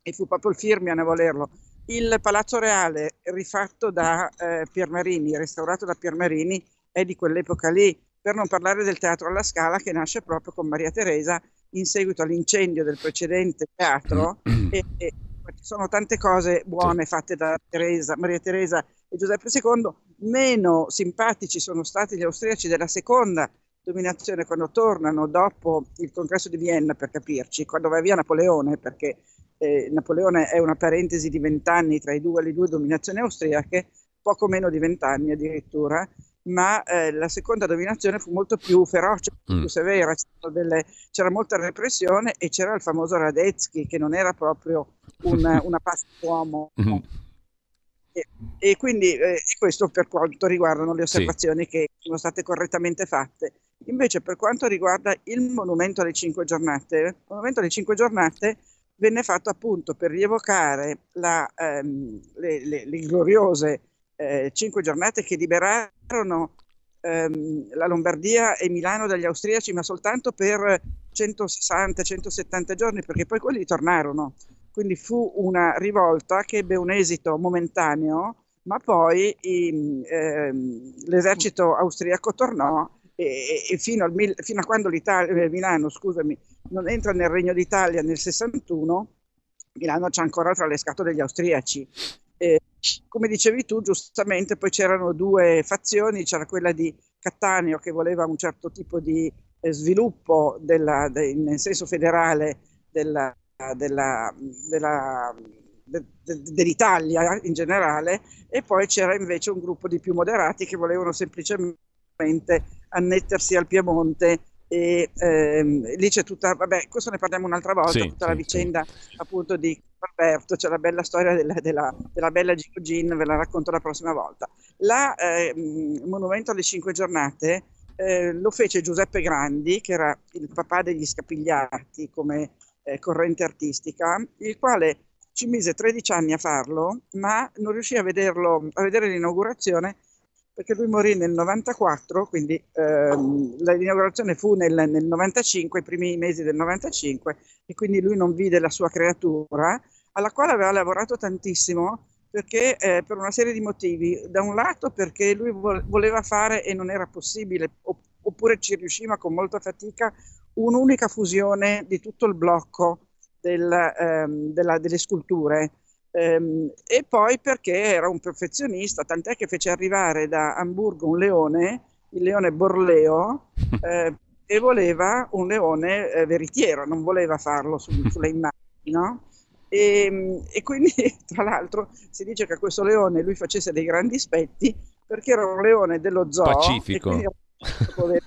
e fu proprio il Firmian a volerlo. Il Palazzo Reale, rifatto da eh, Piermarini, restaurato da Piermarini, è di quell'epoca lì per non parlare del Teatro alla Scala che nasce proprio con Maria Teresa in seguito all'incendio del precedente teatro mm. e, e ci sono tante cose buone fatte da Teresa, Maria Teresa e Giuseppe II, meno simpatici sono stati gli austriaci della seconda dominazione quando tornano dopo il congresso di Vienna per capirci, quando va via Napoleone perché eh, Napoleone è una parentesi di vent'anni tra due, le due dominazioni austriache, poco meno di vent'anni addirittura, ma eh, la seconda dominazione fu molto più feroce, mm. più severa, delle, c'era molta repressione e c'era il famoso Radetzky che non era proprio un, una pasta uomo. Mm. E, e, quindi eh, questo per quanto riguardano le osservazioni sì. che sono state correttamente fatte. Invece per quanto riguarda il monumento alle cinque giornate, il monumento alle cinque giornate venne fatto appunto per rievocare la, ehm, le, le, le gloriose eh, cinque giornate che liberarono ehm, la Lombardia e Milano dagli austriaci, ma soltanto per 160-170 giorni, perché poi quelli tornarono. Quindi fu una rivolta che ebbe un esito momentaneo, ma poi i, ehm, l'esercito austriaco tornò e, e fino, al, fino, a quando l'Italia, Milano scusami, non entra nel Regno d'Italia nel 61, Milano c'è ancora tra le scatole degli austriaci. Eh, come dicevi tu, giustamente, poi c'erano due fazioni, c'era quella di Cattaneo che voleva un certo tipo di eh, sviluppo della, de, nel senso federale della, della, della de, de, dell'Italia in generale e poi c'era invece un gruppo di più moderati che volevano semplicemente annettersi al Piemonte e ehm, lì c'è tutta, vabbè, questo ne parliamo un'altra volta, sì, tutta sì, la vicenda sì. appunto di Alberto, c'è la bella storia della, della, della bella Gino Gin, ve la racconto la prossima volta. La eh, Monumento alle Cinque Giornate eh, lo fece Giuseppe Grandi, che era il papà degli Scapigliati come eh, corrente artistica, il quale ci mise 13 anni a farlo, ma non riuscì a, vederlo, a vedere l'inaugurazione perché lui morì nel 94, quindi ehm, l'inaugurazione fu nel, nel 95, i primi mesi del 95, e quindi lui non vide la sua creatura, alla quale aveva lavorato tantissimo perché eh, per una serie di motivi. Da un lato perché lui voleva fare e non era possibile, oppure ci riusciva con molta fatica, un'unica fusione di tutto il blocco del, ehm, della, delle sculture e poi perché era un perfezionista, tant'è che fece arrivare da Hamburgo un leone, il leone Borleo, eh, e voleva un leone eh, veritiero, non voleva farlo su, sulle immagini, no? E, ehm, e, quindi, tra l'altro, si dice che a questo leone lui facesse dei grandi spetti perché era un leone dello zoo. Pacifico. E quindi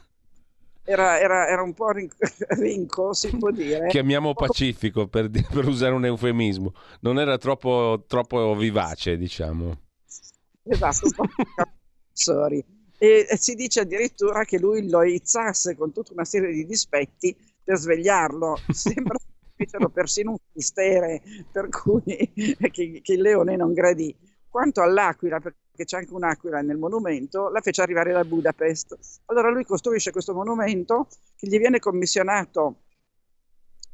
era, era, era un po' rinco, si può dire. Chiamiamo pacifico per, per usare un eufemismo. Non era troppo, troppo vivace, diciamo. Esatto, un po' sorry. E, e si dice addirittura che lui lo izzasse con tutta una serie di dispetti per svegliarlo. Sembra che fecero persino un mistere per cui che, che il leone non gradì. Quanto all'aquila, perché c'è anche un'aquila nel monumento, la fece arrivare da Budapest. Allora lui costruisce questo monumento che gli viene commissionato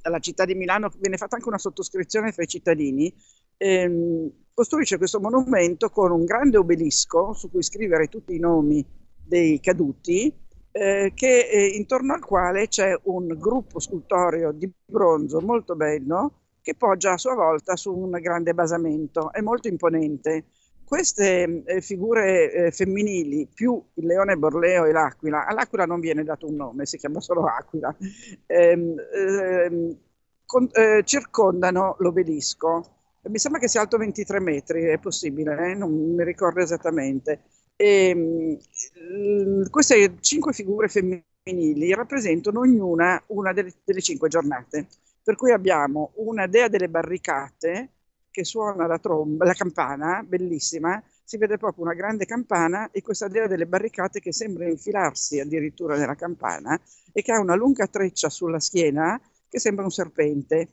dalla città di Milano, viene fatta anche una sottoscrizione fra i cittadini, ehm, costruisce questo monumento con un grande obelisco su cui scrivere tutti i nomi dei caduti, eh, che, eh, intorno al quale c'è un gruppo scultoreo di bronzo molto bello che poggia a sua volta su un grande basamento, è molto imponente. Queste eh, figure eh, femminili, più il leone Borleo e l'aquila, all'aquila non viene dato un nome, si chiama solo aquila, ehm, ehm, con, eh, circondano l'obelisco. Mi sembra che sia alto 23 metri, è possibile, eh? non mi ricordo esattamente. E, ehm, queste cinque figure femminili rappresentano ognuna una delle, delle cinque giornate. Per cui abbiamo una dea delle barricate che suona la, tromba, la campana, bellissima, si vede proprio una grande campana e questa dea delle barricate che sembra infilarsi addirittura nella campana e che ha una lunga treccia sulla schiena che sembra un serpente.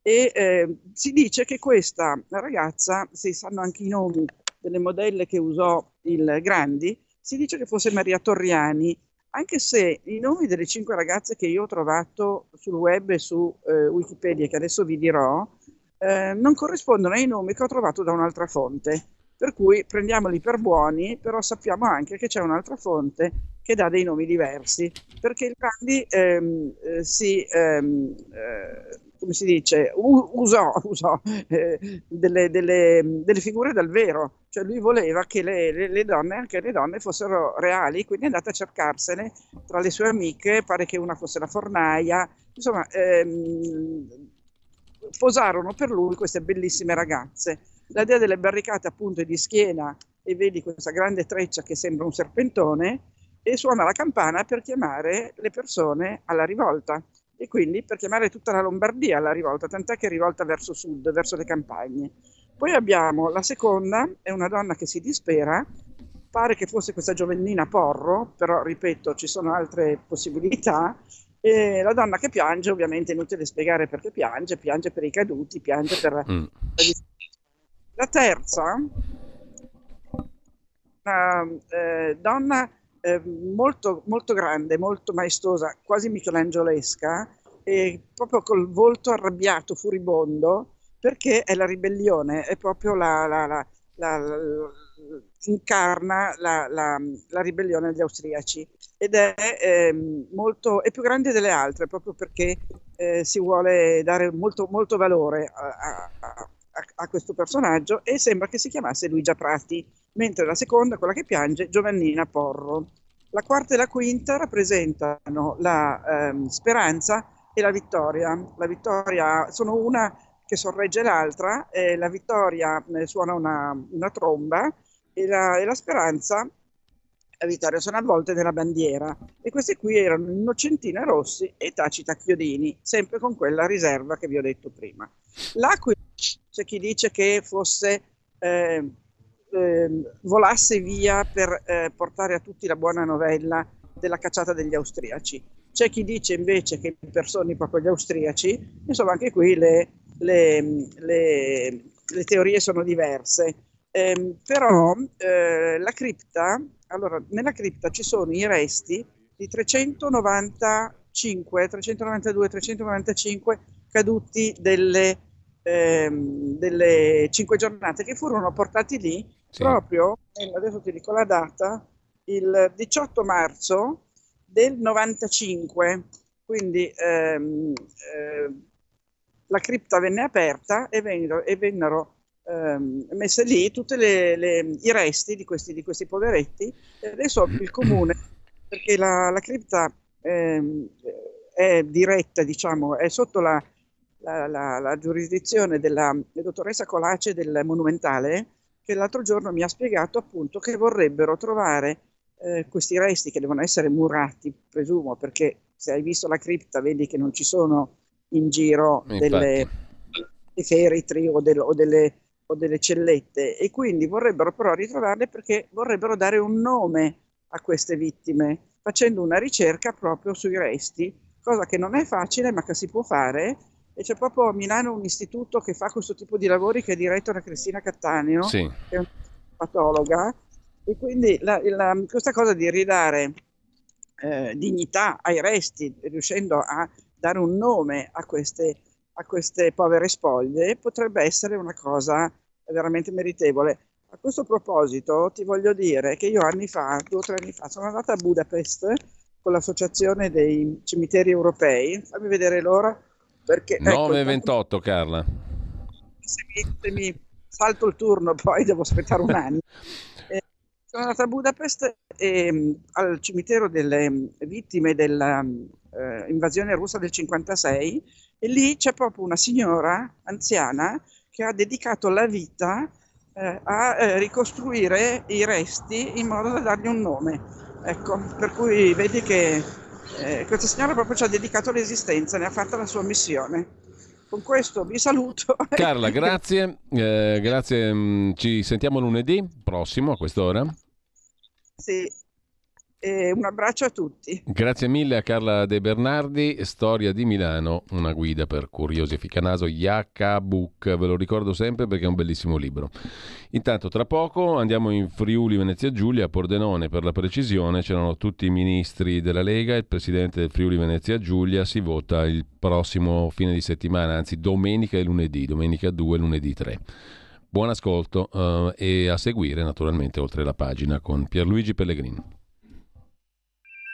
E eh, si dice che questa ragazza, si sanno anche i nomi delle modelle che usò il Grandi, si dice che fosse Maria Torriani, anche se i nomi delle cinque ragazze che io ho trovato sul web e su eh, Wikipedia, che adesso vi dirò, eh, non corrispondono ai nomi che ho trovato da un'altra fonte. Per cui prendiamoli per buoni, però sappiamo anche che c'è un'altra fonte che dà dei nomi diversi, perché il Grandi ehm, eh, si ehm, eh, come si dice, usò, usò eh, delle, delle, delle, figure dal vero, cioè lui voleva che le, le, le, donne, anche le donne, fossero reali, quindi è andata a cercarsene tra le sue amiche, pare che una fosse la fornaia, insomma, ehm, posarono per lui queste bellissime ragazze. La dea delle barricate appunto è di schiena e vedi questa grande treccia che sembra un serpentone e suona la campana per chiamare le persone alla rivolta e quindi per chiamare tutta la Lombardia alla rivolta, tant'è che è rivolta verso sud, verso le campagne. Poi abbiamo la seconda, è una donna che si dispera, pare che fosse questa giovannina Porro, però ripeto ci sono altre possibilità, e la donna che piange, ovviamente è inutile spiegare perché piange, piange per i caduti, piange per... Mm. La terza, una eh, donna eh, molto, molto grande, molto maestosa, quasi michelangiolesca, e proprio col volto arrabbiato, furibondo, perché è la ribellione, è proprio la, la, la, la incarna la, ribellione degli austriaci. Ed è, ehm, molto, è più grande delle altre proprio perché eh, si vuole dare molto, molto valore a, a, a, questo personaggio e sembra che si chiamasse Luigia Prati, mentre la seconda, quella che piange, Giovannina Porro. La quarta e la quinta rappresentano la ehm, speranza e la vittoria. La vittoria sono una che sorregge l'altra, eh, la vittoria eh, suona una, una tromba e la, e la speranza la vittoria sono avvolte nella bandiera e questi qui erano Innocentina Rossi e Tacita Chiodini, sempre con quella riserva che vi ho detto prima. L'Aquila c'è chi dice che fosse eh, eh, volasse via per eh, portare a tutti la buona novella della cacciata degli austriaci. C'è chi dice invece che impersoni proprio gli austriaci, insomma anche qui le, le, le, le teorie sono diverse. Eh, però eh, la cripta, allora nella cripta ci sono i resti di 395, 392, 395 caduti delle, ehm, delle cinque giornate che furono portati lì sì. proprio, adesso ti dico la data, il 18 marzo del 95. Quindi ehm, eh, la cripta venne aperta e vennero, e vennero ehm, messe lì tutti i resti di questi, di questi, poveretti. E adesso il comune, perché la, la cripta ehm, è diretta, diciamo, è sotto la, la, la, la giurisdizione della dottoressa Colace del Monumentale, che l'altro giorno mi ha spiegato appunto che vorrebbero trovare eh, questi resti che devono essere murati, presumo, perché se hai visto la cripta vedi che non ci sono in giro delle, dei feretri o, del, o, delle, o delle cellette e quindi vorrebbero però ritrovarle perché vorrebbero dare un nome a queste vittime facendo una ricerca proprio sui resti, cosa che non è facile ma che si può fare e c'è proprio a Milano un istituto che fa questo tipo di lavori che è diretto da Cristina Cattaneo, sì. che è una patologa, e quindi la, la, questa cosa di ridare eh, dignità ai resti, riuscendo a dare un nome a queste, a queste povere spoglie, potrebbe essere una cosa veramente meritevole. A questo proposito ti voglio dire che io anni fa, due o tre anni fa, sono andata a Budapest con l'associazione dei cimiteri europei, fammi vedere l'ora, perché, 9.28 ecco, Carla. Se mi, se mi, salto il turno poi devo aspettare un anno. Eh, sono andata a Budapest e, al cimitero delle vittime dell'invasione eh, russa del 56 e lì c'è proprio una signora anziana che ha dedicato la vita eh, a eh, ricostruire i resti in modo da dargli un nome. Ecco, per cui vedi che eh, questa signora proprio ci ha dedicato l'esistenza, ne ha fatta la sua missione. Con questo vi saluto. Carla, grazie. Eh, grazie. Mm, ci sentiamo lunedì prossimo a quest'ora. Sì, e un abbraccio a tutti. Grazie mille a Carla De Bernardi, Storia di Milano, una guida per curiosi ficanaso, Yaka Book, ve lo ricordo sempre perché è un bellissimo libro. Intanto tra poco andiamo in Friuli Venezia Giulia, a Pordenone per la precisione, c'erano tutti i ministri della Lega, il presidente del Friuli Venezia Giulia, si vota il prossimo fine di settimana, anzi domenica e lunedì, domenica 2 e lunedì 3. Buon ascolto uh, e a seguire naturalmente oltre la pagina con Pierluigi Pellegrini.